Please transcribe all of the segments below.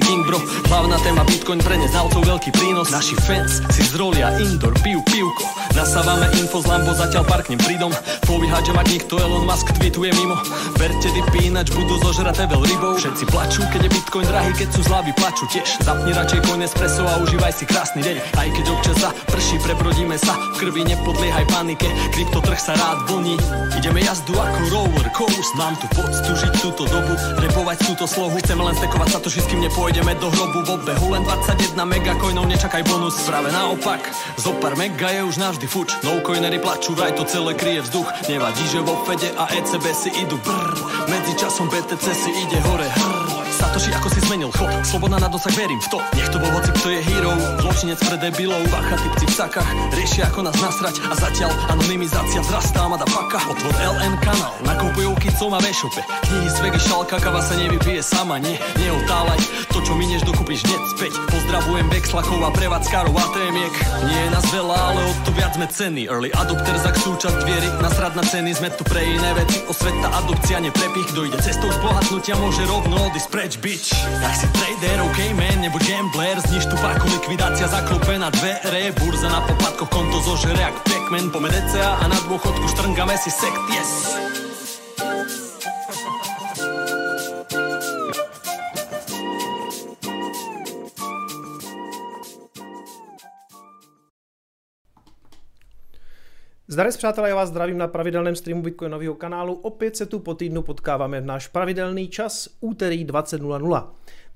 King bro. Bał na temat Bitcoin pre neznalcov veľký prínos Naši fans si zrolia indoor, piju pivko. Nasávame info z Lambo, zatiaľ parknem pridom. Že mať nikto Elon Musk tweetuje mimo. Verte dipy, ináč budú zožraté veľ rybou. Všetci plačú, keď je Bitcoin drahý, keď sú zlavy plačú tiež. Zapni radšej coin espresso a užívaj si krásny deň. Aj keď občas za prší, prebrodíme sa. V krvi nepodliehaj panike, kryptotrh sa rád vlní Ideme jazdu ako roller coast Mám tu poctu žiť túto dobu, repovať túto slohu. Chceme len stekovať sa to, s kým nepôjdeme do hrobu. V obehu len 21 megacoinov, nečakaj bonus. Práve naopak, zo pár mega je už navždy fuč. No coinery plačú, vraj to celé kryje vzduch. Nevadí, že vo Fede a ECB si idú brr Medzi časom BTC si ide hore hrr Satoshi, ako si zmenil chod? Sloboda na dosah, verím v to. Nech to bol hoci, kto je hero. Zločinec pre debilov Bacha, typci v sakách Riešia ako nás nasrať A zatiaľ anonymizácia vzrastá Mada paka. Otvor LN kanál Nakupujú kicom a vešope Knihy z vegy šalka Kava sa nevypije sama Nie, neotálaj To, čo minieš, dokúpiš hneď späť. Pozdravujem Vexlakov a prevádzkarov ATMiek Nie je nás veľa, ale o to viac sme ceny. Early adopter za súčasť viery Nasrad na ceny. Sme tu pre iné veci Osveta, adopcia, neprepich. Kto ide cestou zbohatnutia Môže rovno odísť preč bitch. Tak si trader, ok man, nebuď gambler. Zniž tu paku, likvidácia zaklope na dvere. Burza na popadkoch, konto zožere jak Pac-Man. A na dôchodku štrngame si sekt, yes Zdravím přátelé, já vás zdravím na pravidelném streamu Bitcoinového kanálu. Opět se tu po týdnu potkáváme v náš pravidelný čas úterý 20.00.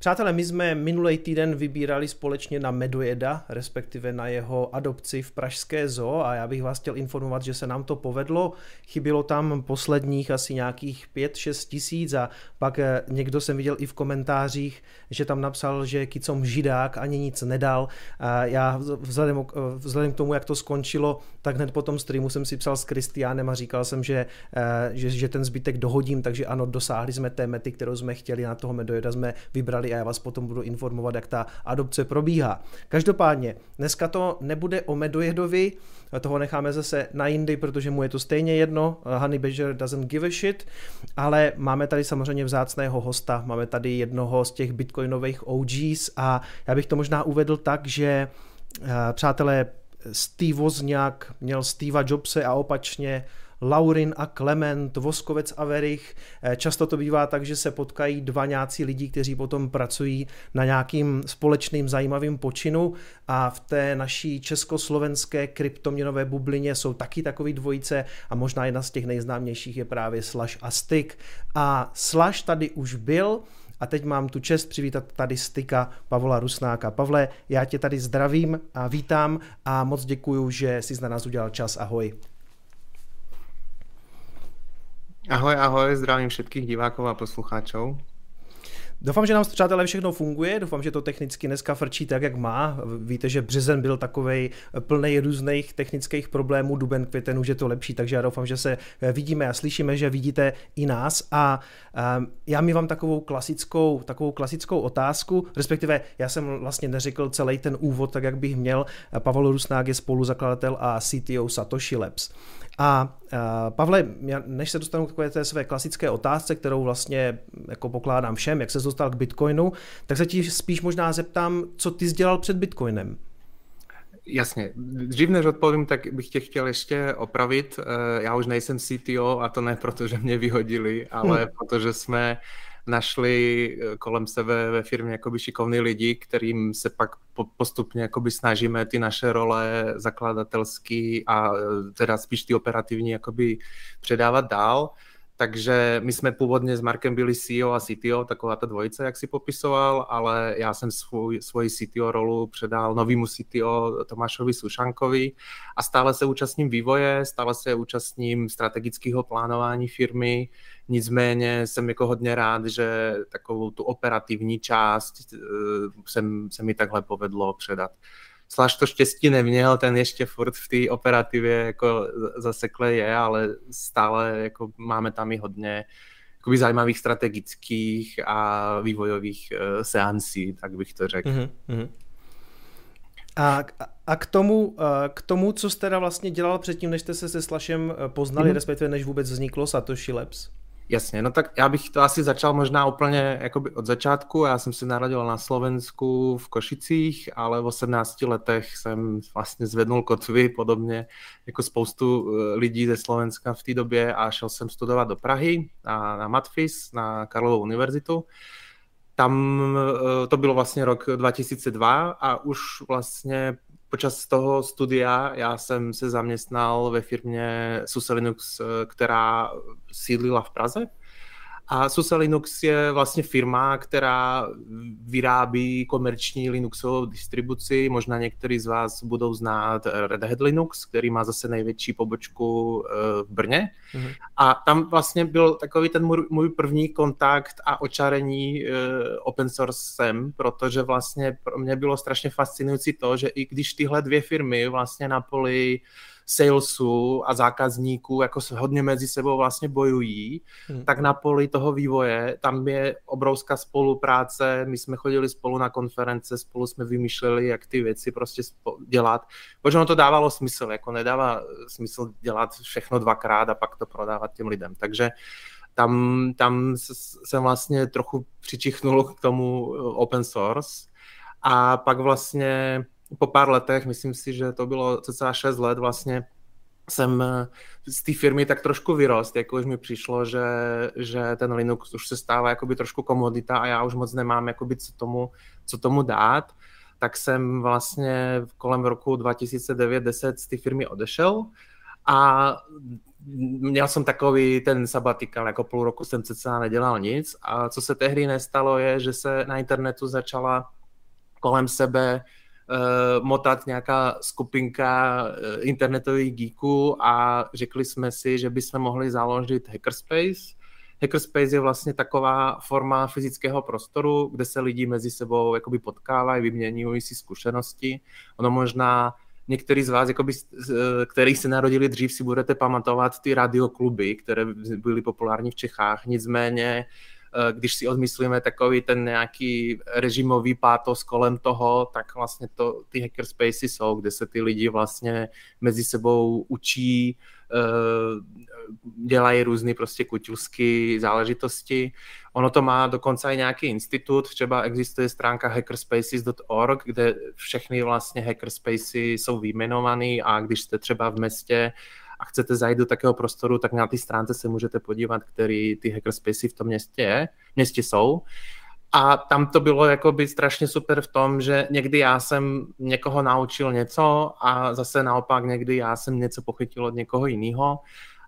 Přátelé, my jsme minulý týden vybírali společně na Medojeda, respektive na jeho adopci v Pražské zoo a já bych vás chtěl informovat, že se nám to povedlo. Chybilo tam posledních asi nějakých 5-6 tisíc a pak eh, někdo jsem viděl i v komentářích, že tam napsal, že Kicom židák ani nic nedal. A já vzhledem, vzhledem k tomu, jak to skončilo, tak hned po tom streamu jsem si psal s Kristiánem a říkal jsem, že, eh, že, že ten zbytek dohodím, takže ano, dosáhli jsme té mety, kterou jsme chtěli, na toho Medojeda jsme vybrali a já vás potom budu informovat, jak ta adopce probíhá. Každopádně, dneska to nebude o Medojedovi, toho necháme zase na jindy, protože mu je to stejně jedno, Honey Badger doesn't give a shit, ale máme tady samozřejmě vzácného hosta, máme tady jednoho z těch bitcoinových OGs a já bych to možná uvedl tak, že eh, přátelé, Steve Wozniak měl Steva Jobse a opačně Laurin a Klement, Voskovec a Verich. Eh, často to bývá tak, že se potkají dva nějací lidi, kteří potom pracují na nějakým společným zajímavým počinu a v té naší československé kryptoměnové bublině jsou taky takový dvojice a možná jedna z těch nejznámějších je právě Slash a Stick. A Slash tady už byl, a teď mám tu čest přivítat tady styka Pavla Rusnáka. Pavle, já tě tady zdravím a vítám a moc děkuju, že jsi na nás udělal čas. Ahoj. Ahoj, ahoj, zdravím všetkých divákov a poslucháčov. Doufám, že nám přátelé všechno funguje, doufám, že to technicky dneska frčí tak, jak má. Víte, že březen byl takovej plný různých technických problémů, duben, květen už je to lepší, takže já doufám, že se vidíme a slyšíme, že vidíte i nás. A um, já mi vám takovou klasickou, takovou klasickou otázku, respektive já jsem vlastně neřekl celý ten úvod tak, jak bych měl. Pavel Rusnák je spoluzakladatel a CTO Satoshi Labs. A uh, Pavle, já, než se dostanu k takové té své klasické otázce, kterou vlastně jako pokládám všem, jak se dostal k Bitcoinu, tak se ti spíš možná zeptám, co ty jsi dělal před Bitcoinem. Jasně. Dřív než odpovím, tak bych tě chtěl ještě opravit. Eh, já už nejsem CTO a to ne proto, že mě vyhodili, ale hmm. protože jsme našli eh, kolem sebe ve firmě jakoby šikovní lidi, kterým se pak postupně jakoby snažíme ty naše role zakladatelský a eh, teda spíš ty operativní jakoby předávat dál. Takže my jsme původně s Markem byli CEO a CTO, taková ta dvojice, jak si popisoval, ale já jsem svůj, svoji CTO rolu předal novému CTO Tomášovi Sušankovi a stále se účastním vývoje, stále se účastním strategického plánování firmy, nicméně jsem jako hodně rád, že takovou tu operativní část eh, jsem, se mi takhle povedlo předat zvlášť to štěstí neměl, ten ještě furt v té operativě jako zasekle je, ale stále jako máme tam i hodně jakoby zajímavých strategických a vývojových uh, seancí, tak bych to řekl. Mm-hmm. A, a k, tomu, k tomu, co jste teda vlastně dělal předtím, než jste se se Slashem poznali, mm-hmm. respektive než vůbec vzniklo Satoshi Labs? Jasně, no tak já bych to asi začal možná úplně jakoby od začátku. Já jsem se narodil na Slovensku v Košicích, ale v 18 letech jsem vlastně zvednul kotvy, podobně jako spoustu eh, lidí ze Slovenska v té době a šel jsem studovat do Prahy na, na Matfis, na Karlovou univerzitu. Tam eh, to bylo vlastně rok 2002 a už vlastně počas toho studia já jsem se zaměstnal ve firmě SUSE Linux, eh, která sídlila v Praze a SUSE Linux je vlastně firma, která vyrábí komerční Linuxovou distribuci. Možná někteří z vás budou znát Red Hat Linux, který má zase největší pobočku eh, v Brně. Mm-hmm. A tam vlastně byl takový ten můj, první kontakt a očarení uh, open sourcem, protože vlastně pro mě bylo strašně fascinující to, že i když tyhle dvě firmy vlastně na poli salesu a zákazníků jako se hodně mezi sebou vlastně bojují, hmm. tak na poli toho vývoje tam je obrovská spolupráce, my jsme chodili spolu na konference, spolu jsme vymýšleli, jak ty věci prostě dělat, protože ono to dávalo smysl, jako nedává smysl dělat všechno dvakrát a pak to prodávat těm lidem, takže tam, tam jsem vlastně trochu přičichnul k tomu open source. A pak vlastně po pár letech, myslím si, že to bylo cca 6 let vlastně, jsem eh, z té firmy tak trošku vyrost, jako už mi přišlo, že, že ten Linux už se stává jakoby trošku komodita a já už moc nemám jakoby co tomu, co tomu dát, tak jsem vlastně kolem roku 2009-10 z té firmy odešel a měl jsem takový ten sabatikal, jako půl roku jsem cca nedělal nic. A co se tehdy nestalo je, že se na internetu začala kolem sebe uh, motat nějaká skupinka uh, internetových geeků a řekli jsme si, že bychom mohli založit Hackerspace. Hackerspace je vlastně taková forma fyzického prostoru, kde se lidi mezi sebou jakoby potkávají, vyměňují si zkušenosti. Ono možná některý z vás, jakoby, který se narodili dřív, si budete pamatovat ty radiokluby, které byly populární v Čechách. Nicméně Eh, když si odmyslíme takový ten nějaký režimový pátos kolem toho, tak vlastně to, ty hackerspaces jsou, kde se ty lidi vlastně mezi sebou učí, eh, dělají různé prostě kutilské záležitosti. Ono to má dokonce i nějaký institut, třeba existuje stránka hackerspaces.org, kde všechny vlastně hackerspacey jsou vyjmenovaný a když jste třeba v městě a chcete zajít do takého prostoru, tak na té stránce se můžete podívat, který ty hackerspacey v tom městě, je, městě jsou. A tam to bylo jakoby strašně super v tom, že někdy já jsem někoho naučil něco a zase naopak někdy já jsem něco pochytil od někoho jiného.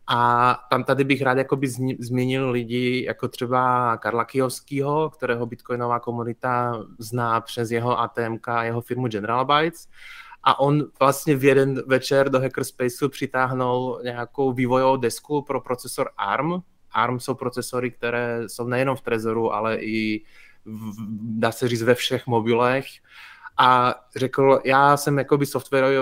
A tam tady bych rád jakoby zmínil lidi jako třeba Karla Kijovského, kterého bitcoinová komunita zná přes jeho ATMK a jeho firmu General Bytes a on vlastně v jeden večer do Hackerspaceu přitáhnul nějakou vývojovou desku pro procesor ARM. ARM jsou procesory, které jsou nejenom v Trezoru, ale i v, dá se říct ve všech mobilech a řekl, já jsem jakoby softwarový,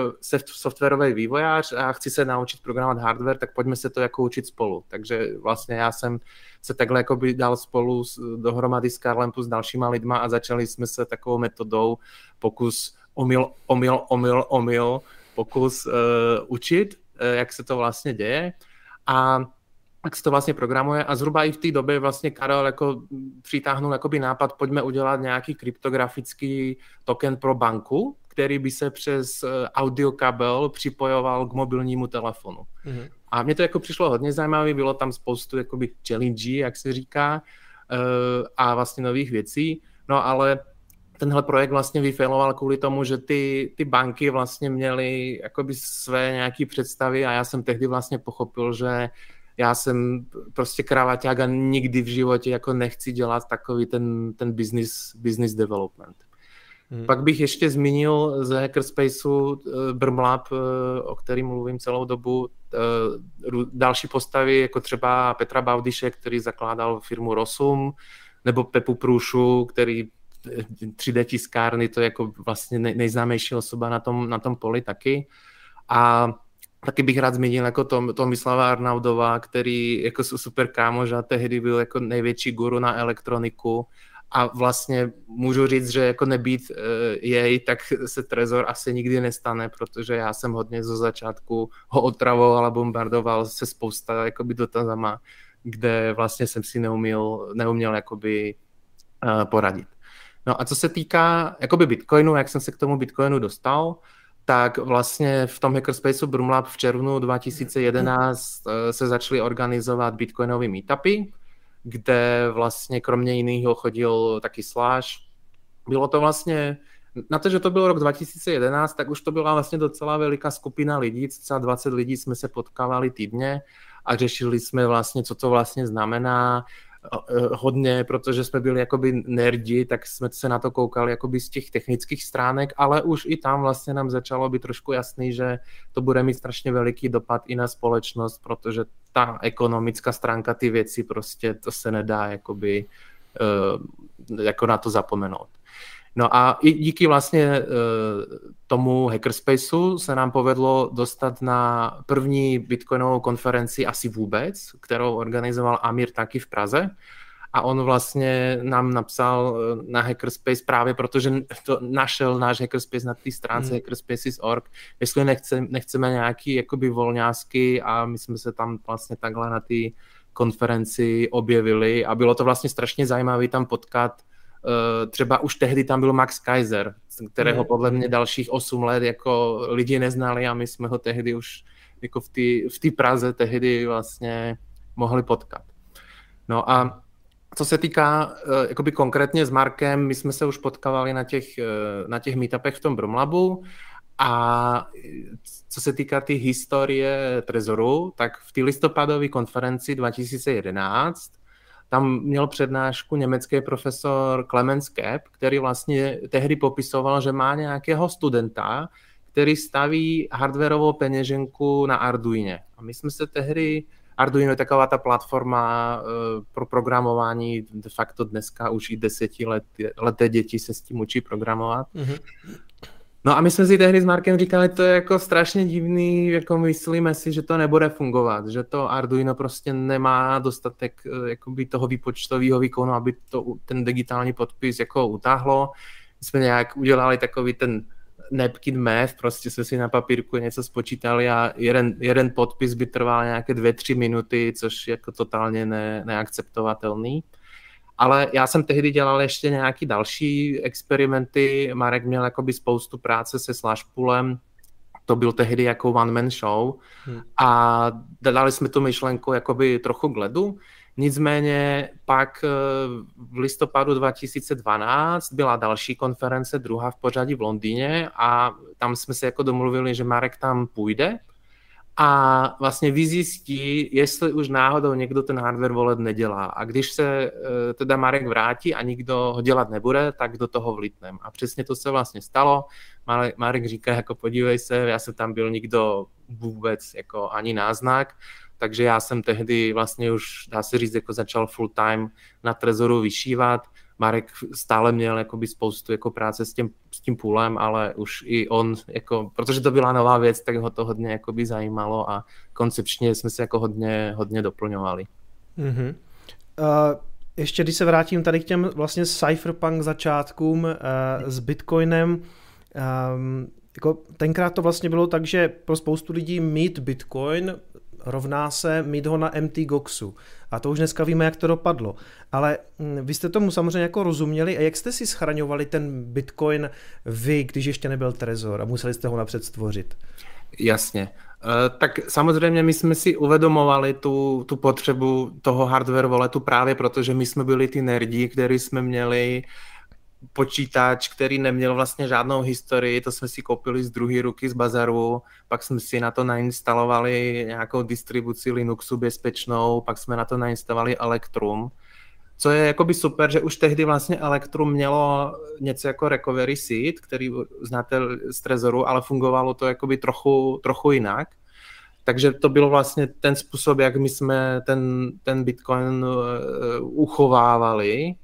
softwarový vývojář a chci se naučit programovat hardware, tak pojďme se to jako učit spolu. Takže vlastně já jsem se takhle jakoby dal spolu s, dohromady s Karlem plus dalšíma lidma a začali jsme se takovou metodou pokus omyl, omyl, omyl, omyl pokus uh, učit, uh, jak se to vlastně děje a jak se to vlastně programuje a zhruba i v té době vlastně Karel jako přitáhnul jakoby nápad, pojďme udělat nějaký kryptografický token pro banku, který by se přes eh, audiokabel připojoval k mobilnímu telefonu. Mm-hmm. A mně to jako přišlo hodně zajímavé, bylo tam spoustu jakoby challenge, jak se říká, a vlastně nových věcí. No ale tenhle projekt vlastně vyfailoval kvůli tomu, že ty, ty banky vlastně měly jakoby své nějaké představy a já jsem tehdy vlastně pochopil, že já jsem prostě kravaťák a nikdy v životě jako nechci dělat takový ten, ten business, business development. Hmm. Pak bych ještě zmínil z Hackerspaceu eh, Brmlab, eh, o kterým mluvím celou dobu, eh, další postavy, jako třeba Petra Baudiše, který zakládal firmu Rosum, nebo Pepu Průšu, který 3D tiskárny, to je jako vlastně nejznámější osoba na tom, na tom poli taky. A taky bych rád zmínil jako to, to Mislava Arnaudova, který jako super kámoš a tehdy byl jako největší guru na elektroniku a vlastně můžu říct, že jako nebýt uh, jej, tak se Trezor asi nikdy nestane, protože já jsem hodně zo začátku ho otravoval a bombardoval se spousta jakoby dotazama, kde vlastně jsem si neuměl, neuměl jakoby uh, poradit. No a co se týká jakoby Bitcoinu, jak jsem se k tomu Bitcoinu dostal, tak vlastně v tom Hackerspaceu Brumlab v červnu 2011 eh, se začaly organizovat bitcoinové meetupy, kde vlastně kromě jiného chodil taky Slash. Bylo to vlastně, na to, že to byl rok 2011, tak už to byla vlastně docela veliká skupina lidí, cca 20 lidí jsme se potkávali týdně a řešili jsme vlastně, co to vlastně znamená, hodně, protože jsme byli jakoby nerdi, tak jsme se na to koukali jakoby z těch technických stránek, ale už i tam vlastně nám začalo být trošku jasný, že to bude mít strašně veliký dopad i na společnost, protože ta ekonomická stránka ty věci prostě to se nedá jakoby uh, jako na to zapomenout. No a i díky vlastně uh, tomu hackerspaceu se nám povedlo dostat na první bitcoinovou konferenci asi vůbec, kterou organizoval Amir taky v Praze. A on vlastně nám napsal eh, na Hackerspace právě protože to našel náš Hackerspace na té stránce hmm. hackerspaces.org, jestli nechce, nechceme nějaký jakoby volňásky a my jsme se tam vlastně takhle na té konferenci objevili a bylo to vlastně strašně zajímavé tam potkat třeba už tehdy tam byl Max Kaiser, kterého mm. podle mě dalších 8 let jako lidi neznali a my jsme ho tehdy už jako v té v Praze tehdy vlastně mohli potkat. No a co se týká uh, jakoby konkrétně s Markem, my jsme se už potkávali na těch, uh, na těch meetupech v tom Bromlabu a co se týká ty historie Trezoru, tak v té listopadové konferenci 2011 tam měl přednášku německý profesor Clemens Kepp, který vlastně tehdy popisoval, že má nějakého studenta, který staví hardwareovou peněženku na Arduino. A my jsme se tehdy, Arduino je taková ta platforma uh, pro programování, de facto dneska už i desetileté děti se s tím učí programovat. Mm-hmm. No a my jsme si tehdy s Markem říkali, to je jako strašně divný, jako myslíme si, že to nebude fungovat, že to Arduino prostě nemá dostatek eh, jakoby toho výpočtového výkonu, aby to ten digitální podpis jako utáhlo. My jsme nějak udělali takový ten napkin math, prostě jsme si na papírku něco spočítali a jeden, jeden podpis by trval nějaké dvě, tři minuty, což je jako totálně ne, neakceptovatelný. Ale já jsem tehdy dělal ještě nějaký další experimenty. Marek měl jakoby spoustu práce se Slashpoolem, to byl tehdy jako one-man show hmm. a dali jsme tu myšlenku jakoby trochu k ledu. Nicméně pak eh, v listopadu 2012 byla další konference, druhá v pořadí v Londýně a tam jsme se jako domluvili, že Marek tam půjde a vlastně vyzjistí, jestli už náhodou někdo ten hardware wallet nedělá. A když se eh, teda Marek vrátí a nikdo ho dělat nebude, tak do toho vlitnem. A přesně to se vlastně stalo. Marek říká, jako podívej se, já jsem tam byl nikdo vůbec jako ani náznak, takže já jsem tehdy vlastně už, dá se říct, jako začal full time na Trezoru vyšívat Marek stále měl jakoby spoustu jako práce s tím, s tím půlem, ale už i on, jako, protože to byla nová věc, tak ho to hodně jakoby zajímalo a koncepčně jsme se jako hodně, hodně doplňovali. Mm-hmm. Uh, ještě když se vrátím tady k těm vlastně cypherpunk začátkům uh, s Bitcoinem, um, jako tenkrát to vlastně bylo tak, že pro spoustu lidí mít Bitcoin rovná se mít ho na MT Goxu. A to už dneska víme, jak to dopadlo. Ale mm, vy jste tomu samozřejmě jako rozuměli a jak jste si schraňovali ten Bitcoin vy, když ještě nebyl Trezor a museli jste ho napřed stvořit? Jasně. Eh, tak samozřejmě my jsme si uvědomovali tu, tu potřebu toho hardware walletu právě proto, že my jsme byli ty nerdi, kteří jsme měli počítač, který neměl vlastně žádnou historii, to jsme si koupili z druhé ruky z bazaru, pak jsme si na to nainstalovali nějakou distribuci Linuxu bezpečnou, pak jsme na to nainstalovali Electrum, co je jakoby super, že už tehdy vlastně Electrum mělo něco jako recovery seed, který znáte z Trezoru, ale fungovalo to jakoby trochu, trochu jinak. Takže to bylo vlastně ten způsob, jak my jsme ten, ten Bitcoin uh, uchovávali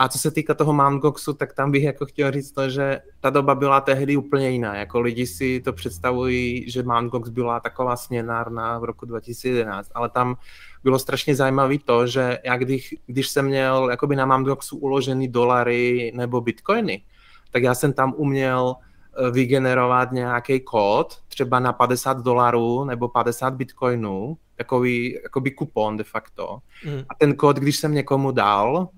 A co se týká toho Mangoxu, tak tam bych jako chtěl říct to, že ta doba byla tehdy úplně jiná. Jako lidi si to představují, že Mangox byla taková směnárna v roku 2011, ale tam bylo strašně zajímavé to, že já když, když jsem měl jakoby na Mangoxu uložený dolary nebo bitcoiny, tak já jsem tam uměl eh, vygenerovat nějaký kód, třeba na 50 dolarů nebo 50 bitcoinů, takový jakoby kupon de facto. Mm. A ten kód, když jsem někomu dal,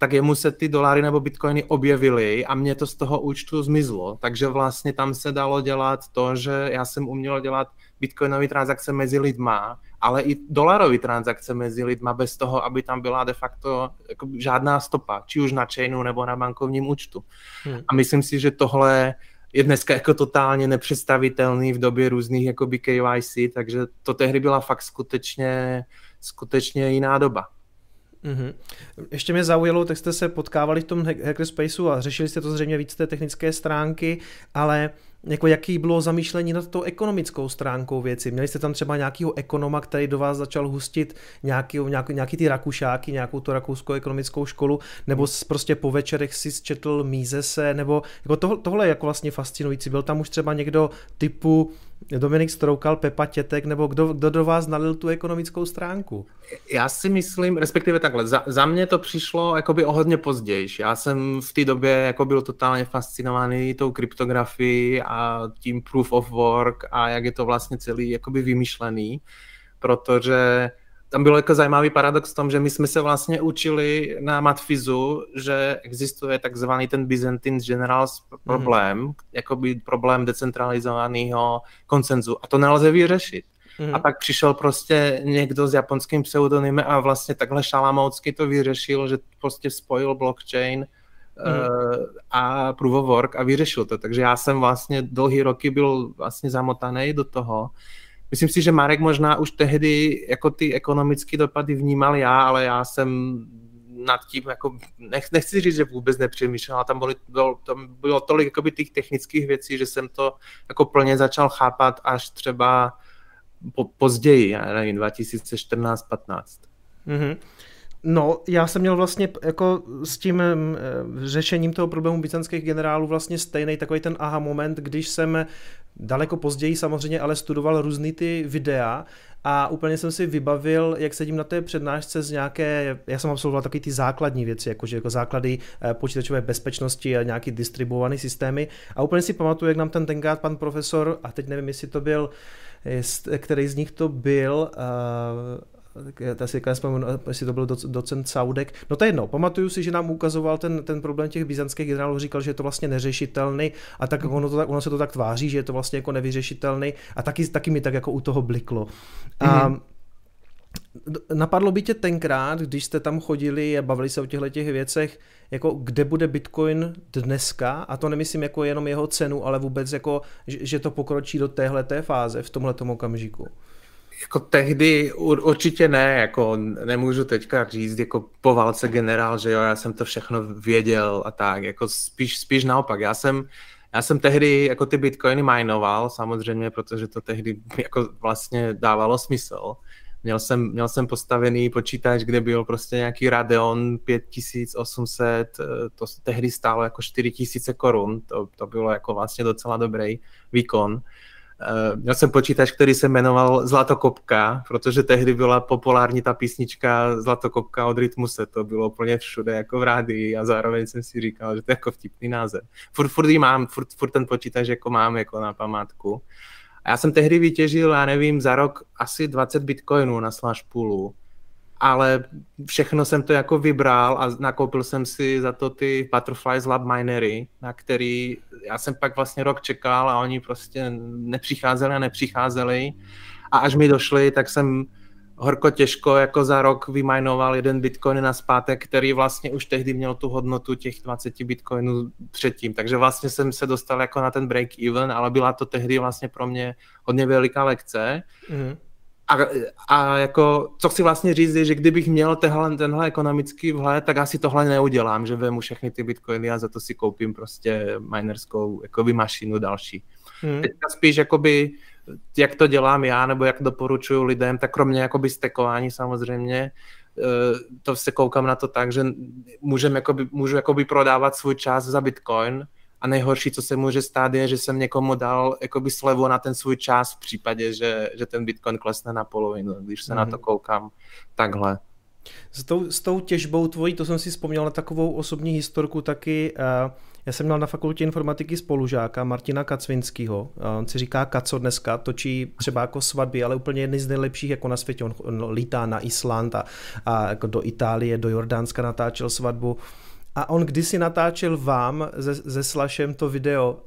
tak jemu se ty dolary nebo bitcoiny objevily a mě to z toho účtu zmizlo. Takže vlastně tam se dalo dělat to, že já jsem uměl dělat bitcoinové transakce mezi lidma, ale i dolarové transakce mezi lidma bez toho, aby tam byla de facto jako žádná stopa, či už na chainu nebo na bankovním účtu. Hmm. A myslím si, že tohle je dneska jako totálně nepředstavitelný v době různých jakoby KYC, takže to tehdy byla fakt skutečně, skutečně jiná doba. Mm-hmm. Ještě mě zaujalo, tak jste se potkávali v tom hackerspaceu a řešili jste to zřejmě víc té technické stránky, ale jako jaký bylo zamýšlení nad tou ekonomickou stránkou věci? Měli jste tam třeba nějakého ekonoma, který do vás začal hustit nějaký, nějaký, nějaký ty rakušáky, nějakou tu rakouskou ekonomickou školu, nebo prostě po večerech si zčetl Mízese, nebo jako tohle, tohle je jako vlastně fascinující. Byl tam už třeba někdo typu Dominik Stroukal, Pepa Tětek, nebo kdo, kdo do vás nalil tu ekonomickou stránku? Já si myslím, respektive takhle, za, za mě to přišlo jakoby o hodně později. Já jsem v té době jako byl totálně fascinovaný tou kryptografií a tím proof of work a jak je to vlastně celý jakoby vymyšlený, protože tam byl jako zajímavý paradox v tom, že my jsme se vlastně učili na matfizu, že existuje takzvaný ten Byzantine Generals problém, mm. jakoby problém decentralizovaného koncenzu a to nelze vyřešit. Mm. A pak přišel prostě někdo s japonským pseudonymem a vlastně takhle šalamoucky to vyřešil, že prostě spojil blockchain mm. a proof of work a vyřešil to. Takže já jsem vlastně dlouhý roky byl vlastně zamotaný do toho Myslím si, že Marek možná už tehdy jako ty ekonomické dopady vnímal já, ale já jsem nad tím, jako, nech, nechci říct, že vůbec nepřemýšlel, ale tam, bylo, bylo, tam bylo tolik jakoby, těch technických věcí, že jsem to jako plně začal chápat až třeba po, později, já nevím, 2014-15. Mm-hmm. No, já jsem měl vlastně jako s tím řešením toho problému byzantských generálů vlastně stejný takový ten aha moment, když jsem daleko později samozřejmě ale studoval různý ty videa a úplně jsem si vybavil, jak sedím na té přednášce z nějaké, já jsem absolvoval taky ty základní věci, jakože jako základy eh, počítačové bezpečnosti a nějaký distribuovaný systémy a úplně si pamatuju, jak nám ten tenkrát pan profesor, a teď nevím, jestli to byl, který z nich to byl, uh, já si nespomenu, jestli to byl docent Saudek. No to je jedno, pamatuju si, že nám ukazoval ten, ten problém těch byzantských generálů, říkal, že je to vlastně neřešitelný a tak ono, to, ono se to tak tváří, že je to vlastně jako nevyřešitelný a taky, taky mi tak jako u toho bliklo. A mm-hmm. Napadlo by tě tenkrát, když jste tam chodili a bavili se o těchto těch věcech, jako kde bude Bitcoin dneska, a to nemyslím jako jenom jeho cenu, ale vůbec jako, že to pokročí do téhleté fáze v tomhle okamžiku jako tehdy určitě ne, jako nemůžu teďka říct jako po válce generál, že jo, já jsem to všechno věděl a tak, jako spíš, spíš naopak, já jsem, já jsem tehdy jako ty bitcoiny minoval samozřejmě, protože to tehdy jako vlastně dávalo smysl. Měl jsem, měl jsem postavený počítač, kde byl prostě nějaký Radeon 5800, to tehdy stálo jako 4000 korun, to, to bylo jako vlastně docela dobrý výkon. Uh, měl jsem počítač, který se jmenoval Zlatokopka, protože tehdy byla populární ta písnička Zlatokopka od Rytmuse, to bylo úplně všude jako v rádii a zároveň jsem si říkal, že to je jako vtipný název. Furt, furt mám, furt, furt ten počítač jako mám jako na památku. A já jsem tehdy vytěžil, já nevím, za rok asi 20 bitcoinů na Slash Poolu ale všechno jsem to jako vybral a nakoupil jsem si za to ty Butterflies Lab Minery, na který já jsem pak vlastně rok čekal a oni prostě nepřicházeli a nepřicházeli a až mi došli, tak jsem horko těžko jako za rok vymajnoval jeden bitcoin na zpátek, který vlastně už tehdy měl tu hodnotu těch 20 bitcoinů předtím. Takže vlastně jsem se dostal jako na ten break even, ale byla to tehdy vlastně pro mě hodně veliká lekce. Mm a, a jako, co chci vlastně říct, je, že kdybych měl tenhle, tenhle ekonomický vhled, tak asi tohle neudělám, že vemu všechny ty bitcoiny a za to si koupím prostě minerskou jakoby mašinu další. Hmm. Teďka spíš jakoby, jak to dělám já, nebo jak doporučuju lidem, tak kromě jakoby stekování samozřejmě, to se koukám na to tak, že můžem jakoby, můžu jakoby prodávat svůj čas za Bitcoin a nejhorší, co se může stát, je, že jsem někomu dal jakoby slevu na ten svůj čas v případě, že, že ten Bitcoin klesne na polovinu, když se mm-hmm. na to mhm. koukám takhle. S tou, s tou těžbou tvojí, to jsem si vzpomněl na takovou osobní historku taky. Uh, já jsem měl na fakultě informatiky spolužáka Martina Kacvinského. On si říká Kaco dneska, točí třeba jako svatby, ale úplně jedny z nejlepších jako na světě. On, on lítá na Island a, a jako do Itálie, do Jordánska natáčel svatbu. A on kdysi natáčel vám se, se Slashem to video,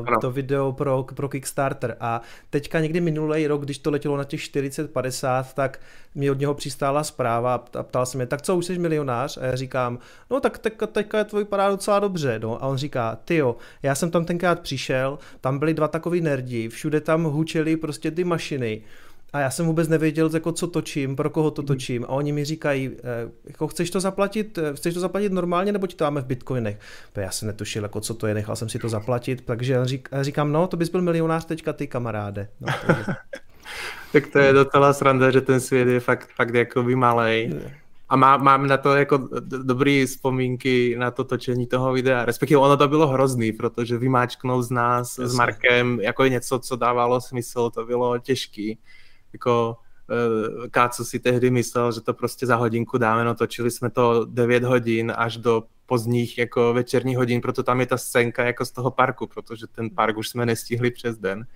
uh, to video pro, pro Kickstarter a teďka někdy minulý rok, když to letělo na těch 40-50, tak mi od něho přistála zpráva a ptal se mě, tak co, už jsi milionář? A já říkám, no tak teďka, teďka je to vypadá docela dobře. No. A on říká, ty jo, já jsem tam tenkrát přišel, tam byli dva takový nerdi, všude tam hučeli prostě ty mašiny, a já jsem vůbec nevěděl, jako co točím, pro koho to mhm. točím. A oni mi říkají, eh, jako chceš to zaplatit, eh, chceš to zaplatit normálně, nebo ti to dáme v bitcoinech? Já jsem netušil, jako co to je, nechal jsem si to zaplatit, takže já říkám, no, to bys byl milionář teďka ty, kamaráde. No, tak to je docela sranda, že ten svět je fakt, fakt jakoby malej. A má, mám na to jako dobrý vzpomínky na to točení toho videa. Respektive ono to bylo hrozný, protože vymáčknout z nás Jasně. s Markem jako něco, co dávalo smysl, to bylo těžký jako eh, Káco si tehdy myslel, že to prostě za hodinku dáme, no točili jsme to 9 hodin až do pozdních jako večerních hodin, proto tam je ta scénka jako z toho parku, protože ten park už jsme nestihli přes den.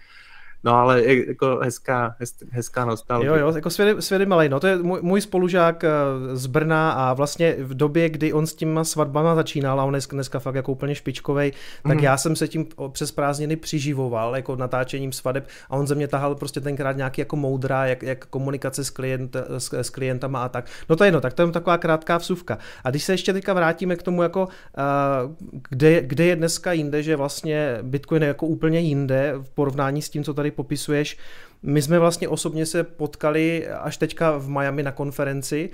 No ale jako hezká, hezká nostalgie. Jo, jo, jako svět malej, no to je můj, můj spolužák eh, z Brna a vlastně v době, kdy on s těma svatbama začínal a on je dneska fakt jako úplně špičkovej, tak mm. já jsem se tím přes prázdniny přiživoval, jako natáčením svadeb a on ze mě tahal prostě tenkrát nějaký jako moudra, jak, jak komunikace s, klient, s, s klientama a tak. No to je no, tak to je taková krátká vsuvka. A když se ještě teďka vrátíme k tomu, jako, uh, kde, kde je dneska jinde, že vlastně Bitcoin je jako úplně jinde v porovnání s tím, co tady popisuješ, my jsme vlastně osobně se potkali až teďka v Miami na konferenci.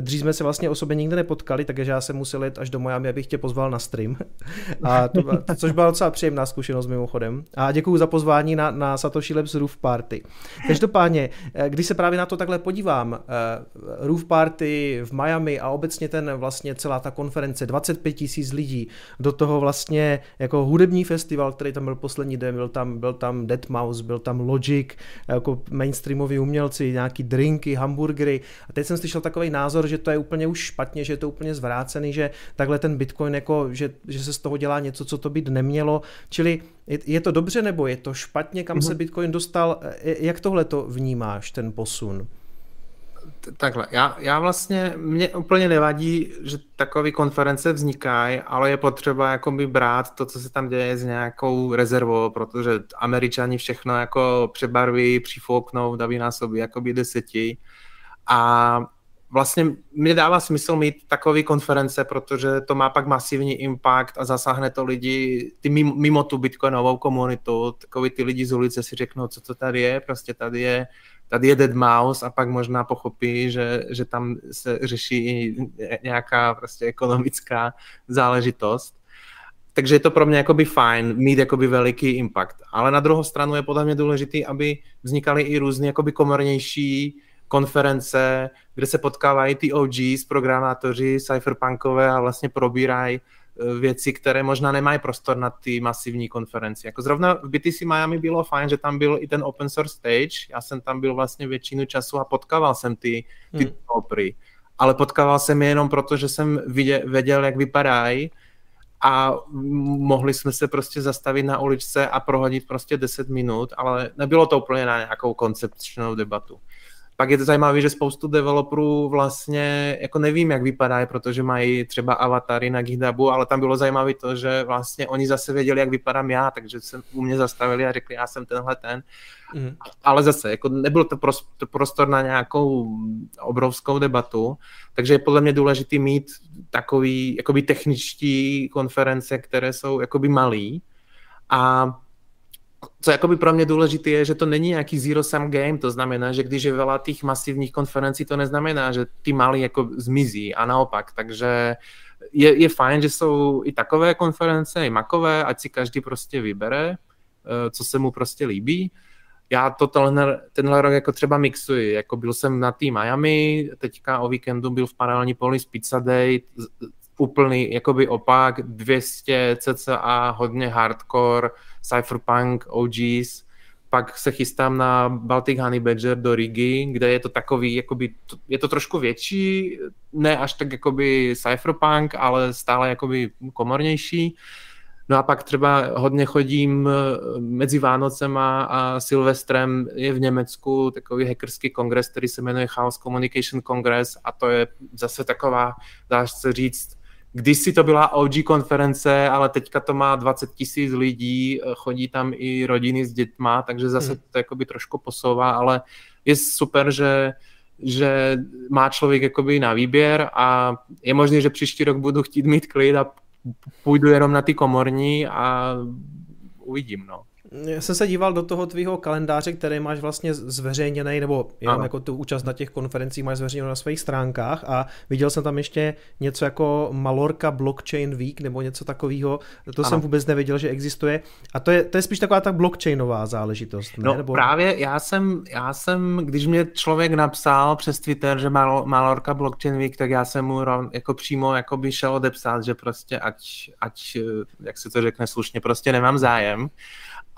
Dřív jsme se vlastně osobně nikdy nepotkali, takže já jsem musel jít až do Miami, abych tě pozval na stream. A to, což byla docela příjemná zkušenost mimochodem. A děkuji za pozvání na, na Satoshi Labs Roof Party. Každopádně, když se právě na to takhle podívám, eh, Roof Party v Miami a obecně ten vlastně celá ta konference, 25 tisíc lidí, do toho vlastně jako hudební festival, který tam byl poslední den, byl tam, byl tam Deadmau5, byl tam Logic, jako mainstreamoví umělci, nějaký drinky, hamburgery. A teď jsem slyšel takový názor, že to je úplně už špatně, že je to úplně zvrácený, že takhle ten Bitcoin, jako, že, že se z toho dělá něco, co to být nemělo. Čili je, je to dobře nebo je to špatně, kam mm-hmm. se mhm. Bitcoin dostal? Jak tohle to vnímáš, ten posun? Takhle, já, já vlastně, mě úplně nevadí, že takové konference vznikají, ale je potřeba jakoby brát to, co se tam děje s nějakou rezervou, protože američani všechno jako přebarví, přifouknou, daví na sobě jakoby deseti. A vlastně mě dává smysl mít takové konference, protože to má pak masivní impact a zasáhne to lidi ty mimo, mimo tu bitcoinovou komunitu, takový ty lidi z ulice si řeknou, co to tady je, prostě tady je tady je Dead Mouse a pak možná pochopí, že, že tam se řeší nějaká prostě ekonomická záležitost. Takže je to pro mě jakoby fajn mít jakoby veliký impact. Ale na druhou stranu je podle mě důležitý, aby vznikaly i různé jakoby komornější konference, kde se potkávají ty OGs, programátoři, cypherpunkové a vlastně probírají Eh, věci, které možná nemají prostor na ty masivní konferenci. Jako zrovna v BTC Miami bylo fajn, že tam byl i ten open source stage, já jsem tam byl vlastně většinu času a potkával jsem ty, ty hmm. opry. Ale potkával jsem je jenom proto, že jsem viděl, věděl, jak vypadají a mohli jsme se prostě zastavit na uličce a prohodit prostě 10 minut, ale nebylo to úplně na nějakou koncepčnou debatu pak je to zajímavé, že spoustu developerů vlastně jako nevím, jak vypadají, protože mají třeba avatary na GitHubu, ale tam bylo zajímavé to, že vlastně oni zase věděli, jak vypadám já, takže se u mě zastavili a řekli, já jsem tenhle ten. Mm. Ale zase, jako nebyl to prostor na nějakou obrovskou debatu, takže je podle mě důležité mít takový jakoby techničtí konference, které jsou jakoby malý a co jakoby pro mě důležité je, že to není nějaký zero sum game, to znamená, že když je veľa těch masivních konferencí, to neznamená, že ty malí jako zmizí a naopak, takže je, je fajn, že jsou i takové konference, i makové, ať si každý prostě vybere, eh, co se mu prostě líbí. já to tenhle, tenhle rok jako třeba mixuji, jako byl jsem na tým Miami, teďka o víkendu byl v paralelní poli Pizza Day, úplný jakoby opak, 200 cca, hodně hardcore, cypherpunk, OGs, pak se chystám na Baltic Honey Badger do Rigi, kde je to takový, jakoby, je to trošku větší, ne až tak jakoby cypherpunk, ale stále jakoby komornější. No a pak třeba hodně chodím eh, mezi Vánocema a Silvestrem je v Německu takový hackerský kongres, který se jmenuje Chaos Communication Congress a to je zase taková, dá se říct, Kdysi to byla OG konference, ale teďka to má 20 tisíc lidí, eh, chodí tam i rodiny s dětma, takže zase hmm. to jakoby trošku posouvá, ale je super, že že má člověk jakoby na výběr a je možné, že příští rok budu chtít mít klid a půjdu jenom na ty komorní a uvidím, no. Já jsem se díval do toho tvýho kalendáře, který máš vlastně zveřejněný, nebo jenom ano. jako tu účast na těch konferencích máš zveřejněnou na svých stránkách a viděl jsem tam ještě něco jako Malorka Blockchain Week nebo něco takového. To ano. jsem vůbec nevěděl, že existuje. A to je, to je spíš taková tak blockchainová záležitost. Ne? No nebo... právě já jsem, já jsem, když mě člověk napsal přes Twitter, že Mal, Malorka Blockchain Week, tak já jsem mu jako přímo jako by šel odepsat, že prostě ať, ať, jak se to řekne slušně, prostě nemám zájem.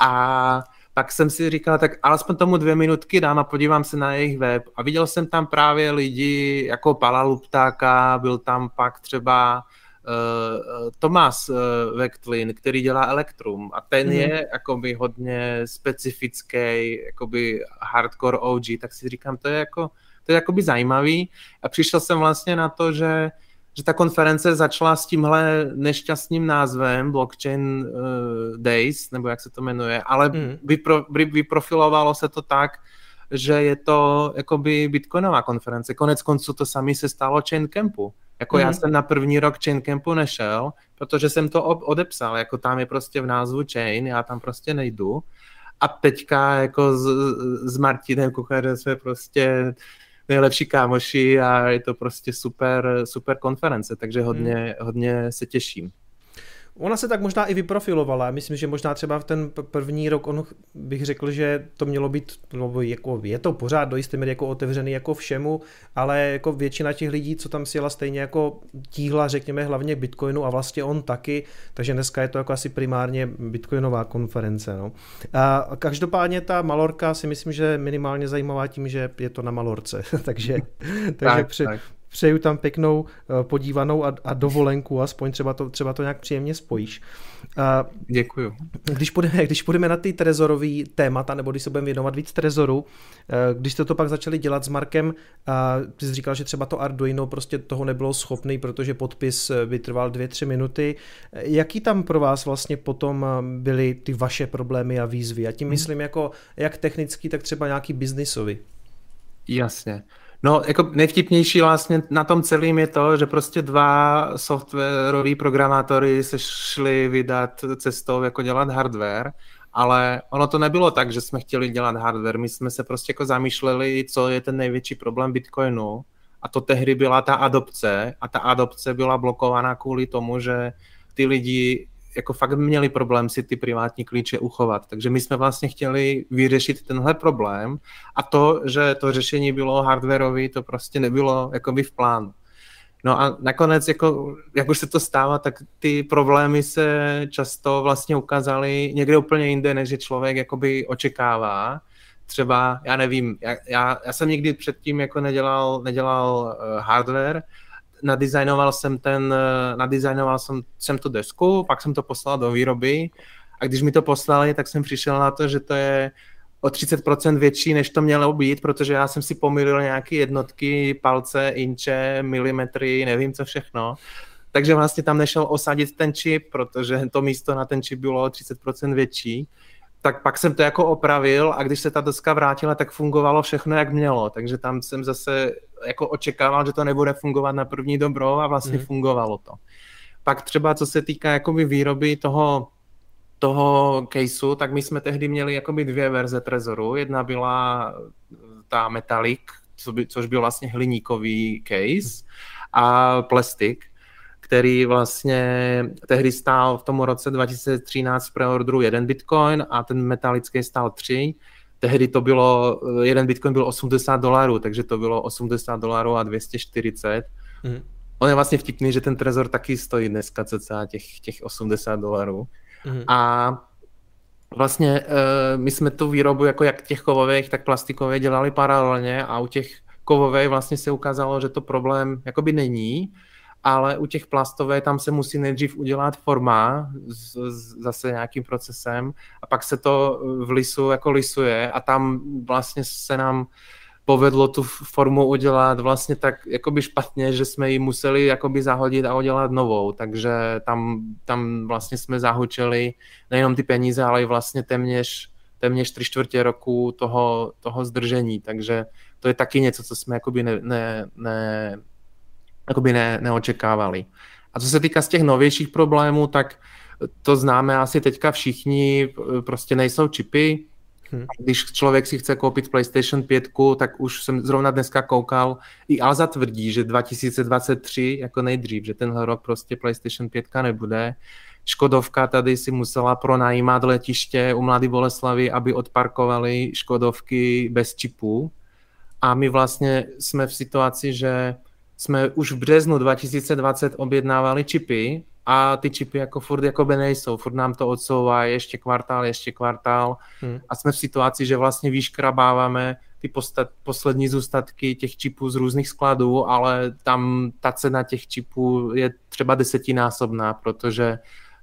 A pak jsem si říkal, tak alespoň tomu dvě minutky dám a podívám se na jejich web. A viděl jsem tam právě lidi jako Pala Luptáka, byl tam pak třeba uh, Tomas uh, Vektlin, který dělá Elektrum a ten mm. je jakoby hodně specifický, jakoby hardcore OG, tak si říkám, to je jako, to je jakoby zajímavý a přišel jsem vlastně na to, že že ta konference začala s tímhle nešťastným názvem Blockchain uh, Days, nebo jak se to jmenuje, ale mm. vypro, vyprofilovalo se to tak, že je to jakoby bitcoinová konference. Konec konců to sami se stalo Chain Campu. Jako mm. já mhm. jsem na první rok Chain Campu nešel, protože jsem to odepsal, jako tam je prostě v názvu Chain, já tam prostě nejdu. A teďka jako s, s Martinem Kucharem jsme prostě nejlepší kámoši a je to prostě super, super konference, takže hodně, hmm. hodně se těším. Ona se tak možná i vyprofilovala. Myslím, že možná třeba v ten první rok, on bych řekl, že to mělo být, no, jako je to pořád do jisté míry jako otevřený jako všemu, ale jako většina těch lidí, co tam sjela stejně jako tíhla, řekněme, hlavně Bitcoinu a vlastně on taky, takže dneska je to jako asi primárně Bitcoinová konference. No. A každopádně ta Malorka si myslím, že minimálně zajímavá tím, že je to na Malorce, takže, takže tak, při, tak přeju tam pěknou eh, podívanou a, a dovolenku, aspoň třeba to, třeba to nějak příjemně spojíš. A Děkuju. Když půjdeme, když půjdeme na ty trezorový témata, nebo když se budeme věnovat víc trezoru, eh, když jste to pak začali dělat s Markem, a ty jsi říkal, že třeba to Arduino prostě toho nebylo schopný, protože podpis eh, vytrval dvě, tři minuty. Jaký tam pro vás vlastně potom byly ty vaše problémy a výzvy? A tím hmm. myslím jako jak technický, tak třeba nějaký biznisový. Jasně. No, jako nejvtipnější vlastně na tom celém je to, že prostě dva softwaroví programátory se šli vydat cestou, jako dělat hardware, ale ono to nebylo tak, že jsme chtěli dělat hardware, my jsme se prostě jako zamýšleli, co je ten největší problém Bitcoinu. A to tehdy byla ta adopce. A ta adopce byla blokovaná kvůli tomu, že ty lidi jako fakt měli problém si ty privátní klíče uchovat. Takže my jsme vlastně chtěli vyřešit tenhle problém a to, že to řešení bylo hardwareové, to prostě nebylo jakoby v plánu. No a nakonec, jako, jak už se to stává, tak ty problémy se často vlastně ukázaly někde úplně jinde, než je člověk jakoby očekává. Třeba, já nevím, já, já, já jsem nikdy předtím jako nedělal, nedělal uh, hardware, nadizajnoval jsem ten, eh, nadizajnoval jsem, jsem tu desku, pak jsem to poslal do výroby a když mi to poslali, tak jsem přišel na to, že to je o 30% větší, než to mělo být, protože já jsem si pomýlil nějaké jednotky, palce, inče, milimetry, nevím co všechno. Takže vlastně tam nešel osadit ten čip, protože to místo na ten čip bylo o 30% větší tak pak jsem to jako opravil a když se ta deska vrátila, tak fungovalo všechno, jak mělo. Takže tam jsem zase jako očekával, že to nebude fungovat na první dobro a vlastně mm. fungovalo to. Pak třeba co se týká jakoby výroby toho, toho caseu, tak my jsme tehdy měli jakoby dvě verze Trezoru. Jedna byla ta Metallic, co by, což byl vlastně hliníkový case a plastik který vlastně tehdy stál v tom roce 2013 v preorderu jeden bitcoin a ten metalický stál tři. Tehdy to bylo, jeden bitcoin byl 80 dolarů, takže to bylo 80 dolarů a 240. Mm. On je vlastně vtipný, že ten trezor taky stojí dneska cca těch, těch 80 dolarů. Mm. A vlastně uh, my jsme tu výrobu jako jak těch kovových, tak plastikových dělali paralelně a u těch kovových vlastně se ukázalo, že to problém jakoby není, ale u těch plastové tam se musí nejdřív udělat forma s, s zase nějakým procesem a pak se to v lisu jako lisuje a tam vlastně se nám povedlo tu formu udělat vlastně tak jakoby špatně, že jsme ji museli jakoby zahodit a udělat novou, takže tam, tam vlastně jsme zahučili nejenom ty peníze, ale i vlastně téměř, téměř tři čtvrtě roku toho, toho zdržení, takže to je taky něco, co jsme jakoby ne, ne, ne, jakoby ne, neočekávali. A co se týká z těch novějších problémů, tak to známe asi teďka všichni, prostě nejsou čipy, Hmm. Když člověk si chce koupit PlayStation 5, tak už jsem zrovna dneska koukal, i Alza tvrdí, že 2023 jako nejdřív, že tenhle rok prostě PlayStation 5 nebude. Škodovka tady si musela pronajímat letiště u Mladé Boleslavy, aby odparkovali Škodovky bez čipů. A my vlastně jsme v situaci, že jsme už v březnu 2020 objednávali čipy a ty čipy jako furt jakoby nejsou, furt nám to odsouvá ještě kvartál, ještě kvartál hmm. a jsme v situaci, že vlastně vyškrabáváme ty postat, poslední zůstatky těch čipů z různých skladů, ale tam ta cena těch čipů je třeba desetinásobná, protože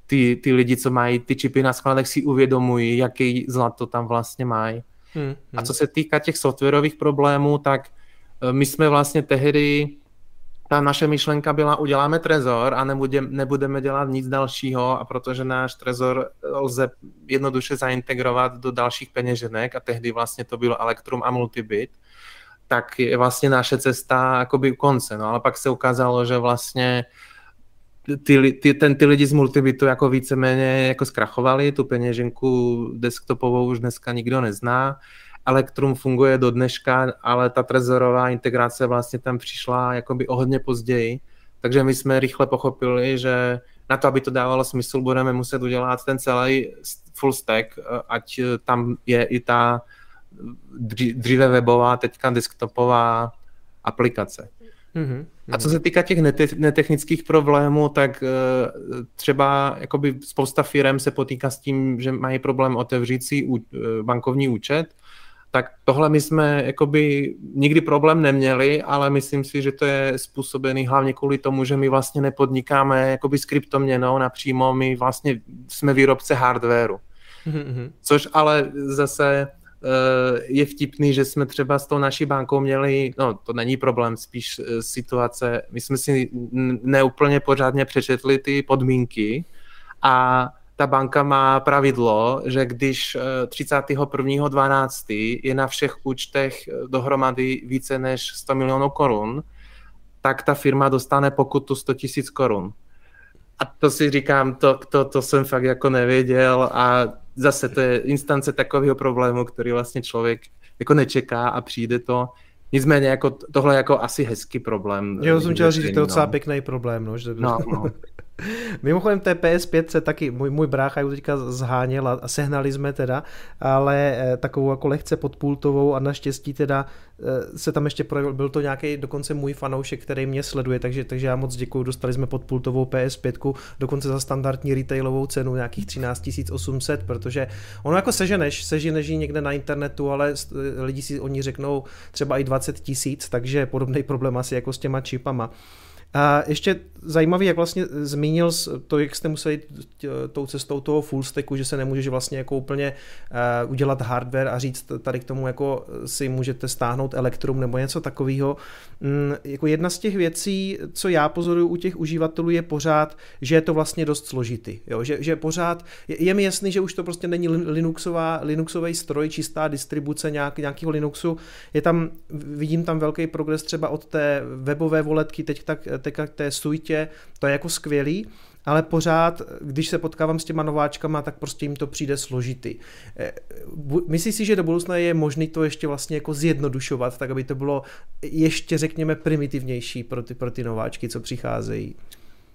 ty, ty lidi, co mají ty čipy na skladech, si uvědomují, jaký zlato tam vlastně mají. Hmm, hmm. A co se týká těch softwarových problémů, tak eh, my jsme vlastně tehdy ta naše myšlenka byla, uděláme trezor a nebudem, nebudeme dělat nic dalšího a protože náš trezor lze jednoduše zaintegrovat do dalších peněženek a tehdy vlastně to bylo Electrum a Multibit, tak je vlastně naše cesta jakoby u konce. No ale pak se ukázalo, že vlastně ty, ty, ten, ty lidi z Multibitu jako víceméně jako zkrachovali, tu peněženku desktopovou už dneska nikdo nezná, Electrum funguje do dneška, ale ta trezorová integrace vlastně tam přišla jakoby o hodně později, takže my jsme rychle pochopili, že na to, aby to dávalo smysl, budeme muset udělat ten celý full stack, ať tam je i ta dříve webová, teďka desktopová aplikace. Mm-hmm. A co se týká těch netechnických problémů, tak eh, třeba jakoby spousta firm se potýká s tím, že mají problém otevřít si eh, bankovní účet, tak tohle my jsme jakoby nikdy problém neměli, ale myslím si, že to je způsobený hlavně kvůli tomu, že my vlastně nepodnikáme jakoby s kryptoměnou napřímo, my vlastně jsme výrobce hardwareu. Mm-hmm. Což ale zase uh, je vtipný, že jsme třeba s tou naší bankou měli, no to není problém, spíš uh, situace, my jsme si neúplně pořádně přečetli ty podmínky a ta banka má pravidlo, že když 31.12. Eh, je na všech účtech eh, dohromady více než 100 milionů korun, tak ta firma dostane pokutu 100 tisíc korun. A to si říkám, to, to, to jsem fakt jako nevěděl a zase to je instance takového problému, který vlastně člověk jako nečeká a přijde to. Nicméně jako tohle je jako asi hezký problém. Jo, jsem chtěl říct, že to je docela no. pěkný problém. No, že... no, no. Mimochodem té PS5 se taky, můj, můj brácha ji teďka zháněl a sehnali jsme teda, ale eh, takovou jako lehce podpultovou a naštěstí teda eh, se tam ještě projevil, byl to nějaký dokonce můj fanoušek, který mě sleduje, takže, takže já moc děkuji, dostali jsme podpultovou PS5, dokonce za standardní retailovou cenu nějakých 13 800, protože ono jako seženeš, ji někde na internetu, ale lidi si oni řeknou třeba i 20 tisíc, takže podobný problém asi jako s těma čipama. A ještě zajímavý, jak vlastně zmínil to, jak jste museli tou cestou toho full stacku, že se nemůžeš vlastně jako úplně uh, udělat hardware a říct tady k tomu jako si můžete stáhnout elektrum nebo něco takového. Mm, jako jedna z těch věcí, co já pozoruju u těch uživatelů je pořád, že je to vlastně dost složitý. Jo? Že, že pořád, je, je mi jasný, že už to prostě není Linuxová, Linuxový stroj, čistá distribuce nějak, nějakého Linuxu. Je tam, vidím tam velký progres třeba od té webové voletky, teď tak, teďka k té suitě, to je jako skvělý, ale pořád, když se potkávám s těma nováčkama, tak prostě jim to přijde složitý. Eh, myslíš si, že do budoucna je možné to ještě vlastně jako zjednodušovat, tak aby to bylo ještě, řekněme, primitivnější pro ty, pro ty nováčky, co přicházejí?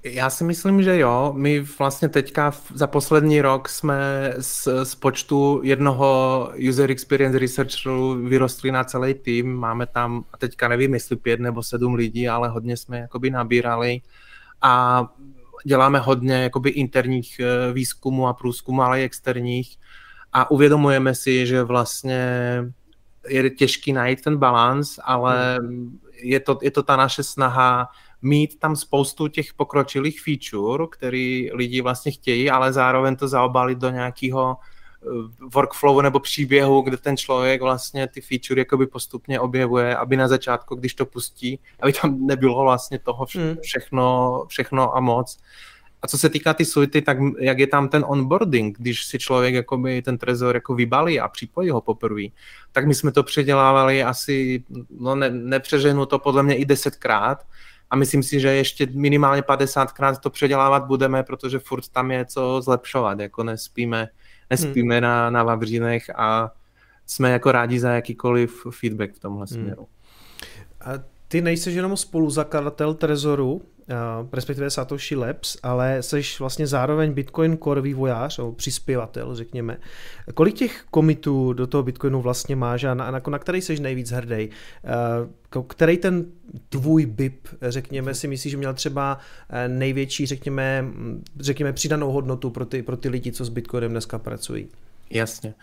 Já si myslím, že jo. My vlastně teďka za poslední rok jsme z, z počtu jednoho user experience researcherů vyrostli na celý tým. Máme tam, a teďka nevím, jestli pět nebo sedm lidí, ale hodně jsme jakoby nabírali. A děláme hodně jakoby interních eh, výzkumů a průzkumů, ale i externích. A uvědomujeme si, že vlastně je těžký najít ten balans, ale hmm. je, to, je to ta naše snaha mít tam spoustu těch pokročilých feature, který lidi vlastně chtějí, ale zároveň to zaobalit do nějakého eh, workflow nebo příběhu, kde ten člověk vlastně ty feature jakoby postupně objevuje, aby na začátku, když to pustí, aby tam nebylo vlastně toho hmm. všechno, všechno a moc. A co se týká ty suity, tak jak je tam ten onboarding, když si člověk jakoby ten trezor jako vybalí a připojí ho poprvé, tak my jsme to předělávali asi, no ne, nepřeženu to podle mě i desetkrát, a myslím si, že ještě minimálně 50krát to předělávat budeme, protože furt tam je co zlepšovat, jako nespíme, nespíme hmm. na, na Vavřínech a jsme jako rádi za jakýkoliv feedback v tomhle hmm. směru. A ty nejsi jenom spoluzakladatel Trezoru, respektive Satoshi Labs, ale jsi vlastně zároveň Bitcoin Core vývojář, nebo přispěvatel, řekněme. Kolik těch komitů do toho Bitcoinu vlastně máš a na, na, na který jsi nejvíc hrdý? Který ten tvůj BIP, řekněme, si myslíš, že měl třeba e, největší, řekněme, řekněme přidanou hodnotu pro ty, pro ty lidi, co s Bitcoinem dneska pracují? Jasně.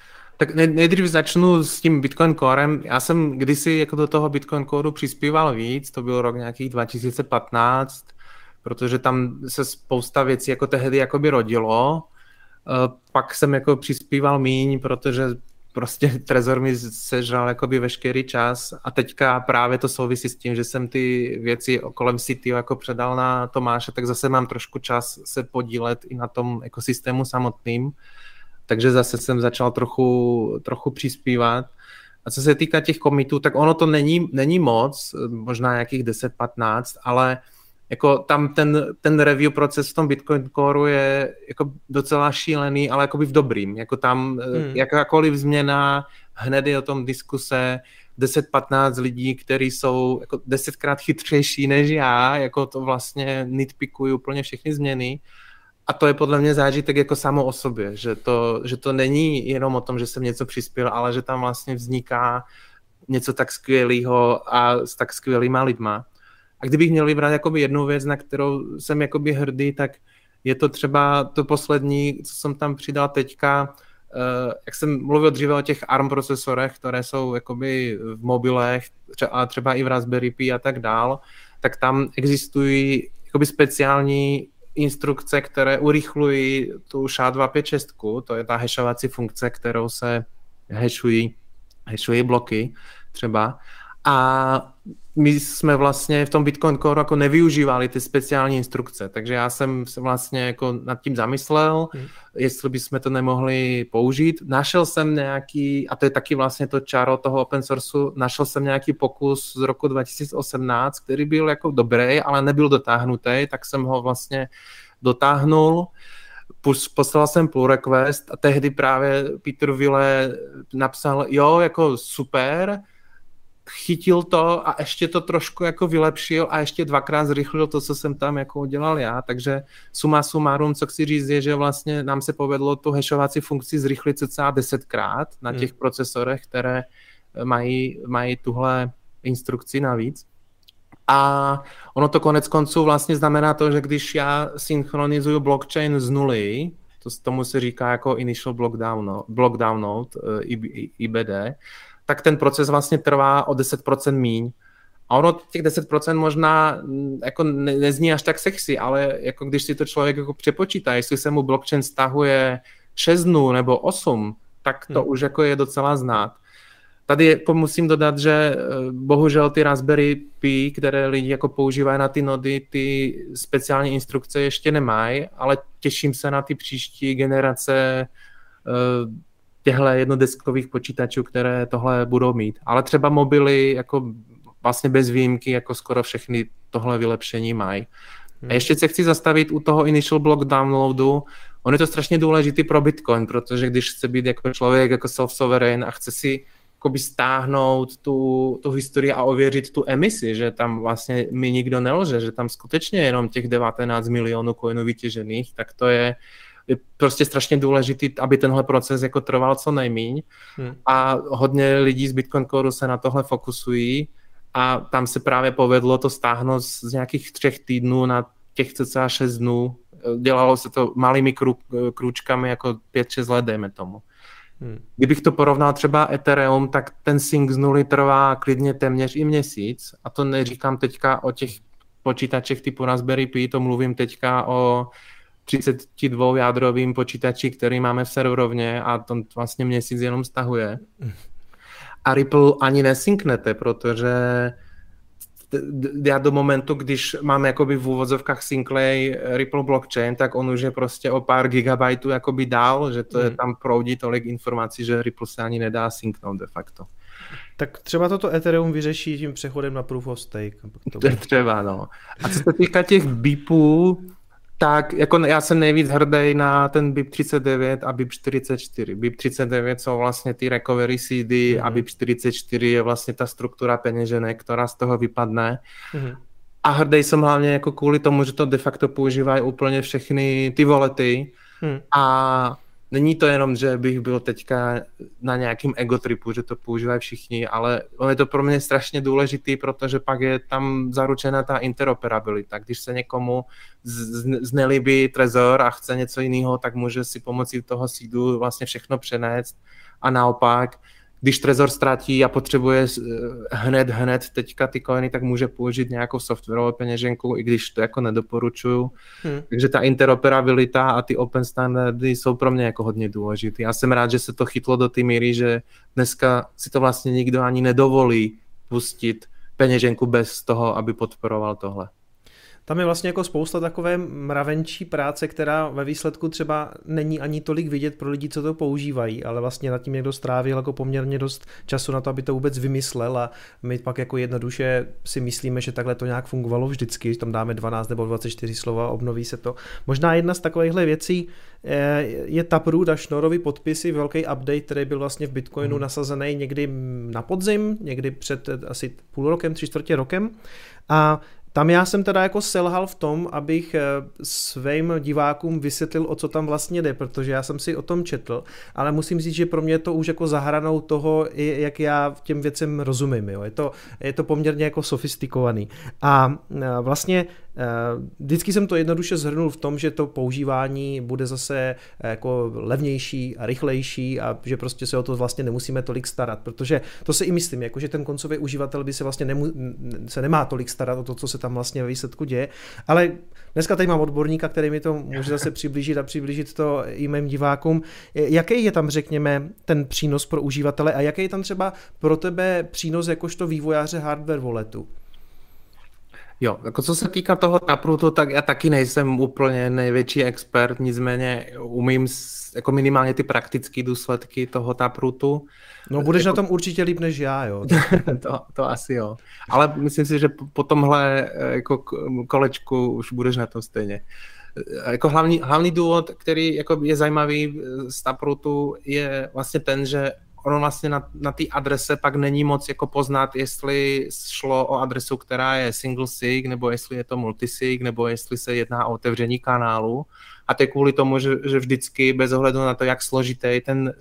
Tak nejdřív začnu s tím Bitcoin Corem. Já jsem kdysi jako do toho Bitcoin Coreu přispíval víc, to byl rok nějakých 2015, protože tam se spousta věcí jako tehdy jakoby rodilo. Eh, pak jsem jako přispíval míň, protože prostě Trezor mi sežral jakoby veškerý čas a teďka právě to souvisí s tím, že jsem ty věci kolem City jako předal na Tomáše, tak zase mám trošku čas se podílet i na tom ekosystému samotným takže zase jsem začal trochu, trochu přispívat. A co se týká těch komitů, tak ono to není, není moc, možná nějakých 10-15, ale jako tam ten, ten review proces v tom Bitcoin Core je jako docela šílený, ale jakoby v dobrým. Jako tam hmm. jakákoliv změna, hned je o tom diskuse, 10-15 lidí, kteří jsou jako desetkrát chytřejší než já, jako to vlastně nitpikují úplně všechny změny a to je podle mě zážitek jako samo o sobě, že to, že to není jenom o tom, že jsem něco přispěl, ale že tam vlastně vzniká něco tak skvělého a s tak skvělýma lidma. A kdybych měl vybrat jednu věc, na kterou jsem jakoby hrdý, tak je to třeba to poslední, co jsem tam přidal teďka, Uh, jak jsem mluvil dříve o těch ARM procesorech, které jsou jakoby v mobilech a třeba i v Raspberry Pi a tak dál, tak tam existují jakoby speciální instrukce, které urychlují tu SHA-256, to je ta hashovací funkce, kterou se hashují, hashují bloky třeba. A my jsme vlastně v tom Bitcoin Core jako nevyužívali ty speciální instrukce, takže já jsem se vlastně jako nad tím zamyslel, hmm. jestli bychom to nemohli použít. Našel jsem nějaký, a to je taky vlastně to čaro toho open sourceu, našel jsem nějaký pokus z roku 2018, který byl jako dobrý, ale nebyl dotáhnutý, tak jsem ho vlastně dotáhnul poslal jsem pull request a tehdy právě Peter Ville napsal, jo, jako super, chytil to a ještě to trošku jako vylepšil a ještě dvakrát zrychlil to, co jsem tam jako udělal já, takže suma sumárum, co chci říct, je, že vlastně nám se povedlo tu hashovací funkci zrychlit cca desetkrát na hmm. těch hmm. procesorech, které mají, mají tuhle instrukci navíc. A ono to konec konců vlastně znamená to, že když já synchronizuju blockchain z nuly, to tomu se říká jako initial block, download, block download, IBD, tak ten proces vlastně trvá o 10% míň. A ono těch 10% možná mm, jako ne, nezní až tak sexy, ale jako když si to člověk jako přepočítá, jestli se mu blockchain stahuje 6 dnů nebo 8, tak to hmm. už jako je docela znát. Tady musím dodat, že eh, bohužel ty Raspberry Pi, které lidi jako používají na ty nody, ty speciální instrukce ještě nemají, ale těším se na ty příští generace eh, těchto jednodeskových počítačů, které tohle budou mít. Ale třeba mobily jako vlastně bez výjimky jako skoro všechny tohle vylepšení mají. A ještě se chci zastavit u toho initial block downloadu. On je to strašně důležitý pro Bitcoin, protože když chce být jako člověk jako self-sovereign a chce si jakoby stáhnout tu, tu historii a ověřit tu emisi, že tam vlastně mi nikdo nelže, že tam skutečně jenom těch 19 milionů coinů vytěžených, tak to je, je prostě strašně důležitý, aby tenhle proces jako trval co nejmíň hmm. a hodně lidí z Bitcoin Core se na tohle fokusují a tam se právě povedlo to stáhnout z nějakých třech týdnů na těch cca 6 dnů. Dělalo se to malými krů, krůčkami jako 5-6 let, dejme tomu. Hmm. Kdybych to porovnal třeba Ethereum, tak ten sync z nuly trvá klidně téměř i měsíc. A to neříkám teďka o těch počítačech typu Raspberry Pi, to mluvím teďka o 32 jádrovým počítači, který máme v serverovně a to vlastně měsíc jenom stahuje. A Ripple ani nesynknete, protože já do momentu, když máme jakoby v úvozovkách Synclay Ripple blockchain, tak on už je prostě o pár gigabajtů jakoby dál, že to je, hmm. tam proudí tolik informací, že Ripple se ani nedá synknout de facto. Tak třeba toto Ethereum vyřeší tím přechodem na Proof of Stake. To třeba, no. A co se týká těch BIPů, tak jako já jsem nejvíc hrdý na ten BIP 39 a BIP 44. BIP 39 jsou vlastně ty recovery CD mm-hmm. a mhm. BIP 44 je vlastně ta struktura peněženek, která z toho vypadne. Mm-hmm. A hrdý jsem hlavně jako kvůli tomu, že to de facto používají úplně všechny ty volety mm. a není to jenom, že bych byl teďka na nějakým egotripu, že to používají všichni, ale on je to pro mě strašně důležitý, protože pak je tam zaručena ta interoperabilita. Když se někomu znelíbí trezor a chce něco jiného, tak může si pomocí toho sídu vlastně všechno přenést a naopak když Trezor ztratí a potřebuje eh, hned, hned teďka ty coiny, tak může použít nějakou softwarovou peněženku, i když to jako nedoporučuju. Hmm. Takže ta interoperabilita a ty open standardy jsou pro mě jako hodně důležité. Já jsem rád, že se to chytlo do té míry, že dneska si to vlastně nikdo ani nedovolí pustit peněženku bez toho, aby podporoval tohle tam je vlastně jako spousta takové mravenčí práce, která ve výsledku třeba není ani tolik vidět pro lidi, co to používají, ale vlastně nad tím někdo strávil jako poměrně dost času na to, aby to vůbec vymyslel a my pak jako jednoduše si myslíme, že takhle to nějak fungovalo vždycky, tam dáme 12 nebo 24 slova, obnoví se to. Možná jedna z takovýchhle věcí eh, je Taproot a Šnorovy podpisy, velký update, který byl vlastně v Bitcoinu hmm. nasazený někdy na podzim, někdy před asi půl rokem, tři čtvrtě rokem a tam já jsem teda jako selhal v tom, abych eh, svým divákům vysvětlil, o co tam vlastně jde, protože já jsem si o tom četl, ale musím říct, že pro mě je to už jako zahranou toho, jak já těm věcem rozumím. Jo. Je, to, je to poměrně jako sofistikovaný. A eh, vlastně vždycky jsem to jednoduše zhrnul v tom, že to používání bude zase eh, jako levnější a rychlejší a že prostě se o to vlastně nemusíme tolik starat, protože to se i myslím, jako že ten koncový uživatel by se vlastně nemu, se nemá tolik starat o to, co se tam vlastně ve výsledku děje, ale dneska tady mám odborníka, který mi to může zase přiblížit a přiblížit to i mým divákům. Jaký je tam, řekněme, ten přínos pro uživatele a jaký je tam třeba pro tebe přínos jakožto vývojáře hardware walletu? Jo, jako co se týká toho Taprutu, tak já taky nejsem úplně největší expert, nicméně umím jako minimálně ty praktické důsledky toho Taprutu. No budeš jako... na tom určitě líp než já, jo. to, to asi jo. Ale myslím si, že po tomhle jako kolečku už budeš na tom stejně. Jako hlavní, hlavní důvod, který jako je zajímavý z Taprutu, je vlastně ten, že ono vlastně na, na té adrese pak není moc jako poznat, jestli šlo o adresu, která je single sig, nebo jestli je to multisig, nebo jestli se jedná o otevření kanálu. A to je kvůli tomu, že, že vždycky bez ohledu na to, jak složitý ten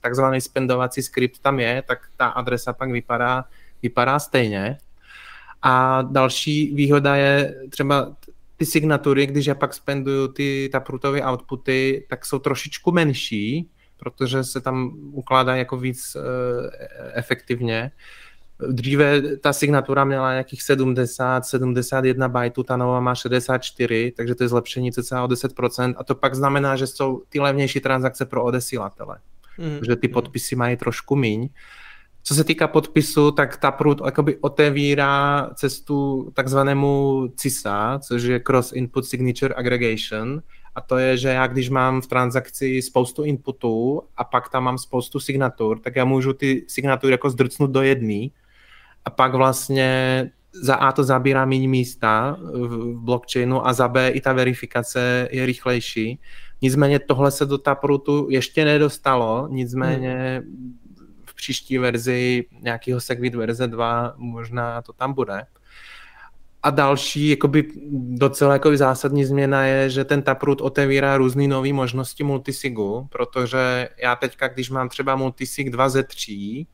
takzvaný spendovací skript tam je, tak ta adresa pak vypadá, vypadá stejně. A další výhoda je třeba ty signatury, když já pak spenduju ty taprutové outputy, tak jsou trošičku menší, protože se tam ukládá jako víc uh, efektivně. Dříve ta signatura měla nějakých 70, 71 bajtů, ta nová má 64, takže to je zlepšení cca o 10% a to pak znamená, že jsou ty levnější transakce pro odesílatele, mm. že ty podpisy mají trošku míň. Co se týká podpisu, tak ta prut jakoby otevírá cestu takzvanému CISA, což je Cross Input Signature Aggregation, a to je, že já když mám v transakci spoustu inputů a pak tam mám spoustu signatur, tak já můžu ty signatury jako zdrcnout do jedné a pak vlastně za A to zabírá méně místa v blockchainu a za B i ta verifikace je rychlejší. Nicméně tohle se do Taprutu ještě nedostalo, nicméně hmm. v příští verzi nějakého Segwit verze 2 možná to tam bude. A další jakoby, docela jakoby zásadní změna je, že ten Taproot otevírá různé nové možnosti multisigu, protože já teďka, když mám třeba multisig 2 ze 3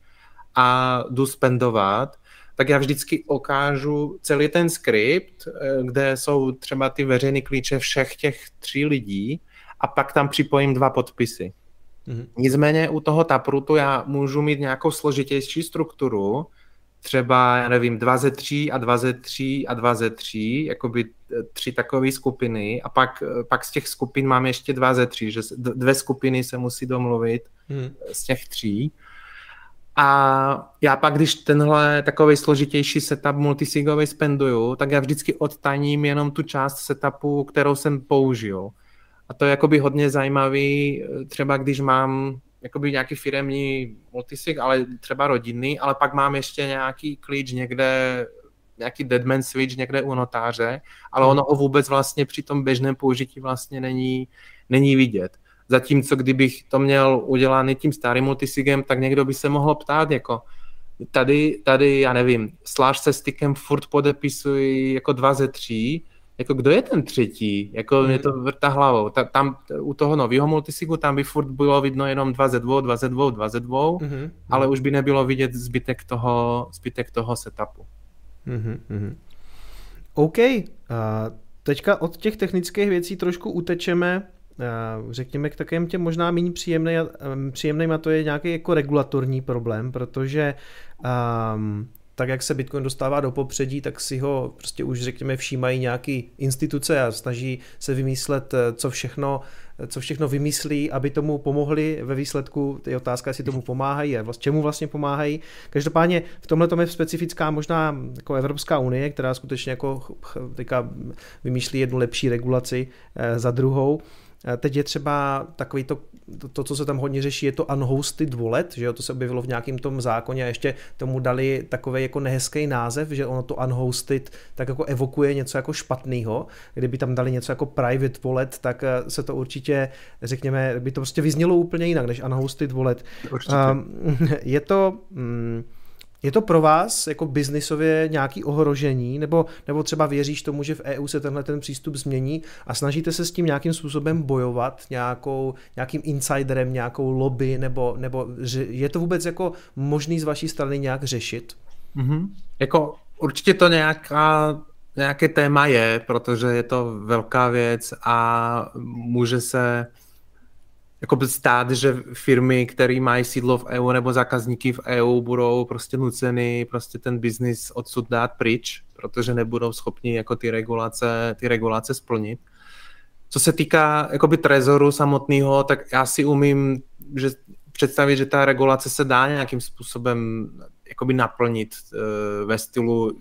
a jdu spendovat, tak já vždycky ukážu celý ten skript, eh, kde jsou třeba ty veřejné klíče všech těch tří lidí a pak tam připojím dva podpisy. Mm-hmm. Nicméně u toho Taprootu já můžu mít nějakou složitější strukturu, třeba, já nevím, 2 ze 3 a 2 ze 3 a 2 ze 3, jakoby eh, tři takové skupiny a pak, eh, pak z těch skupin mám ještě 2 ze 3, že dvě skupiny se musí domluvit hmm. z těch tří. A já pak, když tenhle takový složitější setup multisigový spenduju, tak já vždycky odtaním jenom tu část setupu, kterou jsem použil. A to je jakoby hodně zajímavý, eh, třeba když mám jakoby nějaký firemní multisig, ale třeba rodinný, ale pak mám ještě nějaký klíč někde, nějaký deadman switch někde u notáře, ale ono ho vůbec vlastně při tom běžném použití vlastně není, není vidět. Zatímco kdybych to měl udělaný tím starým multisigem, tak někdo by se mohl ptát, jako tady, tady já nevím, slash se stykem furt podepisují jako dva ze tří, jako kdo je ten třetí? Jako mě to vrta hlavou. Ta, tam u toho nového multisigu tam by furt bylo vidno jenom 2 z 2, 2 z 2, 2 z 2, mm-hmm. ale už by nebylo vidět zbytek toho, zbytek toho setupu. Mm-hmm. OK. Uh, teďka od těch technických věcí trošku utečeme řekněme k takovým těm možná méně příjemným, příjemným a to je nějaký jako regulatorní problém, protože um, tak jak se Bitcoin dostává do popředí, tak si ho prostě už řekněme všímají nějaký instituce a snaží se vymyslet, eh, co všechno, eh, co všechno vymyslí, aby tomu pomohli ve výsledku. Je otázka, jestli tomu pomáhají a čemu vlastně pomáhají. Každopádně v tomhle tom je specifická možná jako Evropská unie, která skutečně jako teďka vymýšlí jednu lepší regulaci eh, za druhou. Teď je třeba takový to, to, co se tam hodně řeší, je to unhosted wallet, že jo, to se objevilo v nějakém tom zákoně a ještě tomu dali takový jako nehezký název, že ono to unhosted tak jako evokuje něco jako špatného. Kdyby tam dali něco jako private wallet, tak eh, se to určitě, řekněme, by to prostě vyznělo úplně jinak než unhosted wallet. Určitě. Um, je to... Um, je to pro vás jako biznisově nějaký ohrožení, nebo, nebo třeba věříš tomu, že v EU se tenhle ten přístup změní a snažíte se s tím nějakým způsobem bojovat, nějakou, nějakým insiderem, nějakou lobby, nebo, nebo je to vůbec jako možný z vaší strany nějak řešit? Mm-hmm. Jako určitě to nějaká, nějaké téma je, protože je to velká věc a může se jako stát, že firmy, které mají sídlo v EU nebo zákazníky v EU, budou prostě nuceny prostě ten biznis odsud dát pryč, protože nebudou schopni jako ty regulace, ty regulace splnit. Co se týká jakoby trezoru samotného, tak já si umím že představit, že ta regulace se dá nějakým způsobem jakoby naplnit uh, ve stylu,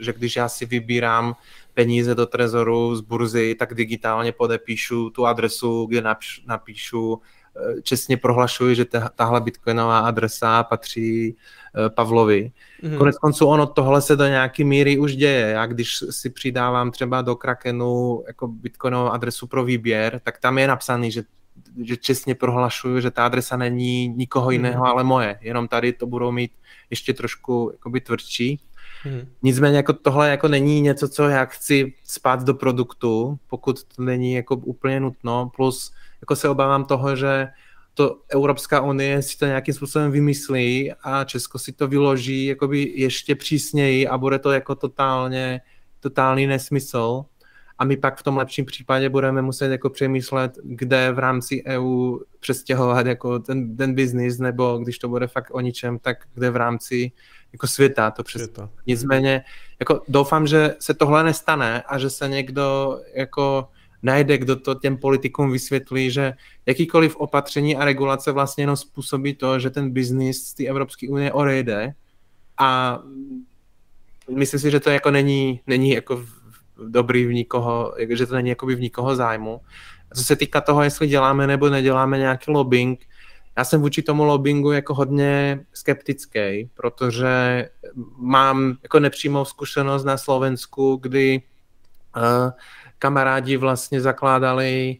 že když já si vybírám peníze do trezoru z burzy, tak digitálně podepíšu tu adresu, kde napíšu, napíšu eh, čestně prohlašuji, že tahle bitcoinová adresa patří eh, Pavlovi. Mm-hmm. Konec konců ono tohle se do nějaké míry už děje. Já když si přidávám třeba do Krakenu jako bitcoinovou adresu pro výběr, tak tam je napsaný, že že čestně prohlašuju, že ta adresa není nikoho mhm. jiného, mm. ale moje. Jenom tady to budou mít ještě trošku jakoby tvrdší. Hmm. Nicméně jako tohle jako není něco, co já chci spát do produktu, pokud to není jako úplně nutno, plus jako se obávám toho, že to Evropská unie si to nějakým způsobem vymyslí a Česko si to vyloží jakoby ještě přísněji a bude to jako totálně, totální nesmysl. A my pak v tom lepším případě budeme muset jako přemýšlet, kde v rámci EU přestěhovat jako ten, ten biznis, nebo když to bude fakt o ničem, tak kde v rámci jako světa to přes... Světa. Nicméně jako doufám, že se tohle nestane a že se někdo jako najde, kdo to těm politikům vysvětlí, že jakýkoliv opatření a regulace vlastně jenom způsobí to, že ten biznis z té Evropské unie odejde a myslím si, že to jako není, není jako dobrý v nikoho, že to není jako v nikoho zájmu. Co se týká toho, jestli děláme nebo neděláme nějaký lobbying, já jsem vůči tomu lobbingu jako hodně skeptický, protože mám jako nepřímou zkušenost na Slovensku, kdy uh, kamarádi vlastně zakládali,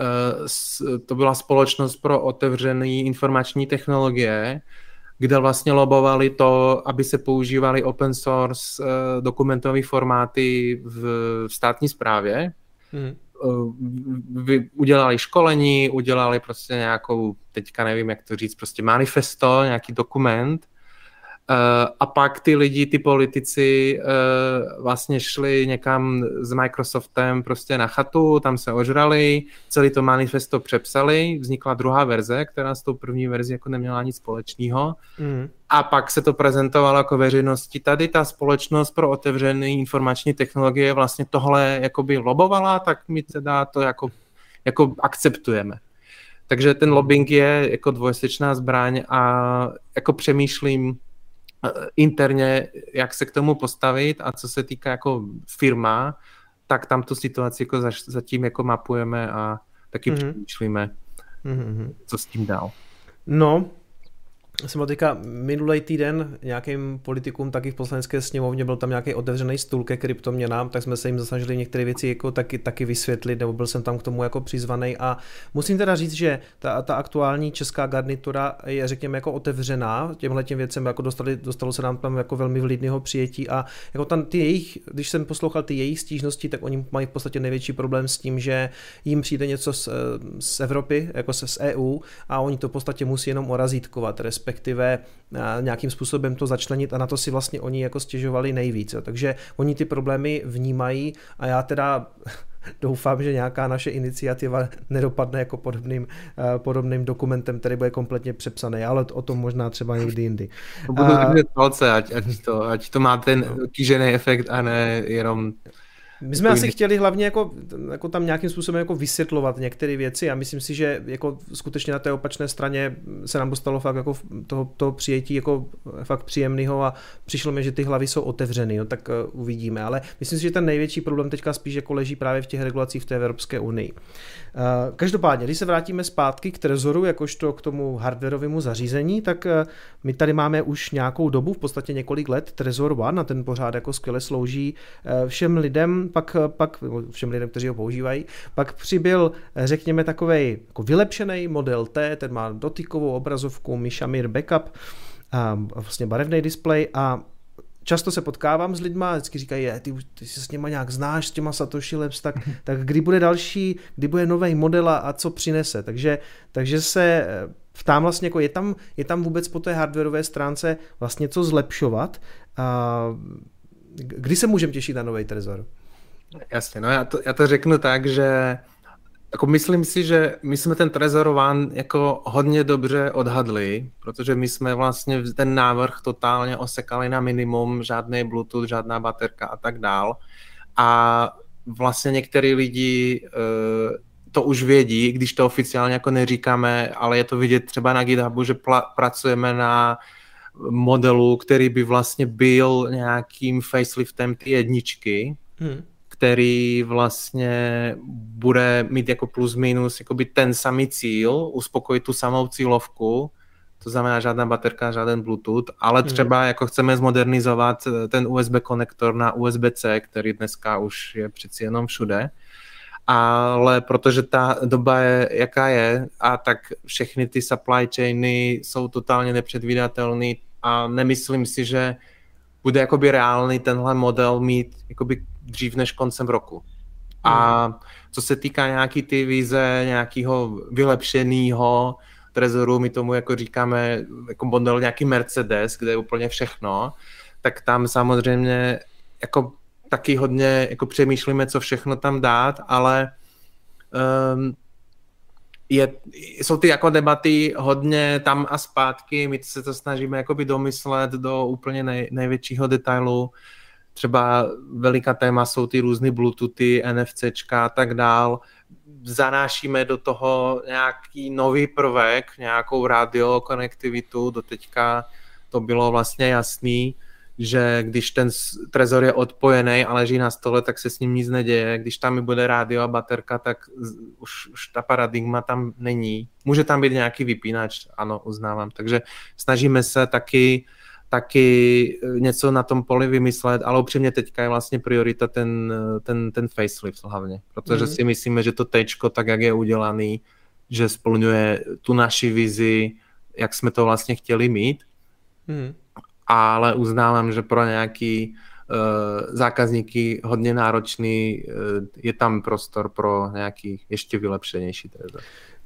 uh, to byla společnost pro otevřené informační technologie, kde vlastně lobovali to, aby se používali open source uh, dokumentové formáty v státní správě. Hmm. Uh, vy udělali školení, udělali prostě nějakou, teďka nevím, jak to říct, prostě manifesto, nějaký dokument. Eh, a pak ty lidi, ty politici eh, vlastně šli někam s Microsoftem prostě na chatu, tam se ožrali, celý to manifesto přepsali, vznikla druhá verze, která s tou první verzi jako neměla nic společného. Mm. A pak se to prezentovalo jako veřejnosti. Tady ta společnost pro otevřené informační technologie vlastně tohle jakoby lobovala, tak my teda to jako, jako akceptujeme. Takže ten lobbying je jako dvojsečná zbraň a jako přemýšlím, interně, jak se k tomu postavit a co se týká jako firma, tak tam tu situaci jako zatím jako mapujeme a taky mm-hmm. přemýšlíme, mm-hmm. co s tím dál. No, jsem byl teďka minulý týden nějakým politikům taky v poslanecké sněmovně, byl tam nějaký otevřený stůl ke kryptoměnám, tak jsme se jim zasnažili některé věci jako taky, taky vysvětlit, nebo byl jsem tam k tomu jako přizvaný. A musím teda říct, že ta, ta aktuální česká garnitura je řekněme jako otevřená těmhle těm věcem, jako dostali, dostalo se nám tam jako velmi vlídného přijetí. A jako tam ty jejich, když jsem poslouchal ty jejich stížnosti, tak oni mají v podstatě největší problém s tím, že jim přijde něco z, z Evropy, jako se z EU a oni to v podstatě musí jenom orazítkovat, respektive eh, nějakým způsobem to začlenit a na to si vlastně oni jako stěžovali nejvíc. Takže oni ty problémy vnímají a já teda doufám, že nějaká naše iniciativa nedopadne jako podobným, eh, podobným dokumentem, který bude kompletně přepsaný, ale o tom možná třeba někdy jindy. Budu držet palce, ať, ať, to, ať to má ten kýžený efekt a ne jenom my jsme asi chtěli hlavně jako, jako tam nějakým způsobem jako vysvětlovat některé věci a myslím si, že jako skutečně na té opačné straně se nám dostalo fakt jako toho, toho přijetí jako fakt příjemného a přišlo mi, že ty hlavy jsou otevřeny, no, tak uh, uvidíme, ale myslím si, že ten největší problém teďka spíš jako leží právě v těch regulacích v té Evropské unii. Uh, každopádně, když se vrátíme zpátky k Trezoru, jakožto k tomu hardwareovému zařízení, tak uh, my tady máme už nějakou dobu, v podstatě několik let, Trezor One a ten pořád jako skvěle slouží všem lidem, pak, pak všem lidem, kteří ho používají, pak přibyl, řekněme, takový jako vylepšený model T, ten má dotykovou obrazovku, Mishamir Backup, a vlastně barevný displej a často se potkávám s lidma, vždycky říkají, je, ty, ty se s něma nějak znáš, s těma Satoshi Labs, tak, tak kdy bude další, kdy bude nový model a co přinese. Takže, takže se eh, ptám vlastně, jako je tam, je tam vůbec po té hardwareové stránce vlastně co zlepšovat. A kdy se můžeme těšit na nový Trezor? Jasně, no já to, já to řeknu tak, že jako myslím si, že my jsme ten Trezor One jako hodně dobře odhadli, protože my jsme vlastně ten návrh totálně osekali na minimum, žádný Bluetooth, žádná baterka a tak dál. A vlastně některý lidi uh, to už vědí, když to oficiálně jako neříkáme, ale je to vidět třeba na GitHubu, že pracujeme na modelu, který by vlastně byl nějakým faceliftem ty jedničky, hmm který vlastně bude mít jako plus minus jakoby ten samý cíl, uspokojit tu samou cílovku, to znamená žádná baterka, žádný Bluetooth, ale mhm. třeba mm. jako chceme zmodernizovat ten USB konektor na USB-C, který dneska už je přeci jenom všude, ale protože ta doba je, jaká je, a tak všechny ty supply chainy jsou totálně nepředvídatelné a nemyslím si, že bude jakoby reálný tenhle model mít jakoby dřív než koncem roku. A hmm. co se týká nějaký ty vize, nějakého vylepšeného trezoru, my tomu jako říkáme jako model nějaký Mercedes, kde je úplně všechno, tak tam samozřejmě jako taky hodně jako přemýšlíme, co všechno tam dát, ale um, je, jsou ty jako debaty hodně tam a zpátky, my se to snažíme jakoby domyslet do úplně nej, největšího detailu, třeba veliká téma jsou ty různé Bluetoothy, NFCčka a tak dál. Zanášíme do toho nějaký nový prvek, nějakou radiokonektivitu, do teďka to bylo vlastně jasný, že když ten trezor je odpojený a leží na stole, tak se s ním nic neděje. Když tam bude rádio a baterka, tak už, už ta paradigma tam není. Může tam být nějaký vypínač, ano, uznávám. Takže snažíme se taky taky eh, něco na tom poli vymyslet, ale upřímně teďka je vlastně priorita ten, ten, ten facelift hlavně, protože mm-hmm. si myslíme, že to tečko, tak jak je udělaný, že splňuje tu naši vizi, jak jsme to vlastně chtěli mít mm. ale uznávám, že pro nějaký uh, zákazníky hodně náročný, uh, je tam prostor pro nějaký ještě vylepšenější trezor.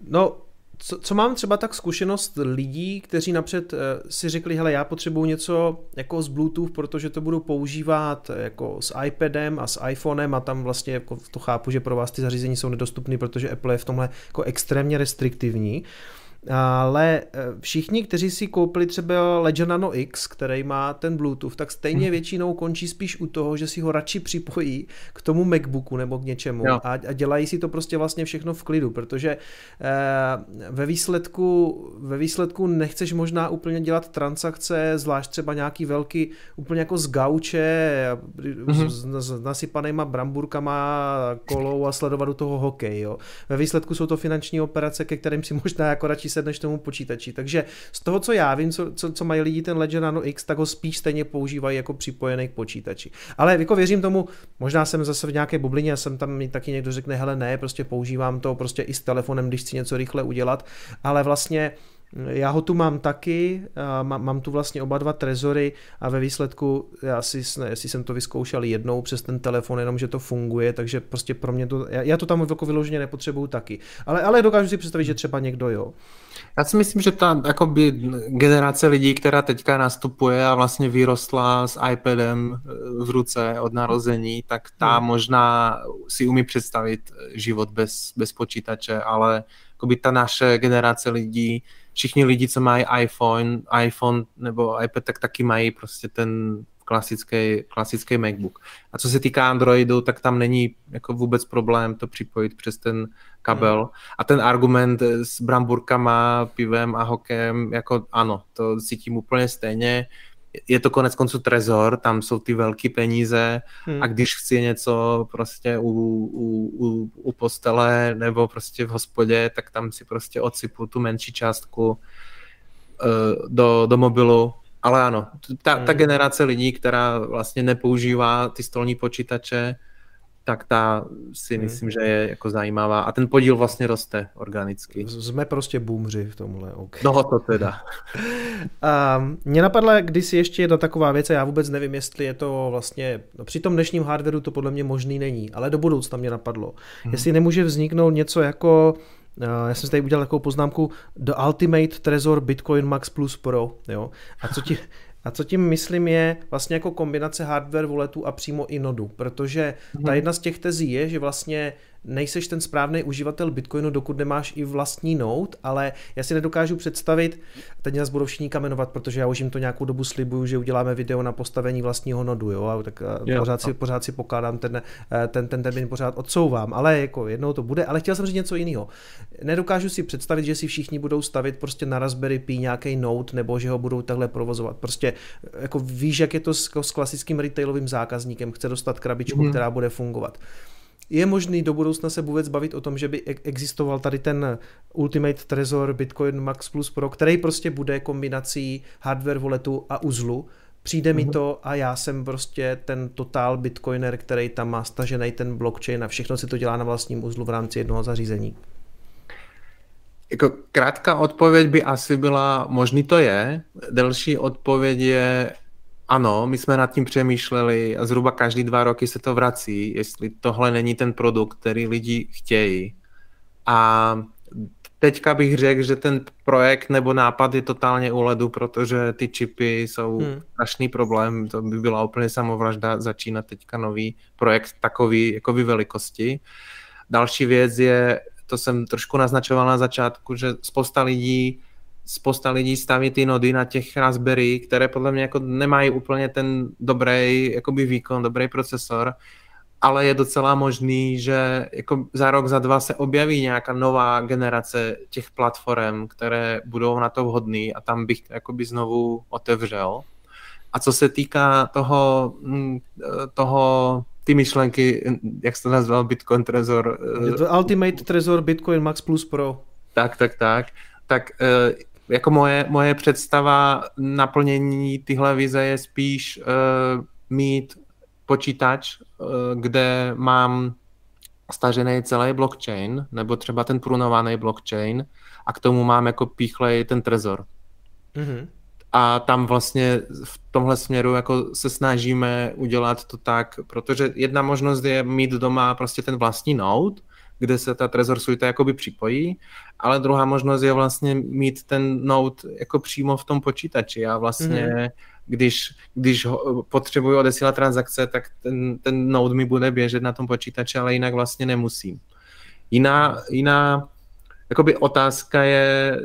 No, co, co mám třeba tak zkušenost lidí, kteří napřed uh, si řekli, hele, já potřebuji něco jako z Bluetooth, protože to budu používat jako s iPadem a s iPhonem a tam vlastně jako to chápu, že pro vás ty zařízení jsou nedostupné, protože Apple je v tomhle jako extrémně restriktivní. Uh, ale eh, všichni, kteří si koupili třeba Ledger Nano X, který má ten Bluetooth, tak stejně hmm. většinou končí spíš u toho, že si ho radši připojí k tomu MacBooku nebo k něčemu a, a dělají si to prostě vlastně všechno v klidu, protože eh, ve výsledku, ve výsledku nechceš možná úplně dělat transakce, zvlášť třeba nějaký velký, úplně jako z gauče, hmm. s, s nasypanýma bramburkama, kolou a sledovat do toho hokej. Jo. Ve výsledku jsou to finanční operace, ke kterým si možná jako radši sedneš tomu počítači. Takže z toho, co já vím, co, co, co mají lidi ten Ledger Nano X, tak ho spíš stejně používají jako připojený k počítači. Ale jako věřím tomu, možná jsem zase v nějaké bublině a jsem tam mi taky někdo řekne, hele ne, prostě používám to prostě i s telefonem, když chci něco rychle udělat, ale vlastně já ho tu mám taky, mám, tu vlastně oba dva trezory a ve výsledku, já si, ne, jestli jsem to vyzkoušel jednou přes ten telefon, jenom že to funguje, takže prostě pro mě to, já, já to tam jako vyloženě nepotřebuju taky. Ale, ale dokážu si představit, že třeba někdo jo. Já si myslím, že ta jakoby, generace lidí, která teďka nastupuje a vlastně vyrostla s iPadem eh, v ruce od narození, tak ta hmm. možná si umí představit život bez, bez počítače, ale jakoby ta naše generace lidí, všichni lidi, co mají iPhone, iPhone nebo iPad, tak taky mají prostě ten klasický, klasický MacBook. A co se týká Androidu, tak tam není jako vůbec problém to připojit přes ten kabel. Hmm. A ten argument s bramburkama, pivem a hokem, jako ano, to cítím úplně stejně je to konec konců trezor, tam jsou ty velké peníze hmm. a když chci něco prostě u, u, u, u postele nebo prostě v hospodě, tak tam si prostě odsypu tu menší částku uh, do, do mobilu. Ale ano, ta, ta hmm. generace lidí, která vlastně nepoužívá ty stolní počítače, tak ta si hmm. myslím, že je jako zajímavá. A ten podíl vlastně roste organicky. Jsme prostě boomři v tomhle. Okay. No to teda. a mě napadla kdysi ještě jedna taková věc, a já vůbec nevím, jestli je to vlastně, no při tom dnešním hardwareu to podle mě možný není, ale do budoucna mě napadlo. Hmm. Jestli nemůže vzniknout něco jako já jsem si tady udělal takovou poznámku The Ultimate Trezor Bitcoin Max Plus Pro. Jo? A co ti, a co tím myslím je vlastně jako kombinace hardware walletu a přímo i nodu, protože ta mhm. jedna z těch tezí je, že vlastně nejseš ten správný uživatel Bitcoinu, dokud nemáš i vlastní note, ale já si nedokážu představit, teď nás budou všichni kamenovat, protože já už jim to nějakou dobu slibuju, že uděláme video na postavení vlastního nodu, jo, a tak jo. Pořád, si, pořád si pokládám ten, eh, ten, ten termín, pořád odsouvám, ale jako jednou to bude, ale chtěl jsem říct něco jiného. Nedokážu si představit, že si všichni budou stavit prostě na Raspberry Pi nějaký note, nebo že ho budou takhle provozovat. Prostě jako víš, jak je to s, s klasickým retailovým zákazníkem, chce dostat krabičku, mm. která bude fungovat. Je možný do budoucna se vůbec bavit o tom, že by existoval tady ten Ultimate Trezor Bitcoin Max Plus Pro, který prostě bude kombinací hardware walletu a uzlu. Přijde mm-hmm. mi mhm. to a já jsem prostě ten totál bitcoiner, který tam má stažený ten blockchain a všechno si to dělá na vlastním uzlu v rámci jednoho zařízení. Jako krátká odpověď by asi byla, možný to je. Delší odpověď je, ano, my jsme nad tím přemýšleli a zhruba každý dva roky se to vrací, jestli tohle není ten produkt, který lidi chtějí. A teďka bych řekl, že ten projekt nebo nápad je totálně u ledu, protože ty čipy jsou hmm. strašný problém. To by byla úplně samovražda začínat teďka nový projekt takový jako velikosti. Další věc je, to jsem trošku naznačoval na začátku, že spousta lidí spousta lidí staví ty nody na těch Raspberry, které podle mě jako nemají úplně ten dobrý jakoby výkon, dobrý procesor, ale je docela možný, že jako za rok, za dva se objaví nějaká nová generace těch platform, které budou na to vhodné a tam bych jakoby znovu otevřel. A co se týká toho, mm, toho ty myšlenky, jak jsi to nazval, Bitcoin Trezor? Ultimate Trezor Bitcoin Max Plus Pro. Tak, tak, tak. Tak eh, jako moje, moje představa naplnění tyhle vize je spíš uh, mít počítač, uh, kde mám stažený celý blockchain, nebo třeba ten prunovaný blockchain a k tomu mám jako píchlej ten trezor. Mm-hmm. a tam vlastně v tomhle směru jako se snažíme udělat to tak, protože jedna možnost je mít doma prostě ten vlastní node, kde se ta Trezor Suite jakoby připojí, ale druhá možnost je vlastně mít ten node jako přímo v tom počítači. Já vlastně, mm-hmm. když, když potřebuji odesílat transakce, tak ten, ten node mi bude běžet na tom počítači, ale jinak vlastně nemusím. Jiná, jiná jakoby otázka je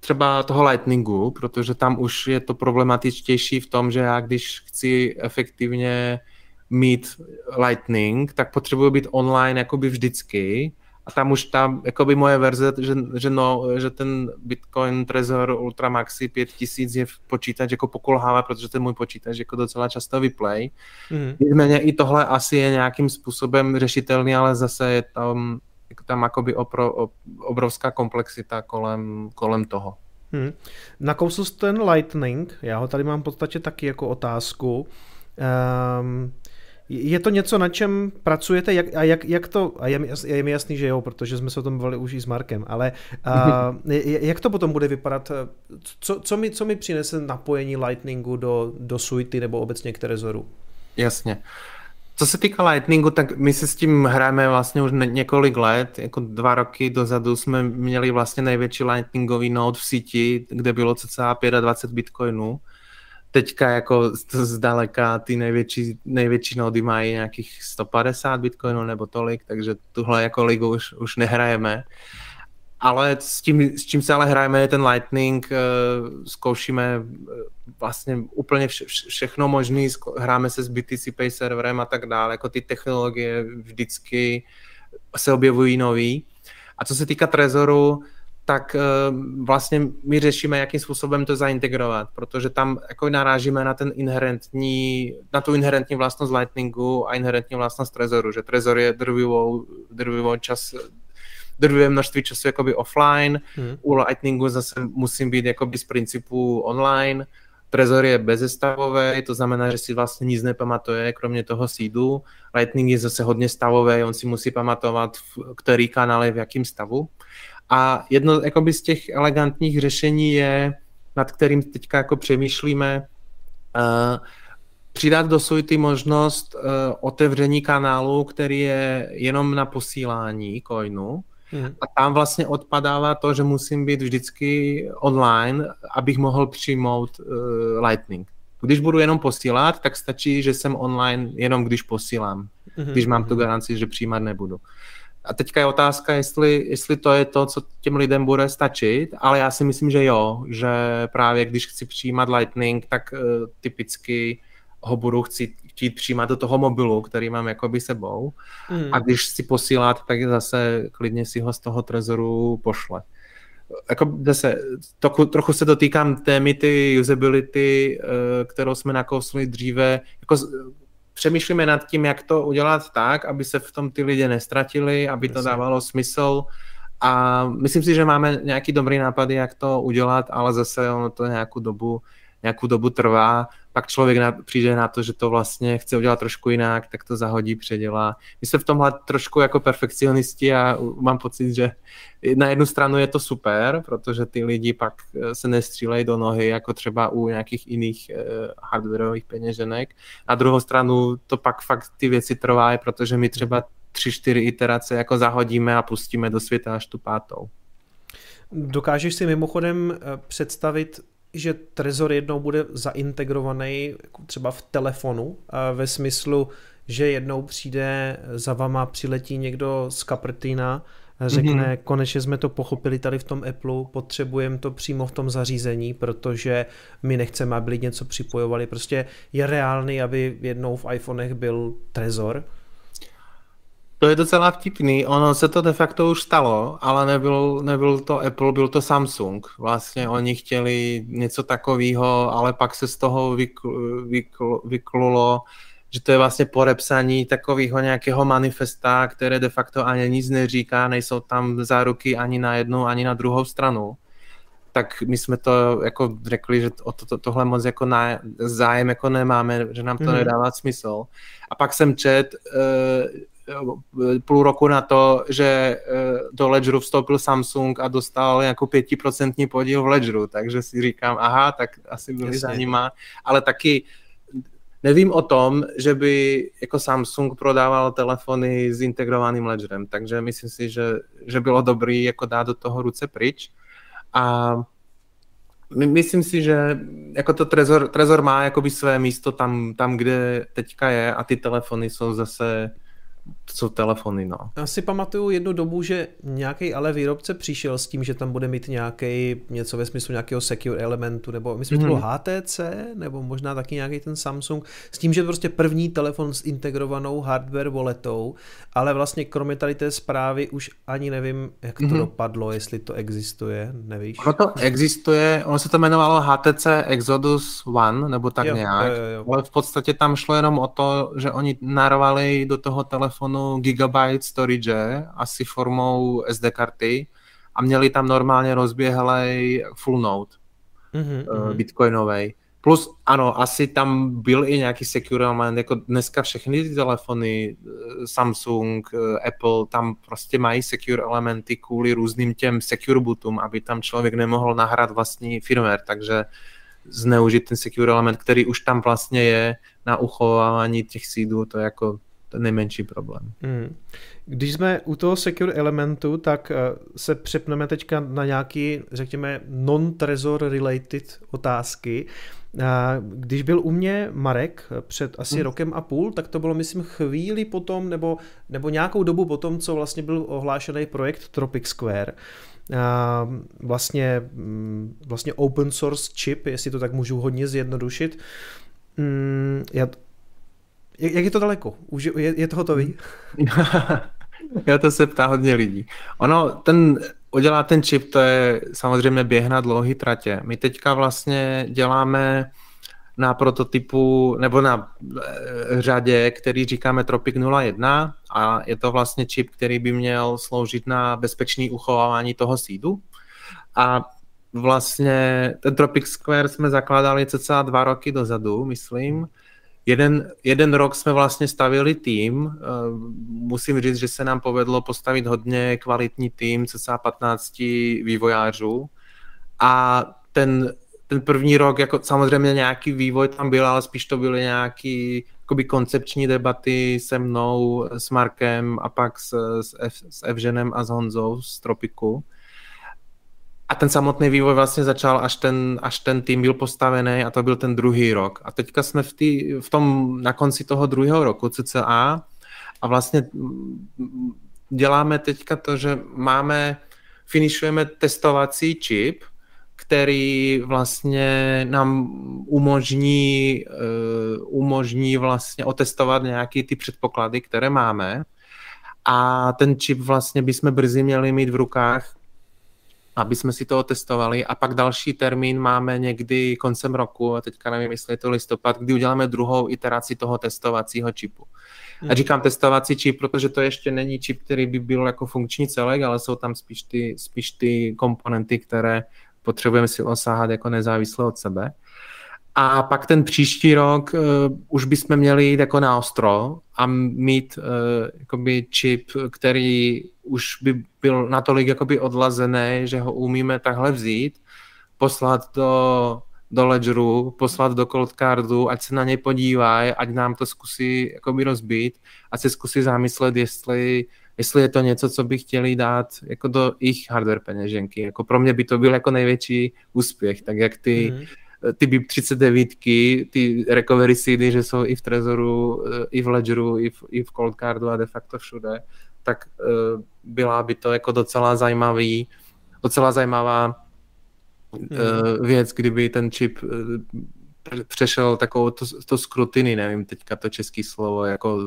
třeba toho Lightningu, protože tam už je to problematičtější v tom, že já když chci efektivně mít Lightning, tak potřebuji být online jakoby vždycky a tam už tam jakoby moje verze, že, že, no, že ten Bitcoin Trezor Ultra Maxi 5000 je v počítač jako pokulhává, protože ten můj počítač jako docela často vyplay. Mm-hmm. Nicméně i tohle asi je nějakým způsobem řešitelný, ale zase je tam tam jakoby opro, obrovská komplexita kolem, kolem toho. Hmm. Nakousl ten Lightning, já ho tady mám v podstatě taky jako otázku. Um, je to něco, na čem pracujete jak, a jak, jak to, a je, je mi jasný, že jo, protože jsme se o tom bavili už i s Markem, ale uh, jak to potom bude vypadat, co, co, mi, co mi přinese napojení Lightningu do, do Suity nebo obecně k Trezoru? Jasně. Co se týká Lightningu, tak my se s tím hrajeme vlastně už několik let. Jako dva roky dozadu jsme měli vlastně největší Lightningový node v síti, kde bylo cca 25 bitcoinů. Teďka jako zdaleka ty největší, největší nody mají nějakých 150 bitcoinů nebo tolik, takže tuhle jako ligu už, už nehrajeme. Ale s tím, s čím se ale hrajeme je ten Lightning, eh, zkoušíme eh, vlastně úplně vše, všechno možný, hráme se s BTC Pay serverem a tak dále, jako ty technologie vždycky se objevují nový. A co se týká Trezoru, tak eh, vlastně my řešíme, jakým způsobem to zaintegrovat, protože tam jako narážíme na ten inherentní, na tu inherentní vlastnost Lightningu a inherentní vlastnost Trezoru, že Trezor je drvivou, drvivou čas drvé množství času jakoby offline, hmm. u Lightningu zase musím být jakoby z principu online, Trezor je bezestavový, to znamená, že si vlastně nic nepamatuje, kromě toho seedu. Lightning je zase hodně stavový, on si musí pamatovat, v který kanál je v jakém stavu. A jedno jakoby z těch elegantních řešení je, nad kterým teďka jako přemýšlíme, uh, přidat do Suity možnost uh, otevření kanálu, který je jenom na posílání coinu, Hmm. A tam vlastně odpadává to, že musím být vždycky online, abych mohl přijmout uh, Lightning. Když budu jenom posílat, tak stačí, že jsem online jenom když posílám. Hmm. Když mám tu mhm. garanci, že přijímat nebudu. A teďka je otázka, jestli, jestli to je to, co těm lidem bude stačit, ale já si myslím, že jo, že právě když chci přijímat Lightning, tak uh, typicky ho budu chtít, chtít přijímat do toho mobilu, který mám jakoby sebou. Mm. A když si posílat, tak zase klidně si ho z toho trezoru pošle. Jako zase, trochu, trochu se dotýkám témy ty usability, eh, kterou jsme nakousli dříve. Jako přemýšlíme nad tím, jak to udělat tak, aby se v tom ty lidi nestratili, aby to dávalo smysl. A myslím si, že máme nějaký dobrý nápady, jak to udělat, ale zase ono to nějakou dobu nějakou dobu trvá, pak člověk na, přijde na to, že to vlastně chce udělat trošku jinak, tak to zahodí, předělá. My jsme v tomhle trošku jako perfekcionisti a mám pocit, že na jednu stranu je to super, protože ty lidi pak eh, se nestřílejí do nohy, jako třeba u nějakých jiných uh, hardwareových peněženek. Na druhou stranu to pak fakt ty věci trvá, protože my třeba tři, čtyři iterace jako zahodíme a pustíme do světa až tu pátou. Dokážeš si mimochodem eh, představit že Trezor jednou bude zaintegrovaný jako třeba v telefonu ve smyslu, že jednou přijde za vama, přiletí někdo z Kaprtina, řekne, mm-hmm. konečně jsme to pochopili tady v tom Apple, potřebujeme to přímo v tom zařízení, protože my nechceme, aby lidi něco připojovali. Prostě je reálný, aby jednou v iPhonech byl Trezor, to je docela vtipný, ono se to de facto už stalo, ale nebyl, nebyl to Apple, byl to Samsung. Vlastně oni chtěli něco takového, ale pak se z toho vykl, vykl, vyklulo, že to je vlastně podepsaní takového nějakého manifesta, které de facto ani nic neříká, nejsou tam záruky ani na jednu, ani na druhou stranu. Tak my jsme to jako řekli, že o to, to, tohle moc jako na, zájem jako nemáme, že nám to mm. nedává smysl. A pak jsem čet, uh, půl roku na to, že do Ledgeru vstoupil Samsung a dostal jako pětiprocentní podíl v Ledgeru, takže si říkám, aha, tak asi byli za nima, ale taky nevím o tom, že by jako Samsung prodával telefony s integrovaným ledgerem, takže myslím si, že, že bylo dobrý jako dát do toho ruce pryč. A myslím si, že jako to Trezor, Trezor má jakoby své místo tam, tam, kde teďka je a ty telefony jsou zase jsou telefony, no. Já si pamatuju jednu dobu, že nějaký ale výrobce přišel s tím, že tam bude mít nějaký něco ve smyslu nějakého secure elementu, nebo myslím, mm-hmm. že to bylo HTC, mhm. nebo možná taky nějaký ten Samsung, s tím, že prostě první telefon s integrovanou hardware walletou, ale vlastně kromě tady té zprávy už ani nevím, jak to mm-hmm. dopadlo, jestli to existuje, nevíš? Ono to existuje, ono se to jmenovalo HTC Exodus One, nebo tak jo, nějak, jo, jo, jo. ale v podstatě tam šlo jenom o to, že oni narvali do toho telefonu telefonu gigabyte storage, asi formou SD karty a měli tam normálně rozběhlej full node mm-hmm. bitcoinovej. Plus ano, asi tam byl i nějaký secure element, jako dneska všechny ty telefony, eh, Samsung, eh, Apple, tam prostě mají secure elementy kvůli různým těm secure bootům, aby tam člověk nemohl nahrát vlastní firmware, takže zneužít ten secure element, který už tam vlastně je na uchovávání těch seedů, to je jako ten nejmenší problém. Hmm. Když jsme u toho secure elementu, tak eh, se přepneme teďka na nějaký, řekněme, non-trezor related otázky. Když byl u mě Marek před asi hmm. rokem a půl, tak to bylo, myslím, chvíli potom, nebo, nebo nějakou dobu potom, co vlastně byl ohlášený projekt Tropic Square. Vlastně, mm, vlastně open source chip, jestli to tak můžu hodně zjednodušit. Mm, já jak je to daleko? Už je, je to hotový? Já to se ptá hodně lidí. Ono, ten, udělá ten čip, to je samozřejmě běh na dlouhý tratě. My teďka vlastně děláme na prototypu nebo na e, řadě, který říkáme Tropic 01 a je to vlastně čip, který by měl sloužit na bezpečné uchovávání toho sídu. A vlastně ten Tropic Square jsme zakládali cca dva roky dozadu, myslím, Jeden, jeden rok jsme vlastně stavili tým. Eh, musím říct, že se nám povedlo postavit hodně kvalitní tým, cca 15 vývojářů. A ten, ten první rok, jako samozřejmě nějaký vývoj tam byl, ale spíš to byly nějaký jakoby koncepční debaty se mnou, s Markem a pak s, s, s Evženem a s Honzou z Tropiku. A ten samotný vývoj vlastně začal, až ten, až ten tým byl postavený a to byl ten druhý rok. A teďka jsme v, tý, v tom, na konci toho druhého roku CCA a vlastně děláme teďka to, že máme, finišujeme testovací čip, který vlastně nám umožní, uh, umožní vlastně otestovat nějaký ty předpoklady, které máme. A ten čip vlastně bychom brzy měli mít v rukách aby jsme si to otestovali a pak další termín máme někdy koncem roku, a teďka nevím, jestli je to listopad, kdy uděláme druhou iteraci toho testovacího čipu. A hmm. říkám testovací čip, protože to ještě není čip, který by byl jako funkční celek, ale jsou tam spíš ty, spíš ty komponenty, které potřebujeme si osáhat jako nezávisle od sebe. A pak ten příští rok uh, už bychom měli jít jako na ostro a mít uh, jakoby čip, který už by byl natolik jakoby odlazený, že ho umíme takhle vzít, poslat do, do Ledgeru, poslat do Cold Cardu, ať se na něj podívají, ať nám to zkusí jakoby rozbít, ať se zkusí zamyslet, jestli, jestli je to něco, co by chtěli dát jako do jejich hardware peněženky. Jako pro mě by to byl jako největší úspěch, tak jak ty mm-hmm ty BIP 39, ty recovery seedy, že jsou i v Trezoru, eh, i v Ledgeru, i v, i v Cold Cardu a de facto všude, tak uh, byla by to jako docela zajímavý, docela zajímavá uh, věc, kdyby ten čip přešel takovou to, to skrutiny, nevím teďka to český slovo, jako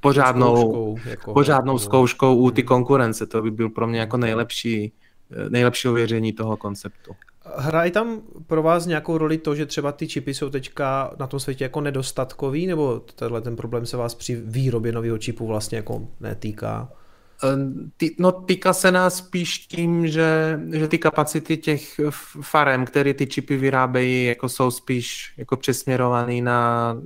pořádnou, zkouškou, jako, pořádnou jako, zkouškou u ty konkurence. To by byl pro mě jako nejlepší, nejlepší ověření toho konceptu. Hraje tam pro vás nějakou roli to, že třeba ty čipy jsou teďka na tom světě jako nedostatkový, nebo tenhle ten problém se vás při výrobě nového čipu vlastně jako netýká? Tý, no týká se nás spíš tím, že, že ty kapacity těch farem, které ty čipy vyrábějí, jako jsou spíš jako přesměrovaný na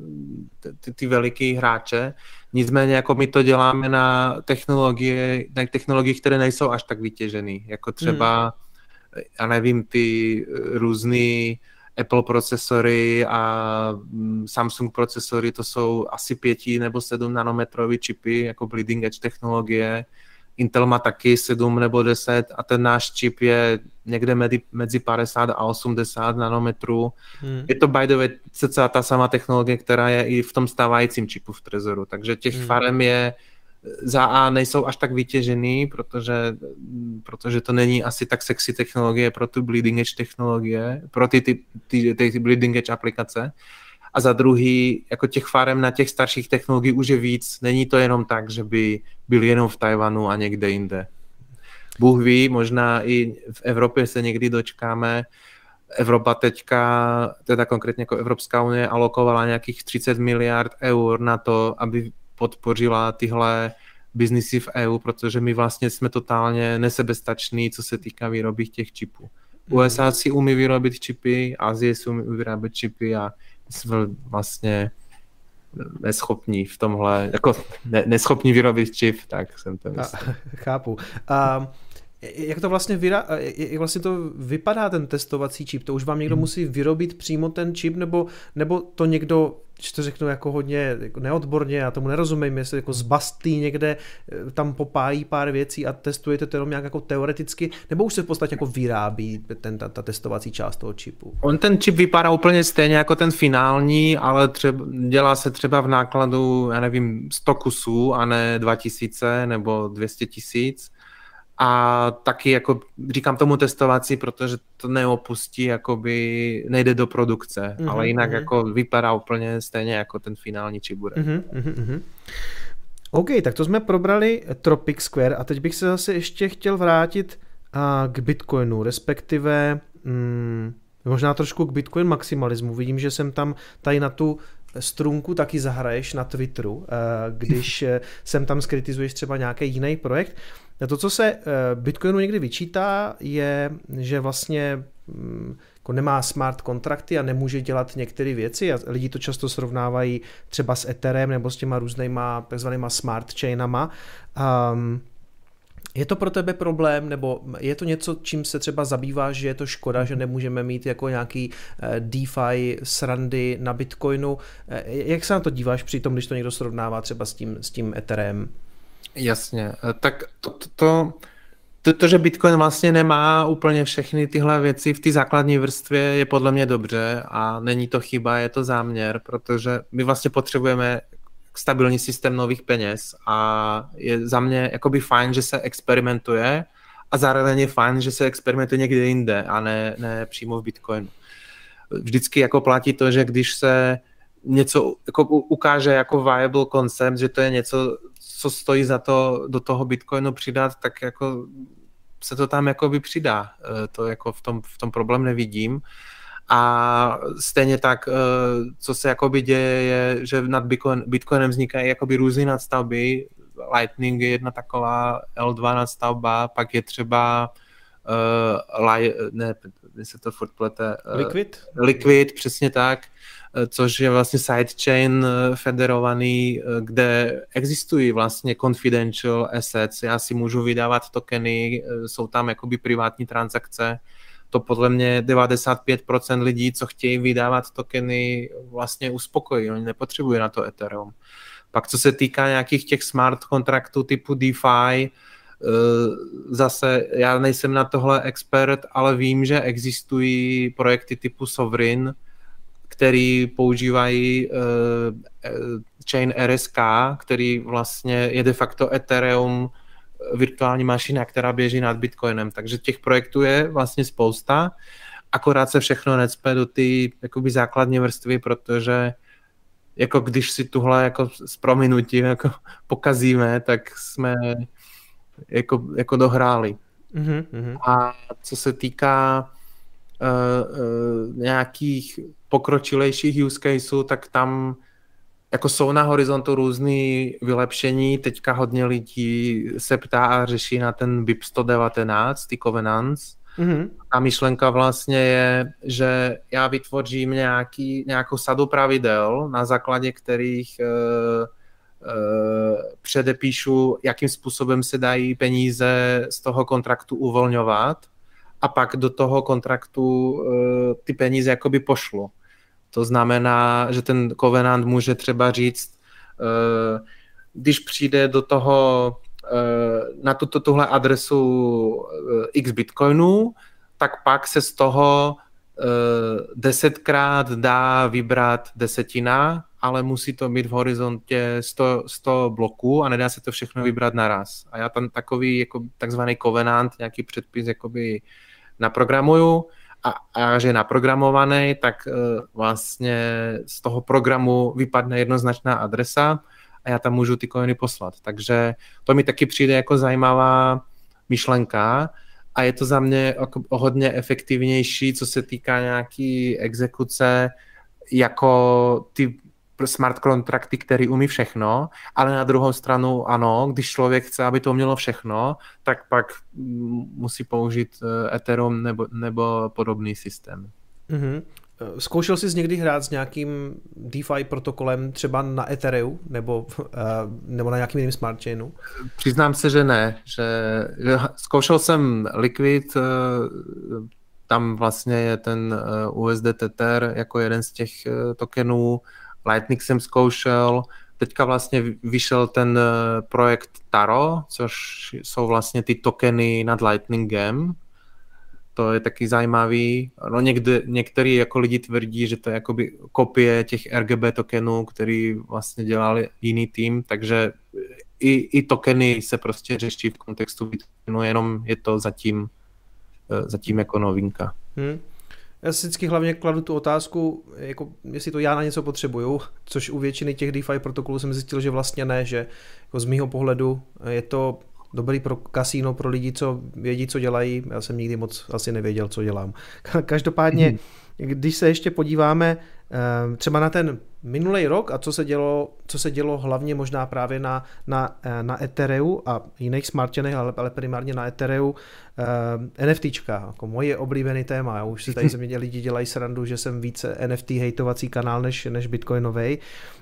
ty, ty veliký hráče. Nicméně jako my to děláme na technologie, na technologie, které nejsou až tak vytěžené, jako třeba, hmm. Já nevím, ty různý Apple procesory a mm, Samsung procesory, to jsou asi pěti nebo sedm nanometrový čipy, jako bleeding edge technologie, Intel má taky 7 nebo 10 a ten náš čip je někde mezi, mezi 50 a 80 nanometrů. Hmm. Je to by the way ta sama technologie, která je i v tom stávajícím čipu v Trezoru. Takže těch hmm. farem je za A nejsou až tak vytěžený, protože, protože to není asi tak sexy technologie pro tu bleeding edge technologie, pro ty, ty, ty, ty, bleeding edge aplikace a za druhý, jako těch farem na těch starších technologií už je víc. Není to jenom tak, že by byl jenom v Tajvanu a někde jinde. Bůh ví, možná i v Evropě se někdy dočkáme. Evropa teďka, teda konkrétně jako Evropská unie, alokovala nějakých 30 miliard eur na to, aby podpořila tyhle biznisy v EU, protože my vlastně jsme totálně nesebestační, co se týká výroby těch čipů. USA si umí vyrobit čipy, Azie si umí vyrábět čipy a jsme vlastně neschopní v tomhle, jako ne, neschopní vyrobit čip, tak jsem to myslel. Chápu. A jak to vlastně, vyra, jak vlastně to vypadá ten testovací čip? To už vám někdo hmm. musí vyrobit přímo ten čip, nebo, nebo to někdo, když to řeknu jako hodně jako neodborně, já tomu nerozumím, jestli jako zbastí někde, eh, tam popájí pár věcí a testujete to jenom nějak jako teoreticky, nebo už se v podstatě jako vyrábí ten, ta, ta testovací část toho čipu? On ten čip vypadá úplně stejně jako ten finální, ale třeba, dělá se třeba v nákladu, já nevím, 100 kusů a ne 2000 nebo 200 tisíc a taky jako říkám tomu testovací, protože to neopustí, jakoby nejde do produkce, mm-hmm, ale jinak mm-hmm. jako vypadá úplně stejně jako ten finální čip bude. Mm-hmm, mm-hmm. OK, tak to jsme probrali Tropic Square a teď bych se zase ještě chtěl vrátit a, k Bitcoinu, respektive mm, možná trošku k Bitcoin maximalismu. Vidím, že jsem tam tady na tu strunku taky zahraješ na Twitteru, když sem tam skritizuješ třeba nějaký jiný projekt. To, co se eh, Bitcoinu někdy vyčítá, je, že vlastně mm, jako nemá smart kontrakty a nemůže dělat některé věci a lidi to často srovnávají třeba s Etherem nebo s těma různýma takzvanýma smart chainama. Um, je to pro tebe problém, nebo je to něco, čím se třeba zabýváš, že je to škoda, že nemůžeme mít jako nějaký eh, DeFi srandy na Bitcoinu? Eh, jak se na to díváš při tom, když to někdo srovnává třeba s tím, s tím Etherem? Jasně, eh, tak to, to, to, to, to, že Bitcoin vlastně nemá úplně všechny tyhle věci v té základní vrstvě je podle mě dobře a není to chyba, je to záměr, protože my vlastně potřebujeme stabilní systém nových peněz a je za mě jakoby fajn, že se experimentuje a zároveň je fajn, že se experimentuje někde jinde a ne, ne přímo v Bitcoinu. Vždycky jako platí to, že když se něco jako ukáže jako viable concept, že to je něco, co stojí za to do toho Bitcoinu přidat, tak jako se to tam jakoby přidá. Eh, to jako v tom, v tom problém nevidím. A stejně tak, eh, co se jakoby děje, je, že nad Bitcoin, Bitcoinem vznikají jakoby různé nadstavby. Lightning je jedna taková L2 nadstavba, pak je třeba uh, li, ne, se to furt plete. Uh, Liquid? Liquid, přesně tak což je vlastně sidechain eh, federovaný, eh, kde existují vlastně confidential assets. Já si můžu vydávat tokeny, eh, jsou tam jakoby privátní transakce. To podle mě 95% lidí, co chtějí vydávat tokeny, vlastně uspokojí. Oni nepotřebují na to Ethereum. Pak co se týká nějakých těch smart kontraktů typu DeFi, zase já nejsem na tohle expert, ale vím, že existují projekty typu Sovereign, který používají uh, chain RSK, který vlastně je de facto Ethereum eh, virtuální mašina, která běží nad Bitcoinem. Takže těch projektů je vlastně spousta, akorát se všechno necpe do ty jakoby základní vrstvy, protože jako když si tuhle jako s prominutím jako pokazíme, tak jsme jako, jako dohráli. Mm-hmm. A co se týká uh, nějakých pokročilejších use caseů, tak tam jako jsou na horizontu různý vylepšení, teďka hodně lidí se ptá a řeší na ten BIP 119, ty Covenants. Mm-hmm. A myšlenka vlastně je, že já vytvořím nějaký, nějakou sadu pravidel, na základě kterých uh, uh, předepíšu, jakým způsobem se dají peníze z toho kontraktu uvolňovat a pak do toho kontraktu uh, ty peníze jakoby pošlu. To znamená, že ten Covenant může třeba říct, eh, když přijde do toho eh, na tuto, tuhle adresu eh, x bitcoinů, tak pak se z toho desetkrát dá vybrat desetina, ale musí to být v horizontě 100, 100 bloků a nedá se to všechno vybrat naraz. A já tam takový jako takzvaný covenant, nějaký předpis jakoby naprogramuju a, a že je naprogramovaný, tak uh, vlastně z toho programu vypadne jednoznačná adresa a já tam můžu ty coiny poslat. Takže to mi taky přijde jako zajímavá myšlenka a je to za mě jako hodně efektivnější, co se týká nějaký exekuce, jako ty smart kontrakty, který umí všechno, ale na druhou stranu ano, když člověk chce, aby to mělo všechno, tak pak musí použít eh, Ethereum nebo, nebo podobný systém. Mm-hmm. Zkoušel jsi někdy hrát s nějakým DeFi protokolem třeba na Ethereum nebo, uh, nebo na nějakým jiným smart chainu? Přiznám se, že ne. Že, že zkoušel jsem Liquid, tam vlastně je ten USD Tether jako jeden z těch tokenů, Lightning jsem zkoušel, teďka vlastně vyšel ten eh, projekt Taro, což jsou vlastně ty tokeny nad Lightningem. To je taky zajímavý. No někde, některý jako lidi tvrdí, že to je jakoby kopie těch RGB tokenů, který vlastně dělali jiný tým, takže i, i tokeny se prostě řeší v kontextu Bitcoinu, jenom je to zatím, eh, zatím jako novinka. Hmm. Já si vždycky hlavně kladu tu otázku, jako jestli to já na něco potřebuju, což u většiny těch DeFi protokolů jsem zjistil, že vlastně ne, že jako z mýho pohledu je to dobrý pro kasíno, pro lidi, co vědí, co dělají. Já jsem nikdy moc asi nevěděl, co dělám. Každopádně, mm-hmm. když se ještě podíváme eh, třeba na ten minulý rok a co se dělo, co se dělo hlavně možná právě na, na, eh, na Ethereum a jiných smartčenech, ale, ale primárně na Ethereum, uh, NFTčka, jako moje oblíbený téma. Já už si tady ze mě lidi dělají srandu, že jsem více NFT hejtovací kanál než, než Bitcoinový.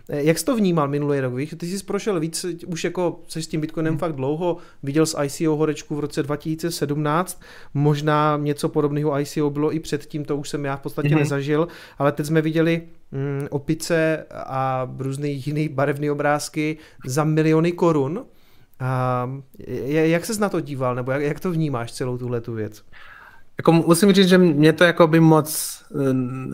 Eh, jak jsi to vnímal minulý rok? Víš, ty jsi prošel víc, už jako jsi s tím Bitcoinem hmm. fakt dlouho, viděl z ICO horečku v roce 2017, možná něco podobného ICO bylo i předtím, to už jsem já v podstatě hmm. nezažil, ale teď jsme viděli mm, opice a různé jiné barevné obrázky za miliony korun. A jak ses na to díval, nebo jak, jak to vnímáš celou tuhle tu věc? Jako musím říct, že mě to jako by moc eh,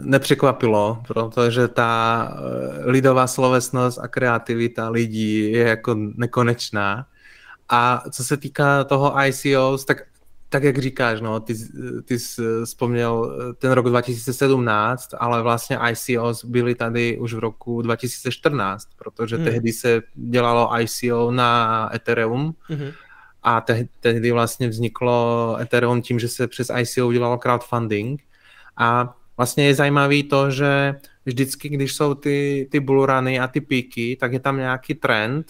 nepřekvapilo, protože ta eh, lidová slovesnost a kreativita lidí je jako nekonečná. A co se týká toho ICOs, tak tak jak říkáš, no, ty, ty jsi vzpomněl ten rok 2017, ale vlastně ICOs byly tady už v roku 2014, protože hmm. tehdy se dělalo ICO na Ethereum hmm. a te, tehdy vlastně vzniklo Ethereum tím, že se přes ICO udělalo crowdfunding a vlastně je zajímavý to, že vždycky, když jsou ty, ty bullruny a ty píky, tak je tam nějaký trend,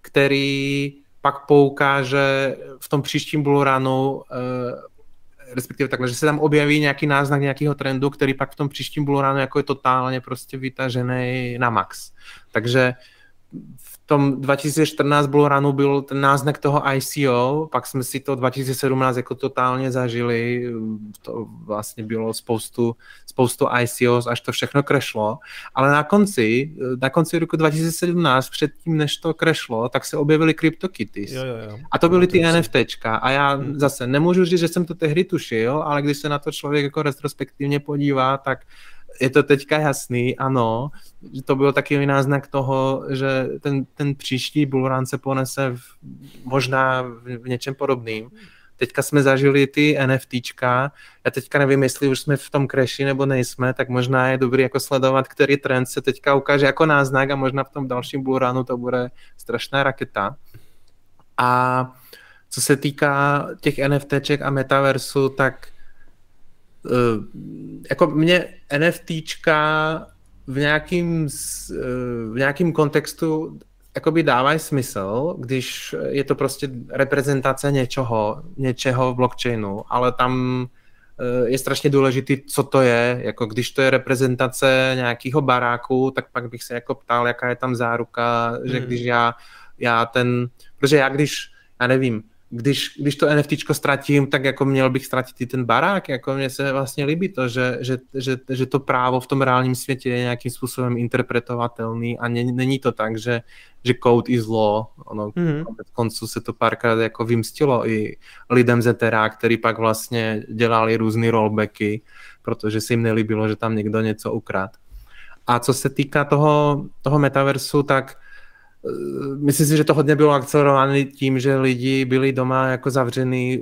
který pak poukáže v tom příštím bullrunu, eh, respektive takhle, že se tam objeví nějaký náznak nějakého trendu, který pak v tom příštím bullrunu jako je totálně prostě vytažený na max. Takže v tom 2014 Bullrunu byl ten náznak toho ICO, pak jsme si to 2017 jako totálně zažili, to vlastně bylo spoustu, spoustu ICOs, až to všechno krešlo, ale na konci, na konci roku 2017, předtím než to krešlo, tak se objevily CryptoKitties. Jo, jo, jo. A to byly ty NFTčka a já hmm. zase nemůžu říct, že jsem to tehdy tušil, ale když se na to člověk jako retrospektivně podívá, tak je to teďka jasný, ano, to byl takový náznak toho, že ten, ten příští bullrun se ponese v, možná v něčem podobným. Teďka jsme zažili ty NFTčka, já teďka nevím, jestli už jsme v tom crashi nebo nejsme, tak možná je dobrý jako sledovat, který trend se teďka ukáže jako náznak a možná v tom dalším bullrunu to bude strašná raketa. A co se týká těch NFTček a metaversu, tak jako mě NFTčka v nějakým, v nějakým kontextu jakoby dávají smysl, když je to prostě reprezentace něčeho, něčeho v blockchainu, ale tam eh, je strašně důležitý, co to je. Jako když to je reprezentace nějakého baráku, tak pak bych se jako ptal, jaká je tam záruka, že hmm. když já, já ten, protože já když, já nevím, když, když to NFT ztratím, tak jako měl bych ztratit i ten barák, jako mně se vlastně líbí to, že, že, že, že to právo v tom reálním světě je nějakým způsobem interpretovatelný a není, není to tak, že, že code is law, ono mm-hmm. konců se to párkrát jako vymstilo i lidem z Ethera, který pak vlastně dělali různé rollbacky, protože se jim nelíbilo, že tam někdo něco ukrát. A co se týká toho, toho metaversu, tak myslím si, že to hodně bylo akcelerované tím, že lidi byli doma jako zavřený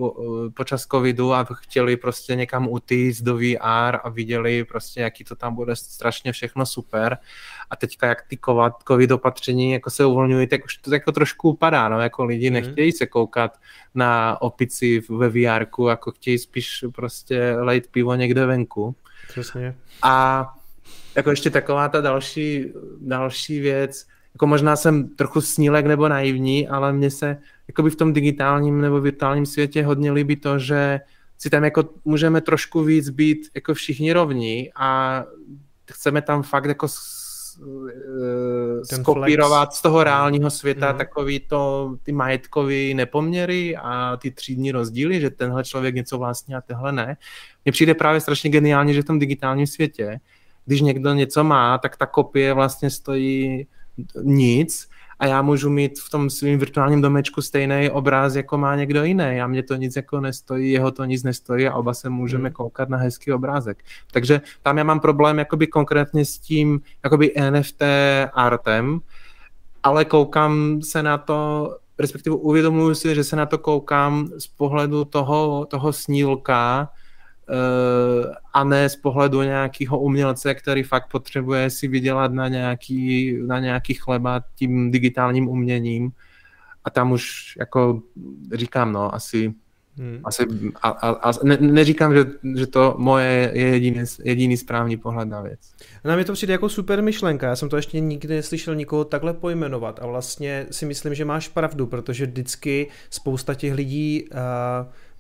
počas covidu a chtěli prostě někam utíct do VR a viděli prostě, jaký to tam bude strašně všechno super. A teďka, jak ty covid opatření jako se uvolňují, tak už to jako trošku upadá, no, jako lidi mm. nechtějí se koukat na opici ve VR, jako chtějí spíš prostě lejt pivo někde venku. Přesně. A jako ještě taková ta další, další věc, jako možná jsem trochu snílek nebo naivní, ale mně se by v tom digitálním nebo virtuálním světě hodně líbí to, že si tam jako můžeme trošku víc být jako všichni rovní a chceme tam fakt jako Ten skopírovat flex. z toho reálního světa mm. takový to, ty majetkové nepoměry a ty třídní rozdíly, že tenhle člověk něco vlastní a tenhle ne. Mně přijde právě strašně geniálně, že v tom digitálním světě, když někdo něco má, tak ta kopie vlastně stojí nic a já můžu mít v tom svým virtuálním domečku stejný obraz, jako má někdo jiný a mě to nic jako nestojí, jeho to nic nestojí a oba se můžeme hmm. koukat na hezký obrázek. Takže tam já mám problém jakoby konkrétně s tím jakoby NFT artem, ale koukám se na to, respektive uvědomuji si, že se na to koukám z pohledu toho, toho snílka, a ne z pohledu nějakého umělce, který fakt potřebuje si vydělat na nějaký, na nějaký chleba tím digitálním uměním. A tam už jako říkám, no, asi Hmm. Asi, a, a, a ne, neříkám, že, že to moje je jediný, jediný správný pohled na věc. Na mě to přijde jako super myšlenka, já jsem to ještě nikdy neslyšel nikoho takhle pojmenovat a vlastně si myslím, že máš pravdu, protože vždycky spousta těch lidí uh,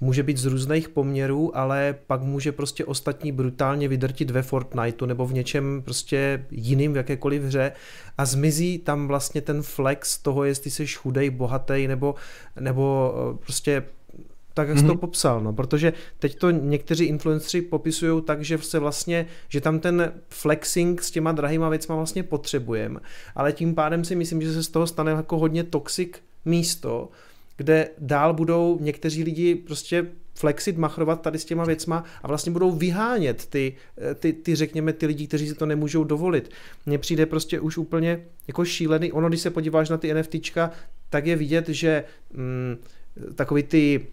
může být z různých poměrů, ale pak může prostě ostatní brutálně vydrtit ve Fortniteu nebo v něčem prostě jiným v jakékoliv hře a zmizí tam vlastně ten flex toho, jestli jsi chudej, bohatý nebo, nebo eh, prostě tak jak jsi mm-hmm. to mhm. popsal, no, protože teď to někteří influenceri popisují tak, že se vlastně, že tam ten flexing s těma drahýma věcma vlastně potřebujeme, ale tím pádem si myslím, že se z toho stane jako hodně toxic místo, kde dál budou někteří lidi prostě flexit, machrovat tady s těma věcma a vlastně budou vyhánět ty, ty, ty, řekněme, ty lidi, kteří si to nemůžou dovolit. Mně přijde prostě už úplně jako šílený. Ono, když se podíváš na ty NFTčka, tak je vidět, že mm, takový ty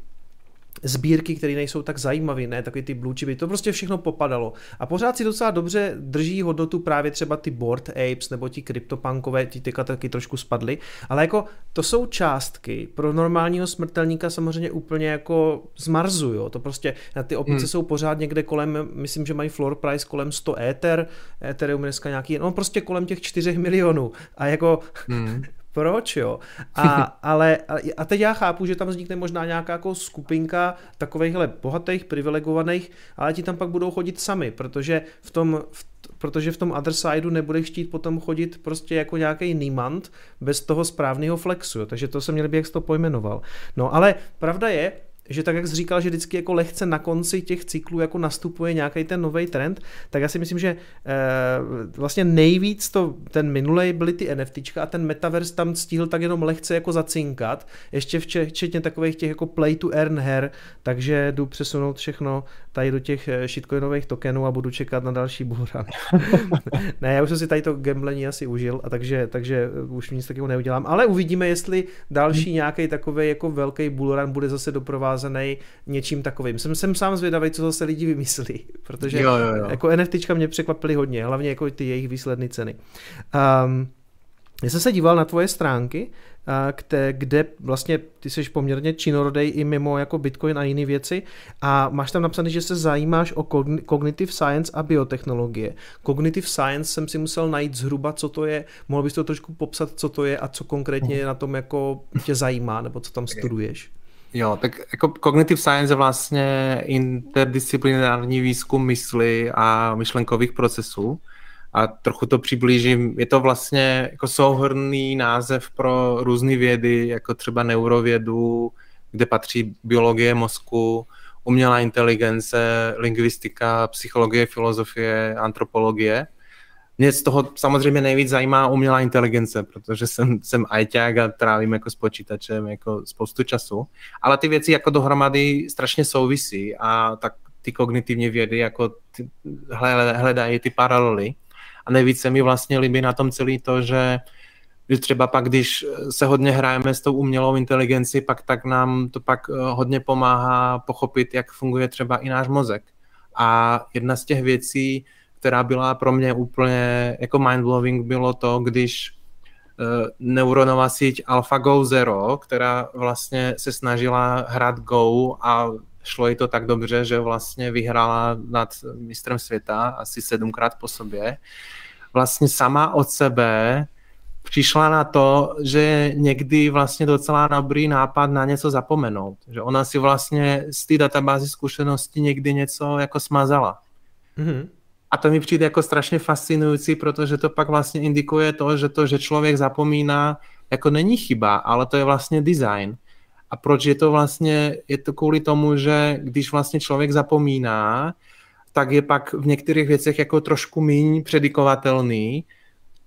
sbírky, které nejsou tak zajímavé, ne takový ty blue chipy, to prostě všechno popadalo. A pořád si docela dobře drží hodnotu právě třeba ty board apes nebo ti kryptopankové, ti teďka taky trošku spadly, ale jako to jsou částky pro normálního smrtelníka samozřejmě úplně jako zmarzu, jo. to prostě na ty opice hmm. jsou pořád někde kolem, myslím, že mají floor price kolem 100 Ether, Ethereum dneska nějaký, no prostě kolem těch 4 milionů a jako hmm proč, jo. A, ale, a teď já chápu, že tam vznikne možná nějaká jako skupinka takovýchhle bohatých, privilegovaných, ale ti tam pak budou chodit sami, protože v tom, v, protože v tom other sideu nebudeš chtít potom chodit prostě jako nějaký nímant bez toho správného flexu, takže to se měl by, jak to pojmenoval. No ale pravda je, že tak, jak jsi říkal, že vždycky jako lehce na konci těch cyklů jako nastupuje nějaký ten nový trend, tak já si myslím, že e, vlastně nejvíc to, ten minulej byly ty NFTčka a ten metaverse tam stihl tak jenom lehce jako zacinkat, ještě včetně takových těch jako play to earn her, takže jdu přesunout všechno tady do těch eh, shitcoinových tokenů a budu čekat na další bullrun. ne, já už jsem si tady to gamblení asi užil, a takže, takže eh, už nic takového neudělám, ale uvidíme, jestli další nějaký takový jako velký bullrun bude zase doprovázený něčím takovým. Jsem, jsem sám zvědavý, co zase lidi vymyslí, protože jo, jo, jo. jako NFTčka mě překvapily hodně, hlavně jako ty jejich výsledné ceny. Um, já jsem se díval na tvoje stránky kde, kde vlastně ty jsi poměrně činorodej i mimo jako Bitcoin a jiné věci a máš tam napsané, že se zajímáš o cognitive science a biotechnologie. Cognitive science jsem si musel najít zhruba, co to je. Mohl bys to trošku popsat, co to je a co konkrétně na tom jako tě zajímá, nebo co tam studuješ? Jo, tak jako cognitive science je vlastně interdisciplinární výzkum mysli a myšlenkových procesů. A trochu to přiblížím, je to vlastně jako souhrný název pro různé vědy, jako třeba neurovědu, kde patří biologie mozku, umělá inteligence, lingvistika, psychologie, filozofie, antropologie. Mě z toho samozřejmě nejvíc zajímá umělá inteligence, protože jsem, jsem ajťák a trávím jako s počítačem jako spoustu času. Ale ty věci jako dohromady strašně souvisí a tak ty kognitivní vědy jako ty, hledají ty paralely. A nejvíc se mi vlastně líbí na tom celý to, že že třeba pak, když se hodně hrajeme s tou umělou inteligenci, pak tak nám to pak eh, hodně pomáhá pochopit, jak funguje třeba i náš mozek. A jedna z těch věcí, která byla pro mě úplně jako mindblowing, bylo to, když uh, neuronová síť AlphaGo Zero, která vlastně se snažila hrát Go a šlo jí to tak dobře, že vlastně vyhrála nad mistrem světa asi sedmkrát po sobě. Vlastně sama od sebe přišla na to, že někdy vlastně docela dobrý nápad na něco zapomenout. Že ona si vlastně z té databázy zkušeností někdy něco jako smazala. Mm-hmm. A to mi přijde jako strašně fascinující, protože to pak vlastně indikuje to, že to, že člověk zapomíná, jako není chyba, ale to je vlastně design. A proč je to vlastně, je to kvůli tomu, že když vlastně člověk zapomíná, tak je pak v některých věcech jako trošku méně predikovatelný.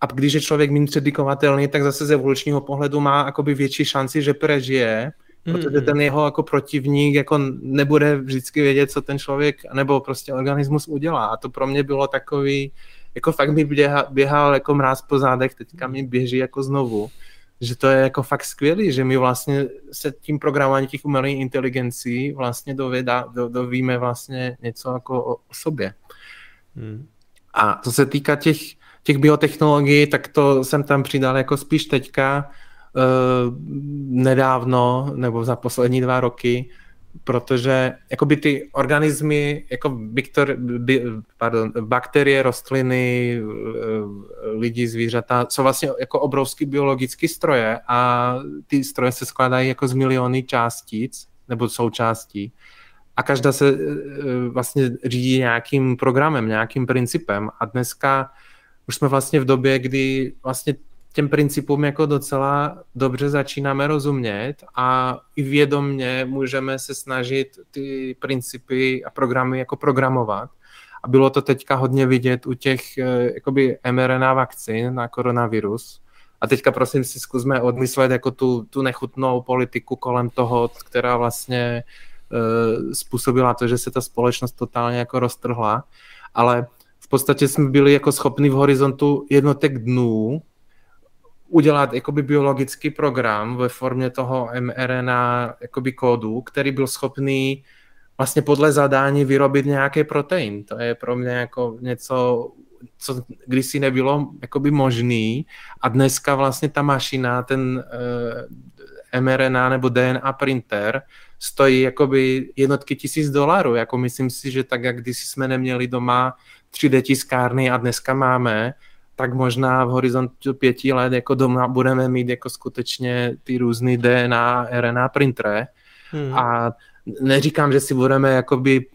A když je člověk méně predikovatelný, tak zase z evolučního pohledu má akoby větší šanci, že prežije, protože mm-hmm. ten jeho jako protivník jako nebude vždycky vědět, co ten člověk nebo prostě organismus udělá. A to pro mě bylo takový, jako fakt mi běhal, běhal jako mráz po zádech, teďka mi běží jako znovu, že to je jako fakt skvělý, že my vlastně se tím programováním těch umělých inteligencí vlastně dověda, do, dovíme vlastně něco jako o, o sobě. Hmm. A co se týká těch, těch biotechnologií, tak to jsem tam přidal jako spíš teďka, nedávno, nebo za poslední dva roky, protože jakoby ty organismy, jako Victor, by, pardon, bakterie, rostliny, eh, lidi, zvířata, jsou vlastně jako obrovský biologický stroje a ty stroje se skládají jako z miliony částic nebo součástí. A každá se eh, vlastně řídí nějakým programem, nějakým principem. A dneska už jsme vlastně v době, kdy vlastně těm principům jako docela dobře začínáme rozumět a i vědomně můžeme se snažit ty principy a programy jako programovat. A bylo to teďka hodně vidět u těch eh, jakoby mRNA vakcín na koronavirus. A teďka prosím si zkusme odmyslet jako tu, tu nechutnou politiku kolem toho, která vlastně uh, způsobila to, že se ta společnost totálně jako roztrhla. Ale v podstatě jsme byli jako schopni v horizontu jednotek dnů udělat jakoby biologický program ve formě toho mRNA jakoby kódu, který byl schopný vlastně podle zadání vyrobit nějaký protein. To je pro mě jako něco, co kdysi nebylo jakoby možný a dneska vlastně ta mašina, ten uh, mRNA nebo DNA printer stojí jakoby jednotky tisíc dolarů. Jako myslím si, že tak, jak když jsme neměli doma 3D tiskárny a dneska máme, tak možná v horizontu pěti let jako doma budeme mít jako skutečně ty různé DNA, RNA printery hmm. a neříkám, že si budeme jakoby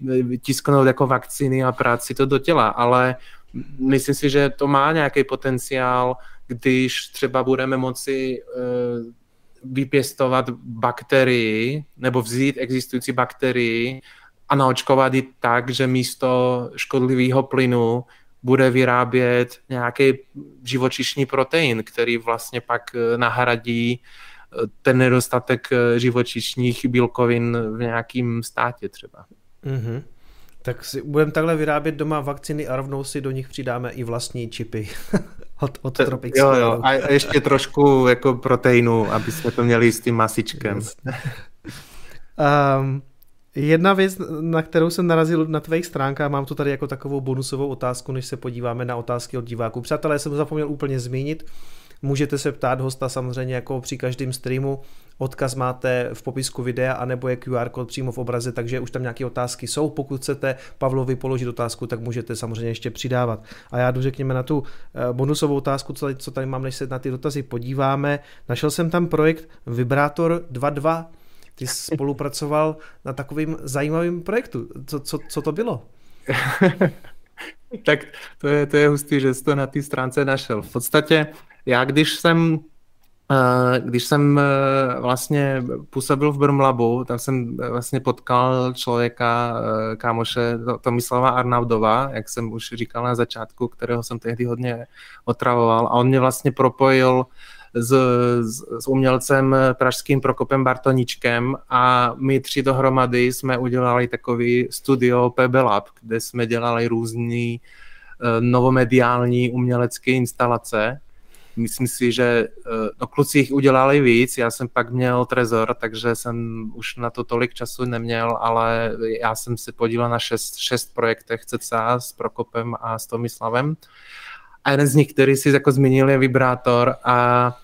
tisknout jako vakcíny a práci to do těla, ale myslím si, že to má nějaký potenciál, když třeba budeme moci uh, vypěstovat bakterii nebo vzít existující bakterii a naočkovat ji tak, že místo škodlivého plynu bude vyrábět nějaký živočišný protein, který vlastně pak eh, nahradí eh, ten nedostatek eh, živočišních bílkovin v nějakém státě třeba. Mm-hmm. Tak si budeme takhle vyrábět doma vakciny a rovnou si do nich přidáme i vlastní čipy od, od Tropic Jo, jo, a ještě trošku jako proteinu, aby jsme to měli s tím masičkem. um, Jedna věc, na kterou jsem narazil na tvých stránkách, mám to tady jako takovou bonusovou otázku, než se podíváme na otázky od diváků. Přátelé, jsem zapomněl úplně zmínit. Můžete se ptát hosta samozřejmě jako při každém streamu. Odkaz máte v popisku videa, anebo je QR kód přímo v obraze, takže už tam nějaké otázky jsou. Pokud chcete Pavlovi položit otázku, tak můžete samozřejmě ještě přidávat. A já jdu řekněme na tu eh, bonusovou otázku, co tady, co tady mám, než se na ty dotazy podíváme. Našel jsem tam projekt Vibrátor 2.2. Ty spolupracoval na takovým zajímavým projektu. Co, co, co to bylo? tak to je, to je hustý, že jsi to na té stránce našel. V podstatě já, když jsem eh, když jsem eh, vlastně působil v Brmlabu, tam jsem eh, vlastně potkal člověka, kámoše Tomislava Arnaudova, jak jsem už říkal na začátku, kterého jsem tehdy hodně otravoval a on mě vlastně propojil s, s, s umělcem pražským Prokopem Bartoničkem a my tři dohromady jsme udělali takový studio PB Lab, kde jsme dělali různý uh, novomediální umělecké instalace. Myslím si, že uh, no, kluci jich udělali víc, já jsem pak měl Trezor, takže jsem už na to tolik času neměl, ale já jsem se podílel na šest, šest projektech CCA s Prokopem a s Tomislavem. A jeden z nich, který si jako zmínil, je vibrátor a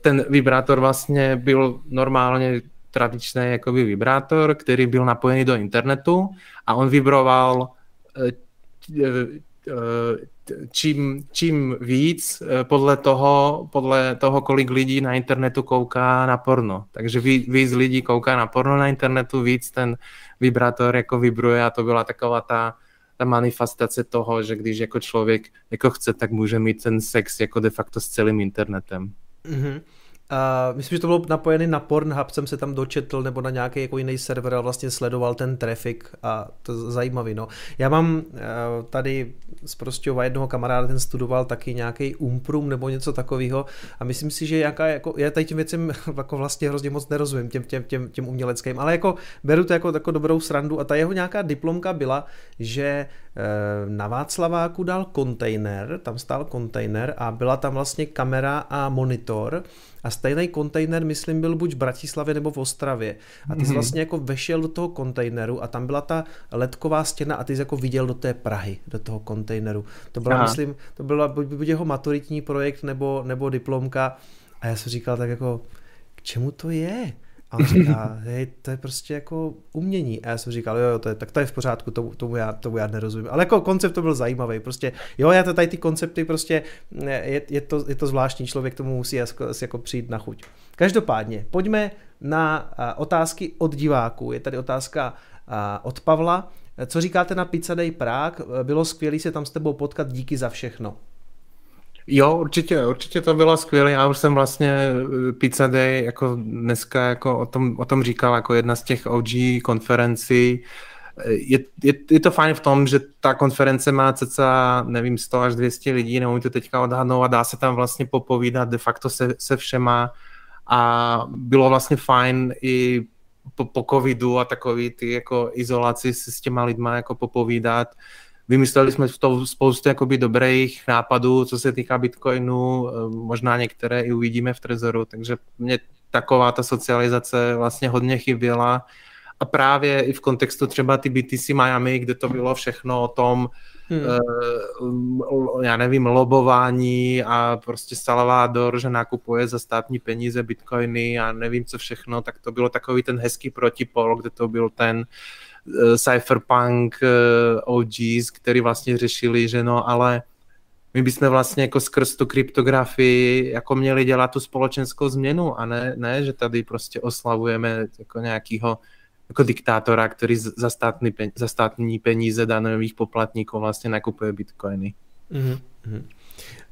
ten vibrátor vlastně byl normálně tradičný jakoby vibrátor, který byl napojený do internetu a on vibroval eh, eh, čím, čím víc eh, podle toho, podle toho, kolik lidí na internetu kouká na porno. Takže víc lidí kouká na porno na internetu, víc ten vibrátor jako vibruje a to byla taková ta, ta manifestace toho, že když jako člověk jako chce, tak může mít ten sex jako de facto s celým internetem. Mm-hmm. Uh, myslím, že to bylo napojené na Pornhub, jsem se tam dočetl, nebo na nějaký jako jiný server a vlastně sledoval ten traffic a to je zajímavý, no. Já mám uh, tady z Prostějova jednoho kamaráda, ten studoval taky nějaký umprum nebo něco takového a myslím si, že jaká, jako, já tady těm věcem jako vlastně hrozně moc nerozumím, těm, těm, těm, těm uměleckým, ale jako beru to jako, jako dobrou srandu a ta jeho nějaká diplomka byla, že na Václaváku dal kontejner, tam stál kontejner a byla tam vlastně kamera a monitor a stejný kontejner, myslím, byl buď v Bratislavě nebo v Ostravě. A ty jsi mhm. vlastně jako vešel do toho kontejneru a tam byla ta ledková stěna a ty jsi jako viděl do té Prahy, do toho kontejneru. To byla, Aha. myslím, to byla buď, buď jeho maturitní projekt nebo, nebo diplomka. A já jsem říkal tak jako, k čemu to je? A on říká, hej, to je prostě jako umění. A já jsem říkal, jo, jo, to je, tak to je v pořádku, tomu, tomu, já, tomu já nerozumím. Ale jako koncept to byl zajímavý, prostě, jo, já to tady ty koncepty prostě, je, je, to, je to zvláštní, člověk tomu musí jako, jako přijít na chuť. Každopádně, pojďme na otázky od diváků. Je tady otázka od Pavla. Co říkáte na Pizza Day Prague? Bylo skvělé se tam s tebou potkat, díky za všechno. Jo, určitě, určitě to bylo skvělé. Já už jsem vlastně eh, Pizza Day jako dneska jako o tom, o tom říkal jako jedna z těch OG konferencí. Eh, je, je, je, to fajn v tom, že ta konference má cca, nevím, 100 až 200 lidí, neumím to teďka odhadnout a dá se tam vlastně popovídat de facto se, se všema a bylo vlastně fajn i po, po covidu a takový ty jako izolaci si s těma lidma jako popovídat Vymysleli jsme v to spoustu jakoby dobrých nápadů, co se týká Bitcoinu, eh, možná některé i uvidíme v Trezoru, takže mě taková ta socializace vlastně hodně chyběla a právě i v kontextu třeba ty BTC Miami, kde to bylo všechno o tom, hmm. uh, já nevím, lobování a prostě Salvador, že nakupuje za státní peníze bitcoiny a nevím co všechno, tak to bylo takový ten hezký protipol, kde to byl ten Eh, cypherpunk eh, OGs, který vlastně řešili, že no, ale my bychom vlastně jako skrz tu kryptografii jako měli dělat tu společenskou změnu a ne, ne že tady prostě oslavujeme jako nějakýho jako diktátora, který za, státní, za státní peníze danových poplatníků vlastně nakupuje bitcoiny. Mm-hmm.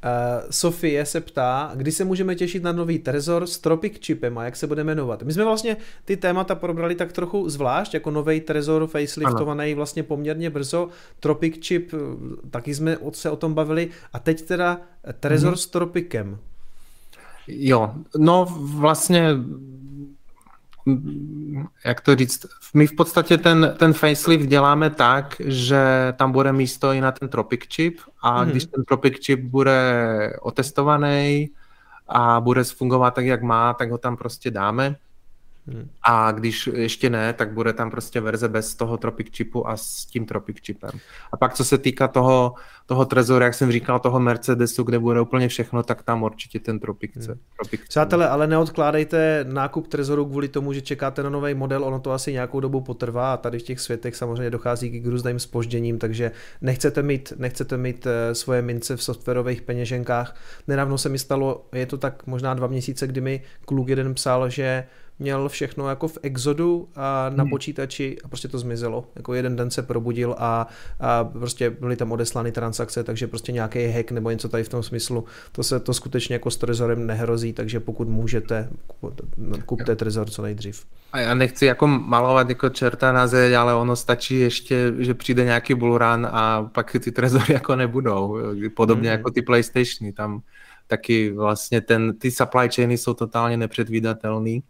Uh, Sofie se ptá, kdy se můžeme těšit na nový Trezor s Tropic chipem a jak se bude jmenovat. My jsme vlastně ty témata probrali tak trochu zvlášť, jako nový Trezor faceliftovaný ano. vlastně poměrně brzo, Tropic chip, eh, taky jsme se o tom bavili a teď teda Trezor mm-hmm. s Tropicem. Jo, no vlastně jak to říct, my v podstatě ten, ten facelift děláme tak, že tam bude místo i na ten Tropic chip a mm-hmm. když ten Tropic chip bude otestovaný a bude fungovat tak, jak má, tak ho tam prostě dáme. Hmm. A když ještě ne, tak bude tam prostě verze bez toho Tropic chipu a s tím Tropic chipem. A pak co se týká toho, toho Trezoru, jak jsem říkal, toho Mercedesu, kde bude úplně všechno, tak tam určitě ten Tropic. Hmm. Tropic Přátelé, ale neodkládejte nákup Trezoru kvůli tomu, že čekáte na nový model, ono to asi nějakou dobu potrvá a tady v těch světech samozřejmě dochází k různým spožděním, takže nechcete mít, nechcete mít eh, svoje mince v softwarových peněženkách. Nedávno se mi stalo, je to tak možná dva měsíce, kdy mi kluk jeden psal, že měl všechno jako v Exodu a na hmm. počítači a prostě to zmizelo. Jako jeden den se probudil a, a prostě byly tam odeslány transakce, takže prostě nějaký hack nebo něco tady v tom smyslu. To se to skutečně jako s Trezorem nehrozí, takže pokud můžete, kupte Trezor co nejdřív. A já nechci jako malovat jako čerta na zeď, ale ono stačí ještě, že přijde nějaký bullrun a pak ty trezory jako nebudou. Podobně mm-hmm. jako ty PlayStationy. Tam taky vlastně ten, ty supply chainy jsou totálně nepředvídatelný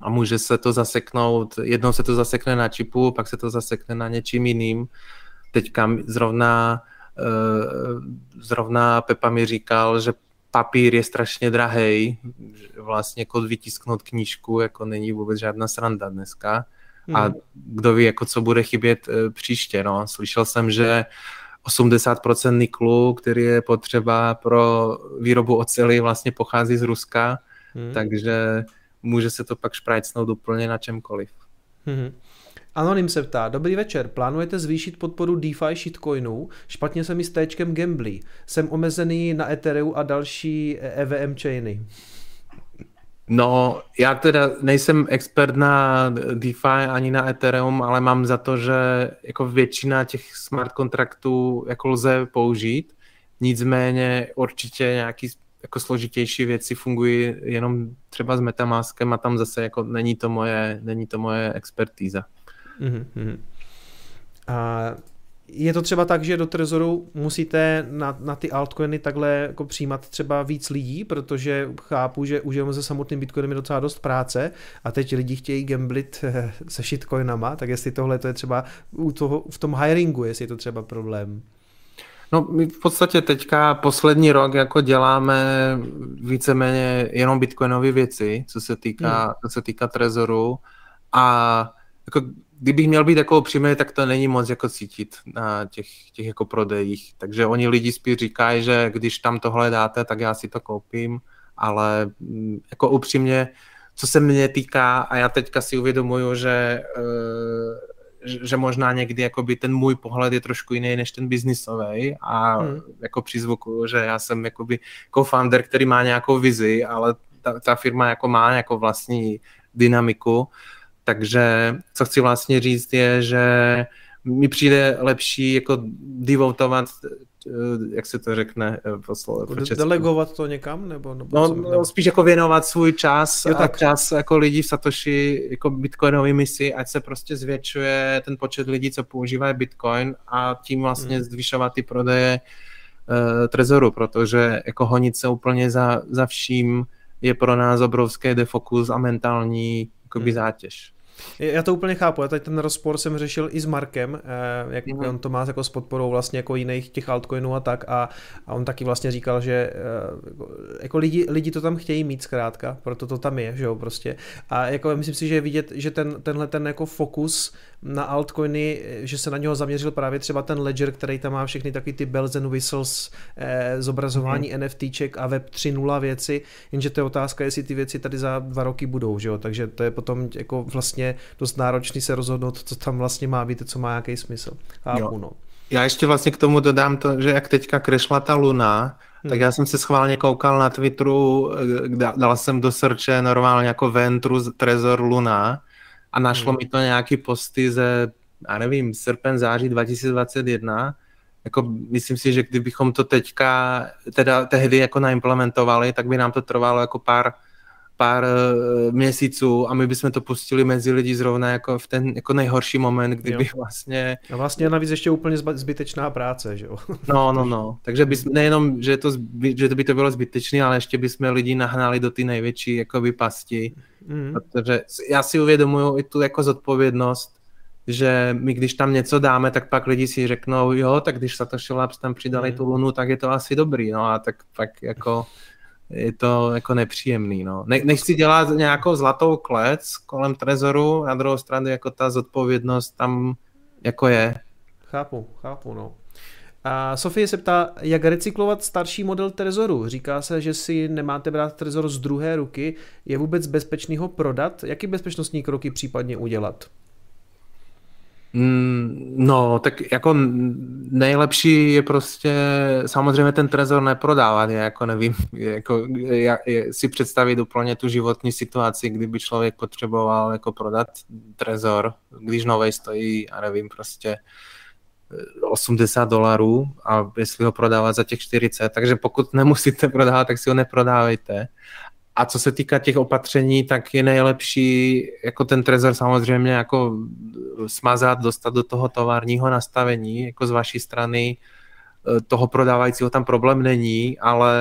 a může se to zaseknout, jednou se to zasekne na čipu, pak se to zasekne na něčím jiným. Teďka zrovna, eh, zrovna Pepa mi říkal, že papír je strašně drahý, vlastně jako vytisknout knížku jako není vůbec žádná sranda dneska. A hmm. kdo ví, jako co bude chybět eh, příště. No. Slyšel jsem, že 80% niklu, který je potřeba pro výrobu oceli, vlastně pochází z Ruska, hmm. takže může se to pak šprajcnout úplně na čemkoliv. Mm-hmm. Anonym se ptá, dobrý večer, plánujete zvýšit podporu DeFi shitcoinů? Špatně se mi s téčkem Gambly. Jsem omezený na Ethereum a další EVM chainy. No, já teda nejsem expert na DeFi ani na Ethereum, ale mám za to, že jako většina těch smart kontraktů jako lze použít. Nicméně určitě nějaký jako složitější věci fungují jenom třeba s Metamaskem a tam zase jako není to moje, není to moje expertíza. Mm-hmm. A je to třeba tak, že do Trezoru musíte na, na ty altcoiny takhle jako přijímat třeba víc lidí, protože chápu, že už jenom se samotným Bitcoinem je docela dost práce a teď lidi chtějí gamblit eh, se shitcoinama, tak jestli tohle to je třeba u toho, v tom hiringu, jestli je to třeba problém. No my v podstatě teďka poslední rok jako děláme víceméně jenom bitcoinové věci, co se týká, hmm. co se týká trezoru a jako kdybych měl být jako upřímný, tak to není moc jako cítit na těch, těch jako prodejích. Takže oni lidi spíš říkají, že když tam tohle dáte, tak já si to koupím, ale mm, jako upřímně, co se mě týká, a já teďka si uvědomuju, že uh, že možná někdy jakoby ten můj pohled je trošku jiný než ten biznisový a hmm. jako přizvukuju, že já jsem jakoby co-founder, který má nějakou vizi, ale ta, ta firma jako má jako vlastní dynamiku, takže co chci vlastně říct je, že mi přijde lepší jako devotovat jak se to řekne eh, po slovo, po Delegovat to někam? Nebo, nebo no, co, nebo... spíš jako věnovat svůj čas jo, tak. a čas jako lidí v Satoshi jako bitcoinový misi, ať se prostě zvětšuje ten počet lidí, co používají bitcoin a tím vlastně hmm. zvyšovat ty prodeje uh, trezoru, protože jako honit se úplně za, za vším je pro nás obrovské defokus a mentální jakoby, hmm. zátěž. Já to úplně chápu, já tady ten rozpor jsem řešil i s Markem, eh, jak mm-hmm. on to má jako s podporou vlastně jako jiných těch altcoinů a tak a, a on taky vlastně říkal, že eh, jako lidi, lidi to tam chtějí mít zkrátka, proto to tam je, že jo, prostě. A jako myslím si, že je vidět, že ten, tenhle ten jako fokus na altcoiny, že se na něho zaměřil právě třeba ten Ledger, který tam má všechny taky ty bells and whistles, eh, zobrazování mm. NFTček a web 3.0 věci, jenže to je otázka, jestli ty věci tady za dva roky budou, že jo, takže to je potom jako vlastně dost náročný se rozhodnout, co tam vlastně má, víte, co má nějaký smysl. Chápu, no. Já ještě vlastně k tomu dodám to, že jak teďka krešla ta luna, hmm. tak já jsem se schválně koukal na Twitteru, eh, dal jsem do searche normálně jako Ventru Trezor Luna a našlo hmm. mi to nějaký posty ze, já nevím, srpen, září 2021. Jako myslím si, že kdybychom to teďka, teda tehdy jako naimplementovali, tak by nám to trvalo jako pár pár uh, měsíců a my bychom to pustili mezi lidi zrovna jako v ten jako nejhorší moment, kdyby jo. vlastně... A vlastně navíc ještě úplně zbytečná práce, že jo? No, no, no. Takže bys, nejenom, že to, že to by to bylo zbytečné, ale ještě bychom lidi nahnali do ty největší jakoby pasti. Mm. Protože já si uvědomuju i tu jako zodpovědnost, že my když tam něco dáme, tak pak lidi si řeknou, jo, tak když Satoshi Labs tam přidali mm. tu lunu, tak je to asi dobrý, no a tak pak jako je to jako nepříjemný. No. Ne, nechci dělat nějakou zlatou klec kolem trezoru, na druhou stranu jako ta zodpovědnost tam jako je. Chápu, chápu, no. A Sofie se ptá, jak recyklovat starší model Trezoru. Říká se, že si nemáte brát Trezor z druhé ruky. Je vůbec bezpečný ho prodat? Jaký bezpečnostní kroky případně udělat? Mm, no, tak jako nejlepší je prostě samozřejmě ten trezor neprodávat, je jako nevím, jako je, si představit úplně tu životní situaci, kdyby člověk potřeboval jako prodat trezor, když novej stojí, a nevím, prostě 80 dolarů a jestli ho prodávat za těch 40, takže pokud nemusíte prodávat, tak si ho neprodávejte. A co se týká těch opatření, tak je nejlepší jako ten trezor samozřejmě jako smazat, dostat do toho továrního nastavení, jako z vaší strany e, toho prodávajícího tam problém není, ale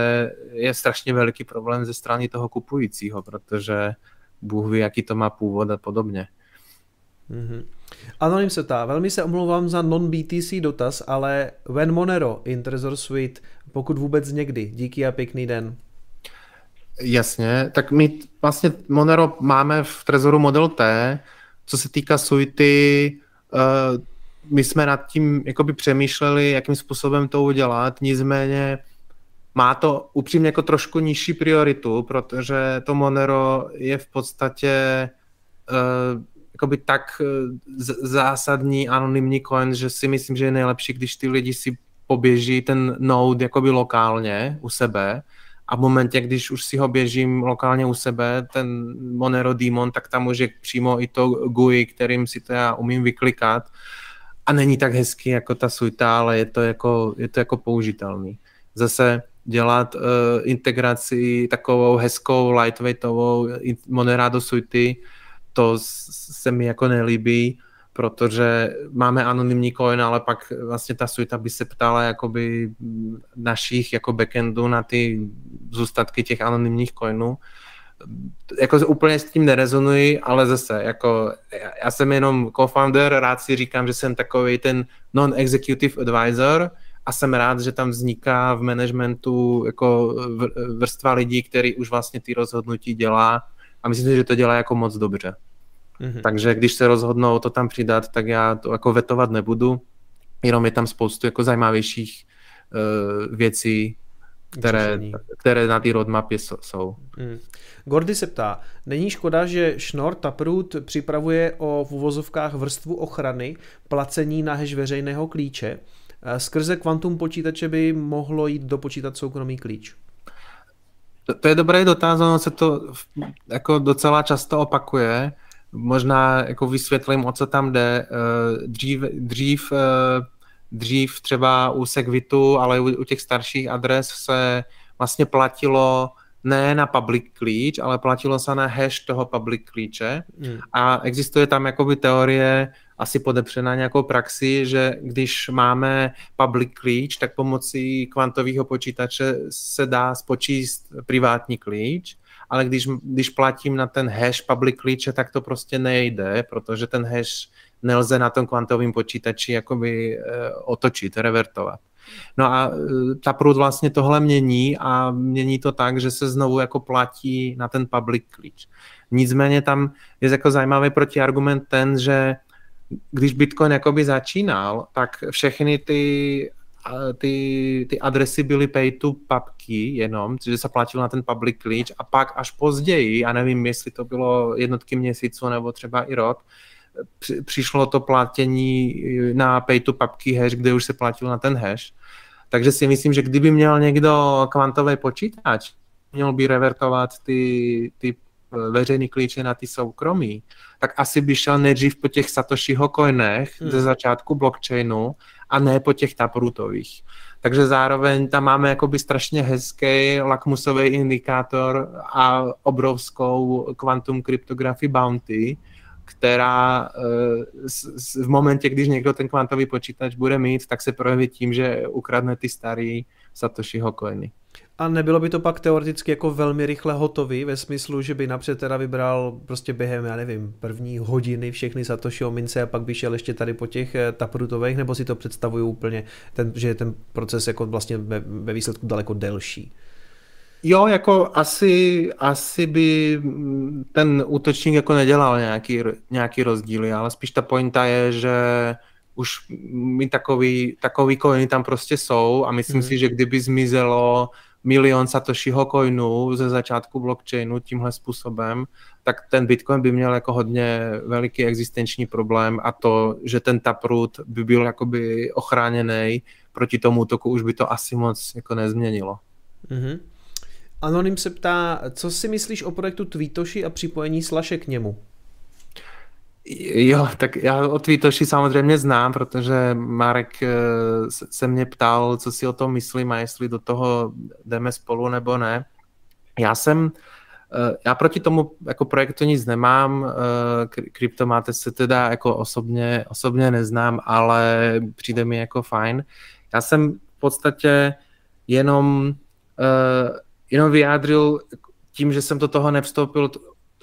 je strašně veliký problém ze strany toho kupujícího, protože Bůh ví, jaký to má původ a podobně. Mm-hmm. Anonym se tá, velmi se omlouvám za non-BTC dotaz, ale when Monero in Trezor Suite, pokud vůbec někdy. Díky a pěkný den. Jasně, tak my vlastně Monero máme v Trezoru model T, co se týká suity, uh, my jsme nad tím jakoby přemýšleli, jakým způsobem to udělat, nicméně má to upřímně jako trošku nižší prioritu, protože to Monero je v podstatě uh, jakoby tak eh, zásadní anonymní coin, že si myslím, že je nejlepší, když ty lidi si poběží ten node jakoby lokálně u sebe a v momentě, když už si ho běžím lokálně u sebe, ten Monero Demon, tak tam může přímo i to GUI, kterým si to já umím vyklikat a není tak hezký jako ta suita, ale je to jako, je to jako použitelný. Zase dělat uh, integraci takovou hezkou, lightweightovou Monera do suity, to se mi jako nelíbí, protože máme anonymní coin, ale pak vlastně ta suita by se ptala jakoby našich jako backendů na ty zůstatky těch anonymních coinů. Jako úplně s tím nerezonuji, ale zase, jako já jsem jenom co-founder, rád si říkám, že jsem takový ten non-executive advisor a jsem rád, že tam vzniká v managementu jako vrstva lidí, který už vlastně ty rozhodnutí dělá a myslím si, že to dělá jako moc dobře. Mm-hmm. Takže když se rozhodnou to tam přidat, tak já to jako vetovat nebudu, jenom je tam spoustu jako zajímavějších uh, věcí, které, které na té roadmapě jsou. Mm. Gordy se ptá, není škoda, že Schnorr Taproot připravuje o v uvozovkách vrstvu ochrany placení na hash veřejného klíče? Eh, skrze kvantum počítače by mohlo jít do počítat soukromý klíč. To, to je dobrý dotaz, ono se to jako docela často opakuje možná jako vysvětlím, o co tam jde. Eh, dřív, dřív, eh, dřív třeba u Segvitu, ale u, těch starších adres se vlastně platilo ne na public klíč, ale platilo se na hash toho public klíče hmm. a existuje tam jakoby teorie, asi podepřená nějakou praxi, že když máme public klíč, tak pomocí kvantového počítače se dá spočíst privátní klíč ale když, když platím na ten hash public klíče, tak to prostě nejde, protože ten hash nelze na tom kvantovém počítači jakoby eh, otočit, revertovat. No a eh, ta průd vlastně tohle mění a mění to tak, že se znovu jako platí na ten public klíč. Nicméně tam je jako zajímavý protiargument ten, že když Bitcoin jakoby začínal, tak všechny ty ty, ty adresy byly pay to papky jenom, že se platilo na ten public klíč a pak až později, a nevím, jestli to bylo jednotky měsíců nebo třeba i rok, přišlo to platění na pay to papky hash, kde už se platilo na ten hash. Takže si myslím, že kdyby měl někdo kvantový počítač, měl by revertovat ty, ty veřejný klíče na ty soukromí, tak asi by šel nejdřív po těch Satoshiho coinech hmm. ze začátku blockchainu a ne po těch taprutových. Takže zároveň tam máme jakoby strašně hezký lakmusový indikátor a obrovskou kvantum kryptografii bounty, která eh, v momentě, když někdo ten kvantový počítač bude mít, tak se projeví tím, že ukradne ty starý Satoshiho coiny. A nebylo by to pak teoreticky jako velmi rychle hotový ve smyslu, že by napřed teda vybral prostě během, já nevím, první hodiny všechny Satoshiho mince a pak by šel ještě tady po těch eh, taprutových, nebo si to představuju úplně, ten, že je ten proces jako vlastně ve, ve výsledku daleko delší? Jo, jako asi, asi by ten útočník jako nedělal nějaký, nějaký rozdíly, ale spíš ta pointa je, že už mi takový, takový coiny tam prostě jsou a myslím hmm. si, že kdyby zmizelo milion Satoshiho coinů ze začátku blockchainu tímhle způsobem, tak ten Bitcoin by měl jako hodně veliký existenční problém a to, že ten taproot by byl jakoby ochráněný proti tomu útoku, už by to asi moc jako nezměnilo. Mm-hmm. Anonym se ptá, co si myslíš o projektu Tweetoshi a připojení Slaše k němu? Jo, tak já o Tweetoshi samozřejmě znám, protože Marek eh, se mě ptal, co si o tom myslím a jestli do toho jdeme spolu nebo ne. Já jsem, eh, já proti tomu jako projektu nic nemám, eh, kryptomáte se teda jako osobně, osobně neznám, ale přijde mi jako fajn. Já jsem v podstatě jenom, jenom vyjádřil tím, že jsem do toho nevstoupil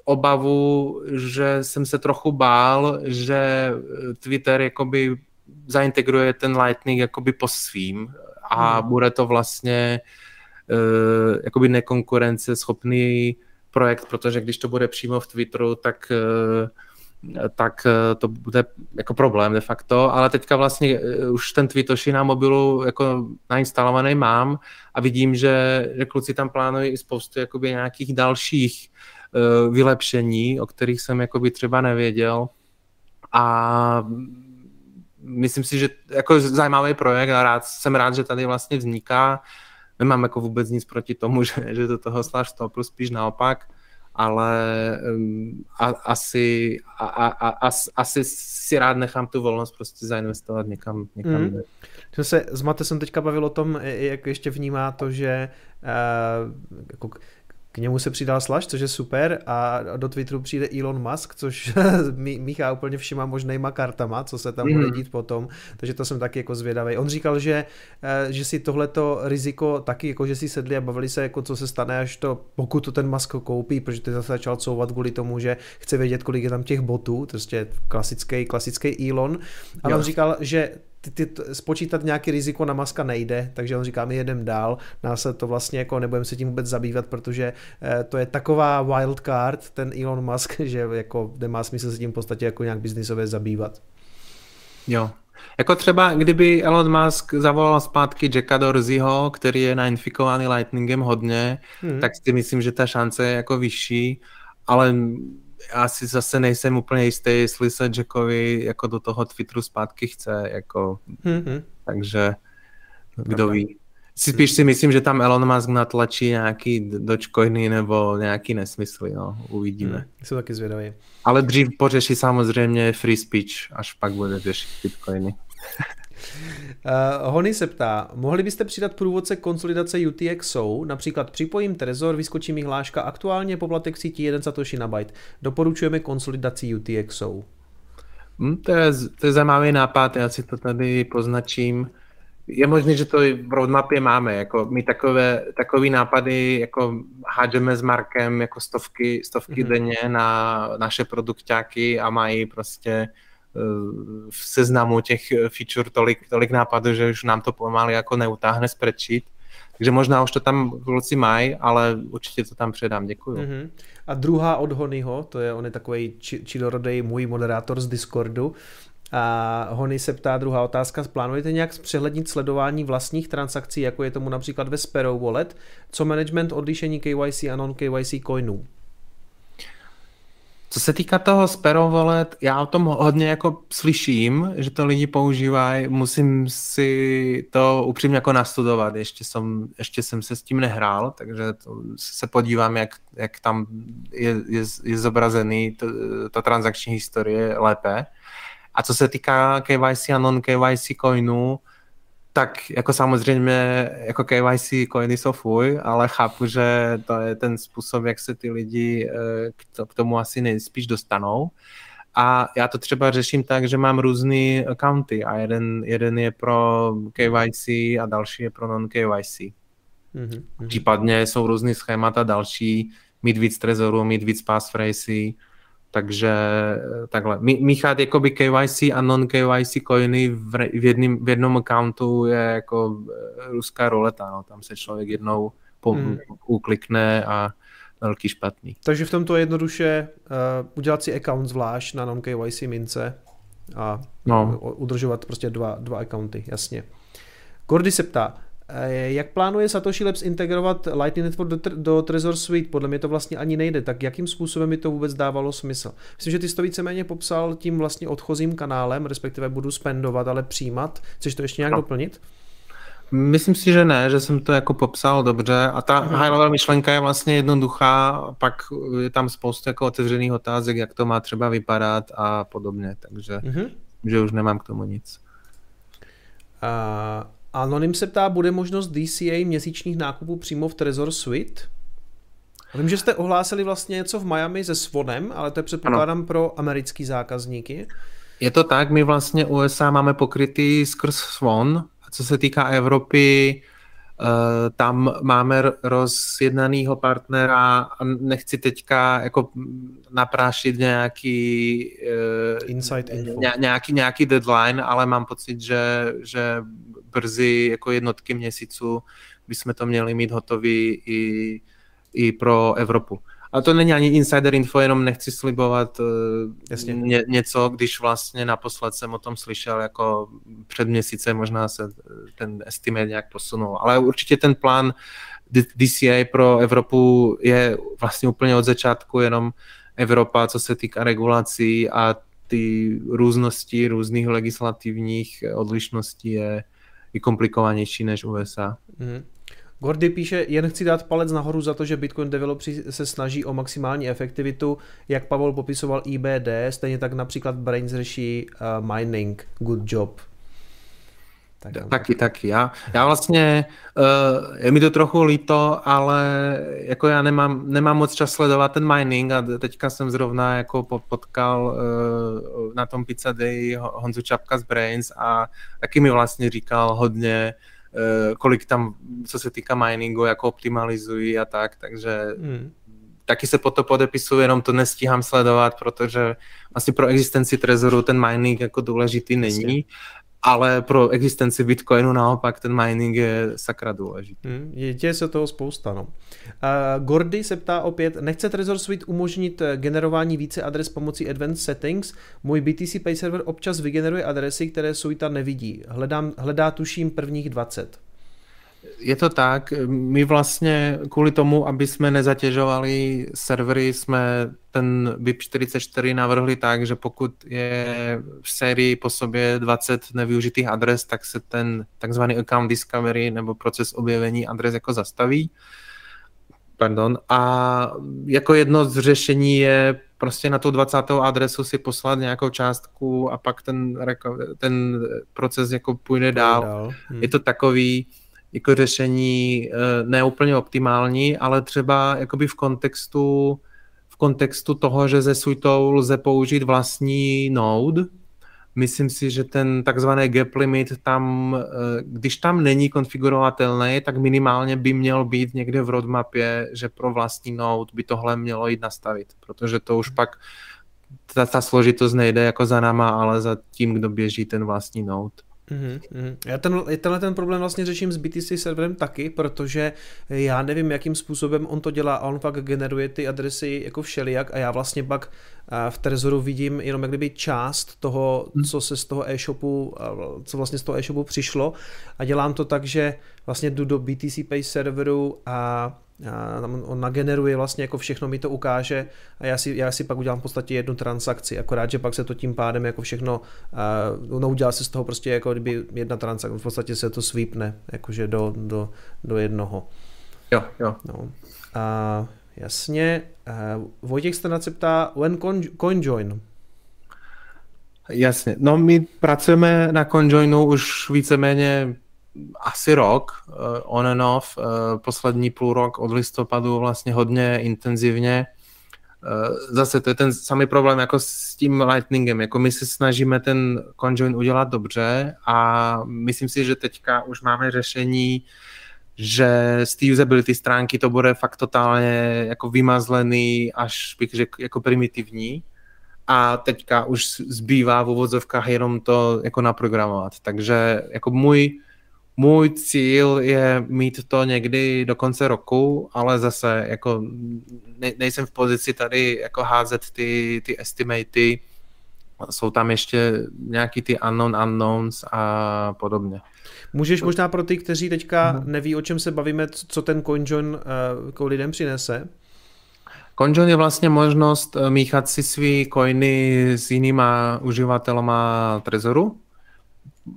obavu, že jsem se trochu bál, že Twitter jakoby zaintegruje ten Lightning jakoby po svým a hmm. bude to vlastně uh, jakoby nekonkurenceschopný projekt, protože když to bude přímo v Twitteru, tak uh, tak to bude jako problém de facto, ale teďka vlastně už ten Twitoshi na mobilu jako nainstalovaný mám a vidím, že, že kluci tam plánují i spoustu jakoby nějakých dalších Eh, vylepšení, o kterých jsem jakoby třeba nevěděl. A myslím si, že jako zajímavý projekt a rád, jsem rád, že tady vlastně vzniká. Nemám jako vůbec nic proti tomu, že, že do toho slash plus spíš naopak, ale um, a, asi, a, a, a, asi si rád nechám tu volnost prostě zainvestovat někam. někam mm. se s Matesem teďka bavil o tom, jak ještě vnímá to, že uh, jako k němu se přidal Slash, což je super a do Twitteru přijde Elon Musk, což míchá úplně všema možnýma kartama, co se tam mm. bude dít potom, takže to jsem taky jako zvědavý. On říkal, že, eh, že si tohleto riziko taky, jako že si sedli a bavili se, jako co se stane, až to, pokud to ten Musk koupí, protože ty zase začal couvat kvůli tomu, že chce vědět, kolik je tam těch botů, prostě klasický, klasický Elon. A on říkal, že ty, ty, spočítat nějaký riziko na maska nejde, takže on říká, my jedem dál, nás se to vlastně jako nebudeme se tím vůbec zabývat, protože eh, to je taková wild card, ten Elon Musk, že jako nemá smysl se tím v podstatě jako nějak biznisově zabývat. Jo, jako třeba, kdyby Elon Musk zavolal zpátky Jacka Dorseyho, který je nainfikovaný Lightningem hodně, hmm. tak si myslím, že ta šance je jako vyšší, ale já si zase nejsem úplně jistý, jestli se Jackovi jako do toho Twitteru zpátky chce, jako, mm-hmm. takže kdo ví. Si spíš si myslím, že tam Elon Musk natlačí nějaký dočkojny nebo nějaký nesmysly, no, uvidíme. Hmm, jsou taky zvědavý. Ale dřív pořeší samozřejmě free speech, až pak bude řešit bitcoiny. Uh, Hony se ptá, mohli byste přidat průvodce konsolidace UTXO, například připojím Trezor, vyskočí mi hláška aktuálně poplatek sítí 1 satoshi na byte. Doporučujeme konsolidaci UTXO. Hmm, to, je, to je zajímavý nápad, já si to tady poznačím. Je možné, že to v roadmapě máme, jako my takové, takové nápady jako hádžeme s Markem jako stovky, stovky mm-hmm. denně na naše produktáky a mají prostě v seznamu těch feature tolik, tolik nápadů, že už nám to pomaly jako neutáhne spreadsheet. Takže možná už to tam kluci mají, ale určitě to tam předám, děkuju. Mm-hmm. A druhá od Honyho, to je on je takový čidorodej můj moderátor z Discordu, a Hony se ptá druhá otázka, plánujete nějak zpřehlednit sledování vlastních transakcí, jako je tomu například ve Sparrow Wallet, co management odlišení KYC a non-KYC coinů? Co se týká toho Sparrow Wallet, já o tom hodně jako slyším, že to lidi používají, musím si to upřímně jako nastudovat, ještě jsem, ještě jsem se s tím nehrál, takže to se podívám, jak, jak tam je, je, je zobrazený ta transakční historie lépe. A co se týká KYC a non-KYC coinů, tak jako samozřejmě jako KYC coiny jsou fuj, ale chápu, že to je ten způsob, jak se ty lidi eh, k tomu asi nejspíš dostanou. A já to třeba řeším tak, že mám různé accounty a jeden, jeden je pro KYC a další je pro non-KYC. Mm-hmm. Případně jsou různý schémata další, mít víc trezorů, mít víc passphrasy, takže eh, takhle. Míchat jakoby KYC a non-KYC coiny v, v, jedným, v jednom accountu je jako eh, ruská roleta. No. Tam se člověk jednou po, mm. uklikne a velký špatný. Takže v tomto jednoduše uh, udělat si account zvlášť na non-KYC mince a no. udržovat prostě dva, dva accounty, jasně. Gordy se ptá, jak plánuje Satoshi Labs integrovat Lightning Network do, do Trezor Suite? Podle mě to vlastně ani nejde. Tak jakým způsobem mi to vůbec dávalo smysl? Myslím, že ty jsi to víceméně popsal tím vlastně odchozím kanálem, respektive budu spendovat, ale přijímat. Chceš to ještě nějak no. doplnit? Myslím si, že ne, že jsem to jako popsal dobře a ta high level myšlenka je vlastně jednoduchá, pak je tam spoustu jako otevřených otázek, jak to má třeba vypadat a podobně, takže mm-hmm. že už nemám k tomu nic. Uh, Anonym se ptá, bude možnost DCA měsíčních nákupů přímo v Trezor Suite? Vím, že jste ohlásili vlastně něco v Miami se Svonem, ale to je předpokládám ano. pro americký zákazníky. Je to tak, my vlastně USA máme pokrytý skrz Swan, co se týká Evropy, eh, tam máme rozjednanýho partnera a nechci teďka jako naprášit nějaký, eh, Insight info. nějaký, nějaký deadline, ale mám pocit, že, že brzy jako jednotky měsíců bychom to měli mít hotový i, i pro Evropu. Ale to není ani insider info, jenom nechci slibovat eh, Jasně. Ně, něco, když vlastně naposled jsem o tom slyšel jako před měsícem, možná se ten estimate nějak posunul. Ale určitě ten plán DCA pro Evropu je vlastně úplně od začátku jenom Evropa, co se týká regulací a ty různosti různých legislativních odlišností je i komplikovanější než USA. Mm. Gordy píše, jen chci dát palec nahoru za to, že Bitcoin developři se snaží o maximální efektivitu, jak Pavel popisoval IBD, stejně tak například Brains řeší uh, mining, good job. Tak, taky, taky. Já, já vlastně, uh, je mi to trochu líto, ale jako já nemám, nemám moc čas sledovat ten mining a teďka jsem zrovna jako potkal uh, na tom Pizza Day Honzu Čapka z Brains a taky mi vlastně říkal hodně, uh, kolik tam, co se týká miningu, jako optimalizují a tak, takže hmm. taky se po to podepisuju, jenom to nestíhám sledovat, protože vlastně pro existenci Trezoru ten mining jako důležitý není ale pro existenci Bitcoinu naopak ten mining je sakra důležitý. Hmm, je, děje se toho spousta. No. Uh, Gordy se ptá opět, nechce Trezor Suite umožnit eh, generování více adres pomocí Advanced Settings? Můj BTC Pay server občas vygeneruje adresy, které Suite nevidí. Hledám, hledá tuším prvních 20 je to tak. My vlastně kvůli tomu, aby jsme nezatěžovali servery, jsme ten BIP44 navrhli tak, že pokud je v sérii po sobě 20 nevyužitých adres, tak se ten takzvaný account discovery nebo proces objevení adres jako zastaví. Pardon. A jako jedno z řešení je prostě na tu 20. adresu si poslat nějakou částku a pak ten, ten proces jako půjde dál. dál. Hmm. Je to takový, jako řešení eh, neúplně optimální, ale třeba jakoby v kontextu, v kontextu toho, že ze Suitou lze použít vlastní node, myslím si, že ten takzvaný gap limit tam, eh, když tam není konfigurovatelný, tak minimálně by měl být někde v roadmapě, že pro vlastní node by tohle mělo jít nastavit, protože to už pak ta, ta složitost nejde jako za náma, ale za tím, kdo běží ten vlastní node. Mm-hmm. Já ten, tenhle ten problém vlastně řeším s BTC serverem taky, protože já nevím, jakým způsobem on to dělá a on pak generuje ty adresy jako všelijak a já vlastně pak v Trezoru vidím jenom jak kdyby část toho, mhm. co se z toho e-shopu, co vlastně z toho e-shopu přišlo a dělám to tak, že vlastně jdu do BTC Pay serveru a tam on nageneruje vlastně jako všechno mi to ukáže a já si, já si pak udělám v podstatě jednu transakci, akorát, že pak se to tím pádem jako všechno, uh, no udělá se z toho prostě jako kdyby jedna transakce, v podstatě se to sweepne jakože do, do, do jednoho. Jo, jo. No. A jasně, uh, Vojtěch se ptá, when coin, join? Jasně, no my pracujeme na CoinJoinu už víceméně asi rok uh, on and off, uh, poslední půl rok od listopadu vlastně hodně intenzivně. Uh, zase to je ten samý problém jako s tím Lightningem, jako my se snažíme ten conjoin udělat dobře a myslím si, že teďka už máme řešení, že z té usability stránky to bude fakt totálně jako vymazlený, až bych řekl jako primitivní a teďka už zbývá v uvozovkách jenom to jako naprogramovat. Takže jako můj můj cíl je mít to někdy do konce roku, ale zase jako ne, nejsem v pozici tady jako házet ty, ty estimaty, jsou tam ještě nějaký ty unknown unknowns a podobně. Můžeš možná pro ty, kteří teďka mhm. neví, o čem se bavíme, co ten CoinJoin uh, jako lidem přinese? CoinJoin je vlastně možnost eh, míchat si svý coiny s jinýma uživatelama Trezoru,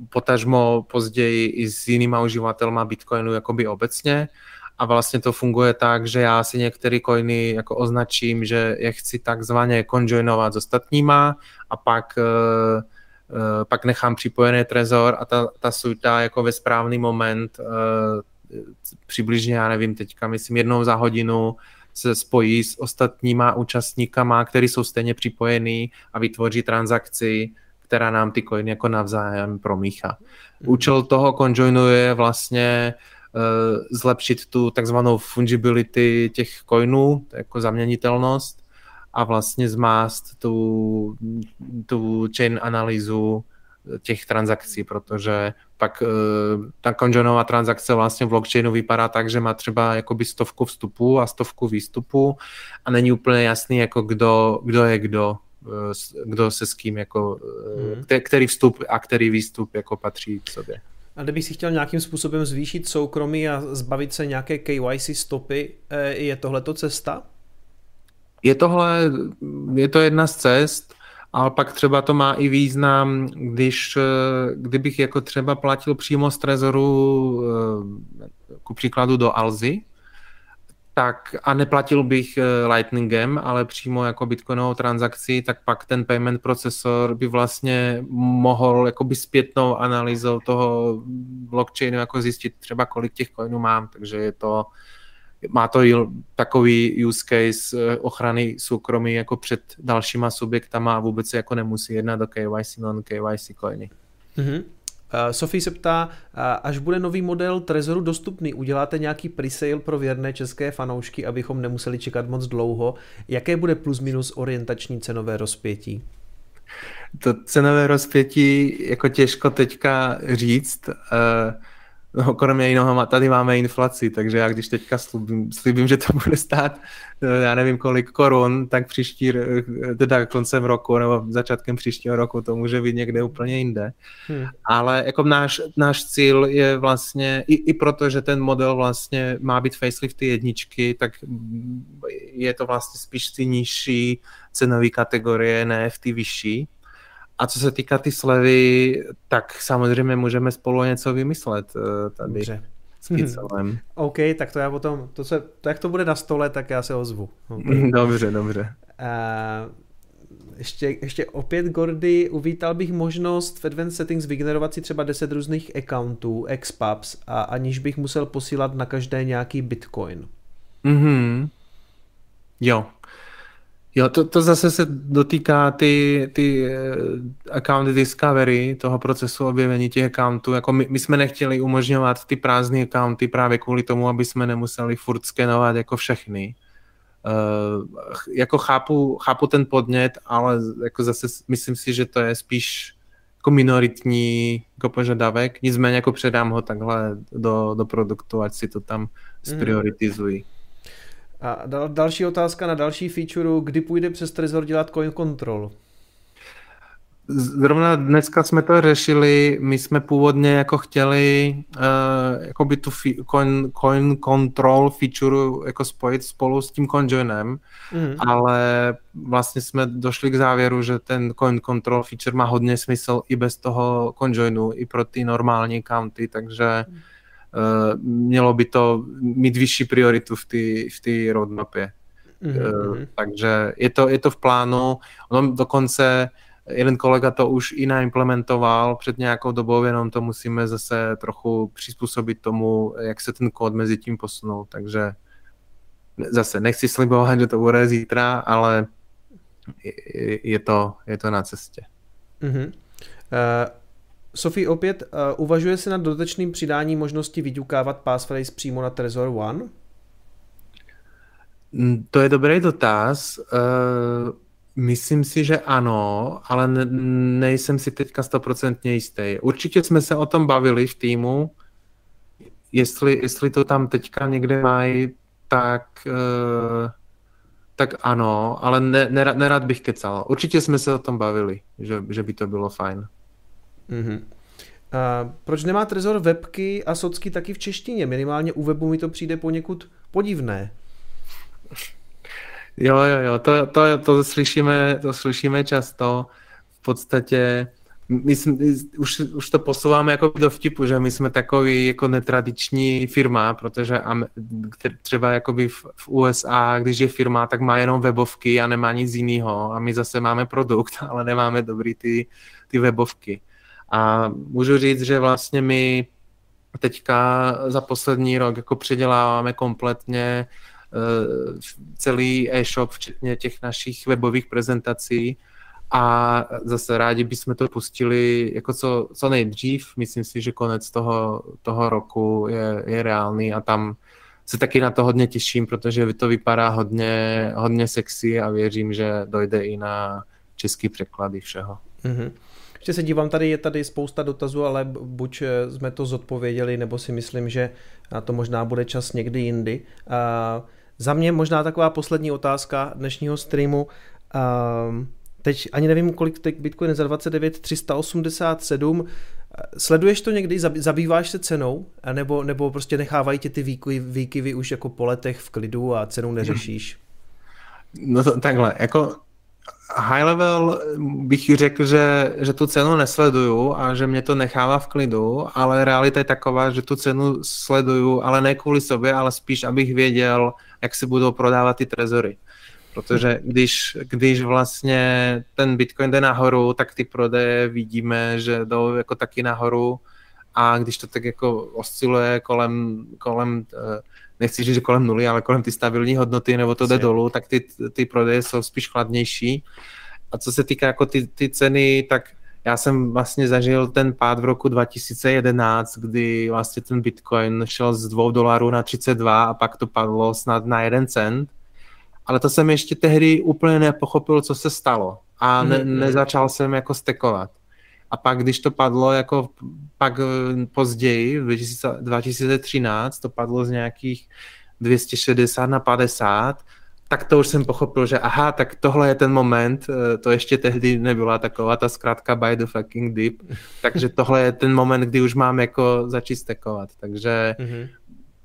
potažmo později i s jinýma uživatelma Bitcoinu jakoby obecně. A vlastně to funguje tak, že já si některé coiny jako označím, že je chci takzvaně conjoinovat s ostatníma a pak uh, uh, pak nechám připojený trezor a ta, ta suita jako ve správný moment uh, přibližně, já nevím, teďka myslím jednou za hodinu se spojí s ostatníma účastníkama, kteří jsou stejně připojení a vytvoří transakci, která nám ty coiny jako navzájem promíchá. Mhm. Účel toho conjoinu je vlastně uh, zlepšit tu takzvanou fungibility těch coinů, jako zaměnitelnost a vlastně zmást tu, tu chain analýzu těch transakcí, protože pak uh, ta conjoinová transakce vlastně v blockchainu vypadá tak, že má třeba jakoby stovku vstupů a stovku výstupů a není úplně jasný, jako kdo, kdo je kdo Eh, kdo se s kým jako, hmm. který vstup a který výstup jako patří k sobě. A kdybych si chtěl nějakým způsobem zvýšit soukromí a zbavit se nějaké KYC stopy, eh, je tohle to cesta? Je tohle, je to jedna z cest, ale pak třeba to má i význam, když, kdybych jako třeba platil přímo z Trezoru ku příkladu do Alzy, tak a neplatil bych eh, Lightningem, ale přímo jako bitcoinovou transakci, tak pak ten payment procesor by vlastně mohl jakoby zpětnou analýzou toho blockchainu jako zjistit třeba kolik těch coinů mám, takže je to má to takový use case eh, ochrany soukromí jako před dalšíma subjektama a vůbec se jako nemusí jednat do KYC, non-KYC coiny. Mm-hmm. Uh, Sofie se ptá, uh, až bude nový model Trezoru dostupný, uděláte nějaký presale pro věrné české fanoušky, abychom nemuseli čekat moc dlouho. Jaké bude plus minus orientační cenové rozpětí? To cenové rozpětí jako těžko teďka říct. Uh, No, kromě jiného, tady máme inflaci, takže já když teďka slibím, slibím, že to bude stát, eh, já nevím kolik korun, tak příští, teda koncem roku nebo začátkem příštího roku to může být někde úplně jinde. Hmm. Ale jako náš, náš cíl je vlastně, i, i proto, že ten model vlastně má být facelift ty jedničky, tak je to vlastně spíš ty nižší cenové kategorie, ne v ty vyšší. A co se týká ty slevy, tak samozřejmě můžeme spolu něco vymyslet eh, tady. Dobře. S hmm. OK, tak to já potom, to, se, to jak to bude na stole, tak já se ozvu. Okay. Dobře, dobře. Uh, ještě, ještě opět, Gordy, uvítal bych možnost v Advanced Settings vygenerovat si třeba 10 různých accountů, expubs, a aniž bych musel posílat na každé nějaký bitcoin. Mhm. Jo, Jo, to, to zase se dotýká ty, ty eh, account discovery, toho procesu objevení těch accountů. Jako my, my jsme nechtěli umožňovat ty prázdné accounty právě kvůli tomu, aby jsme nemuseli furt skenovat jako všechny. Uh, jako chápu, chápu ten podnět, ale jako zase myslím si, že to je spíš jako minoritní jako požadavek, nicméně jako předám ho takhle do, do produktu, ať si to tam sprioritizují. Mm. A dal, další otázka na další feature, kdy půjde přes Trezor dělat coin control? Zrovna dneska jsme to řešili, my jsme původně jako chtěli uh, jako by tu fi- coin, coin control feature jako spojit spolu s tím conjoinem, mm. ale vlastně jsme došli k závěru, že ten coin control feature má hodně smysl i bez toho conjoinu, i pro ty normální county, takže mm Eh, mělo by to mít vyšší prioritu v té v tý roadmapě. Mm-hmm. Takže je to, je to v plánu. Ono dokonce jeden kolega to už i naimplementoval před nějakou dobou, jenom to musíme zase trochu přizpůsobit tomu, jak se ten kód mezi tím posunul. Takže zase nechci slibovat, že to bude zítra, ale je to, je to na cestě. Mm-hmm. Uh, Sofie, opět uh, uvažuje se nad dodatečným přidáním možnosti vyťukávat passphrase přímo na Trezor One? Mm, to je dobrý dotaz. Uh, myslím si, že ano, ale ne, nejsem si teďka stoprocentně jistý. Určitě jsme se o tom bavili v týmu, jestli, jestli to tam teďka někde mají, tak, uh, tak ano, ale ne, nerad, nerad bych kecal. Určitě jsme se o tom bavili, že, že by to bylo fajn. Mm-hmm. A proč nemá Trezor webky a socky taky v češtině? Minimálně u webu mi to přijde poněkud podivné. Jo, jo, jo, to, to, to, slyšíme, to slyšíme často. V podstatě my jsme, už, už to posouváme jako do vtipu, že my jsme takový jako netradiční firma, protože třeba jakoby v, v USA, když je firma, tak má jenom webovky a nemá nic jiného a my zase máme produkt, ale nemáme dobrý ty, ty webovky. A můžu říct, že vlastně my teďka za poslední rok jako předěláváme kompletně uh, celý e-shop, včetně těch našich webových prezentací a zase rádi bychom to pustili jako co, co nejdřív. Myslím si, že konec toho, toho roku je, je reálný a tam se taky na to hodně těším, protože to vypadá hodně, hodně sexy a věřím, že dojde i na český překlady všeho. Mm-hmm. Ještě se dívám, tady je tady spousta dotazů, ale buď eh, jsme to zodpověděli, nebo si myslím, že na to možná bude čas někdy jindy. Uh, za mě možná taková poslední otázka dnešního streamu. Uh, teď ani nevím, kolik teď Bitcoin je za 29 387. Sleduješ to někdy, zabýváš se cenou, nebo, nebo prostě nechávají tě ty výkyvy, výkyvy už jako po letech v klidu a cenu neřešíš? No to, takhle, jako high level bych řekl, že, že tu cenu nesleduju a že mě to nechává v klidu, ale realita je taková, že tu cenu sleduju, ale ne kvůli sobě, ale spíš, abych věděl, jak se budou prodávat ty trezory. Protože když, když vlastně ten Bitcoin jde nahoru, tak ty prodeje vidíme, že jdou jako taky nahoru a když to tak jako osciluje kolem, kolem eh, nechci říct, že kolem nuly, ale kolem ty stabilní hodnoty, nebo to jde dolů, tak ty, ty prodeje jsou spíš chladnější. A co se týká jako ty, ty ceny, tak já jsem vlastně zažil ten pád v roku 2011, kdy vlastně ten Bitcoin šel z 2 dolarů na 32 a pak to padlo snad na 1 cent ale to jsem ještě tehdy úplně nepochopil, co se stalo a ne, mm-hmm. nezačal jsem jako stekovat. A pak, když to padlo jako pak eh, později, v 2013, to padlo z nějakých 260 na 50, tak to už jsem pochopil, že aha, tak tohle je ten moment, eh, to ještě tehdy nebyla taková ta zkrátka by the fucking deep, takže tohle je ten moment, kdy už mám jako začít stekovat, takže mm-hmm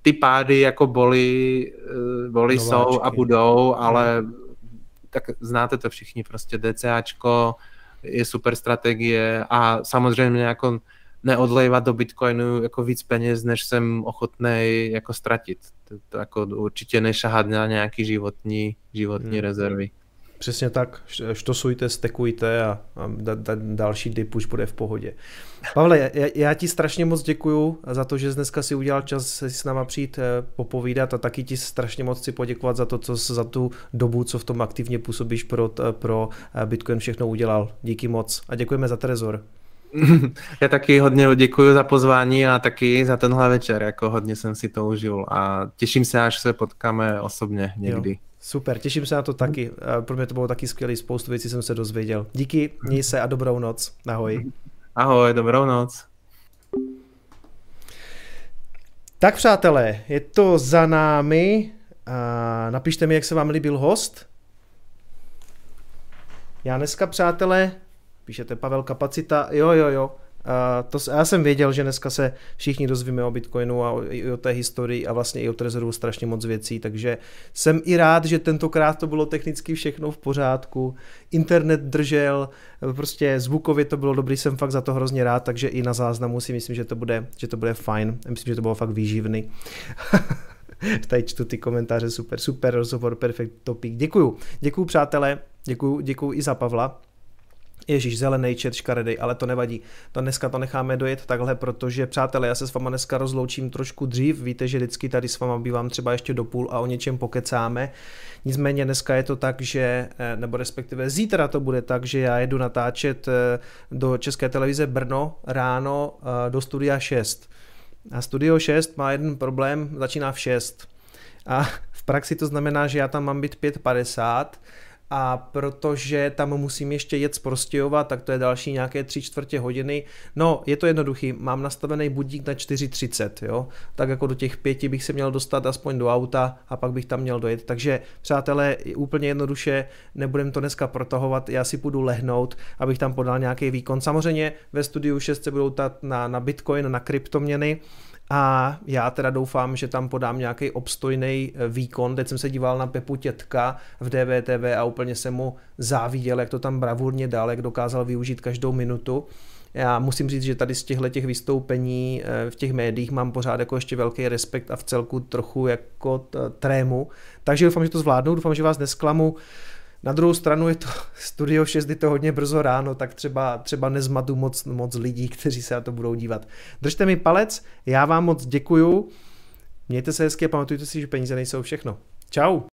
ty pády jako boli, eh, boli jsou a budou, ale hmm. tak znáte to všichni, prostě DCAčko je super strategie a samozřejmě jako neodlejvat do Bitcoinu jako víc peněz, než jsem ochotný jako ztratit. To, to jako určitě nešahat na nějaký životní, životní hmm. rezervy. Přesně tak, štosujte, stekujte a, a da, da, další dip už bude v pohodě. Pavle, já, já ti strašně moc děkuju za to, že dneska si udělal čas si s náma přijít eh, popovídat a taky ti strašně moc chci poděkovat za to, co za tu dobu, co v tom aktivně působíš pro, pro eh, Bitcoin všechno udělal. Díky moc a děkujeme za Trezor. Já taky hodně děkuji za pozvání a taky za tenhle večer, jako hodně jsem si to užil a těším se, až se potkáme osobně někdy. Jo. Super, těším se na to taky. Pro mě to bylo taky skvělé, spoustu věcí jsem se dozvěděl. Díky, měj se a dobrou noc. Ahoj. Ahoj, dobrou noc. Tak přátelé, je to za námi. napište mi, jak se vám líbil host. Já dneska, přátelé, píšete Pavel Kapacita, jo, jo, jo, a to, já jsem věděl, že dneska se všichni dozvíme o Bitcoinu a i o té historii a vlastně i o Trezoru strašně moc věcí, takže jsem i rád, že tentokrát to bylo technicky všechno v pořádku, internet držel, prostě zvukově to bylo dobrý, jsem fakt za to hrozně rád, takže i na záznamu si myslím, že to bude, že to bude fajn, myslím, že to bylo fakt výživný. Tady čtu ty komentáře, super, super rozhovor, perfekt topic. Děkuju, děkuju přátelé, děkuju, děkuju i za Pavla. Ježíš, zelený čet, škaredej, ale to nevadí. To dneska to necháme dojet takhle, protože přátelé, já se s váma dneska rozloučím trošku dřív. Víte, že vždycky tady s váma bývám třeba ještě do půl a o něčem pokecáme. Nicméně dneska je to tak, že, eh, nebo respektive zítra to bude tak, že já jedu natáčet eh, do České televize Brno ráno eh, do studia 6. A studio 6 má jeden problém, začíná v 6. A v praxi to znamená, že já tam mám být 5.50 a protože tam musím ještě jet zprostějovat, tak to je další nějaké tři čtvrtě hodiny. No, je to jednoduchý, mám nastavený budík na 4.30, jo, tak jako do těch pěti bych se měl dostat aspoň do auta a pak bych tam měl dojet. Takže přátelé, úplně jednoduše, nebudem to dneska protahovat, já si půjdu lehnout, abych tam podal nějaký výkon. Samozřejmě ve studiu 6 se budou tat na, na Bitcoin, na kryptoměny, a já teda doufám, že tam podám nějaký obstojný eh, výkon. Teď jsem se díval na Pepu Tětka v DVTV a úplně jsem mu záviděl, jak to tam bravurně dal, jak dokázal využít každou minutu. Já musím říct, že tady z těchto těch vystoupení eh, v těch médiích mám pořád jako ještě velký respekt a v celku trochu jako trému. Takže doufám, že to zvládnu, doufám, že vás nesklamu. Na druhou stranu je to Studio 6, je to hodně brzo ráno, tak třeba, třeba nezmatu moc, moc lidí, kteří se na to budou dívat. Držte mi palec, já vám moc děkuju, mějte se hezky a pamatujte si, že peníze nejsou všechno. Ciao.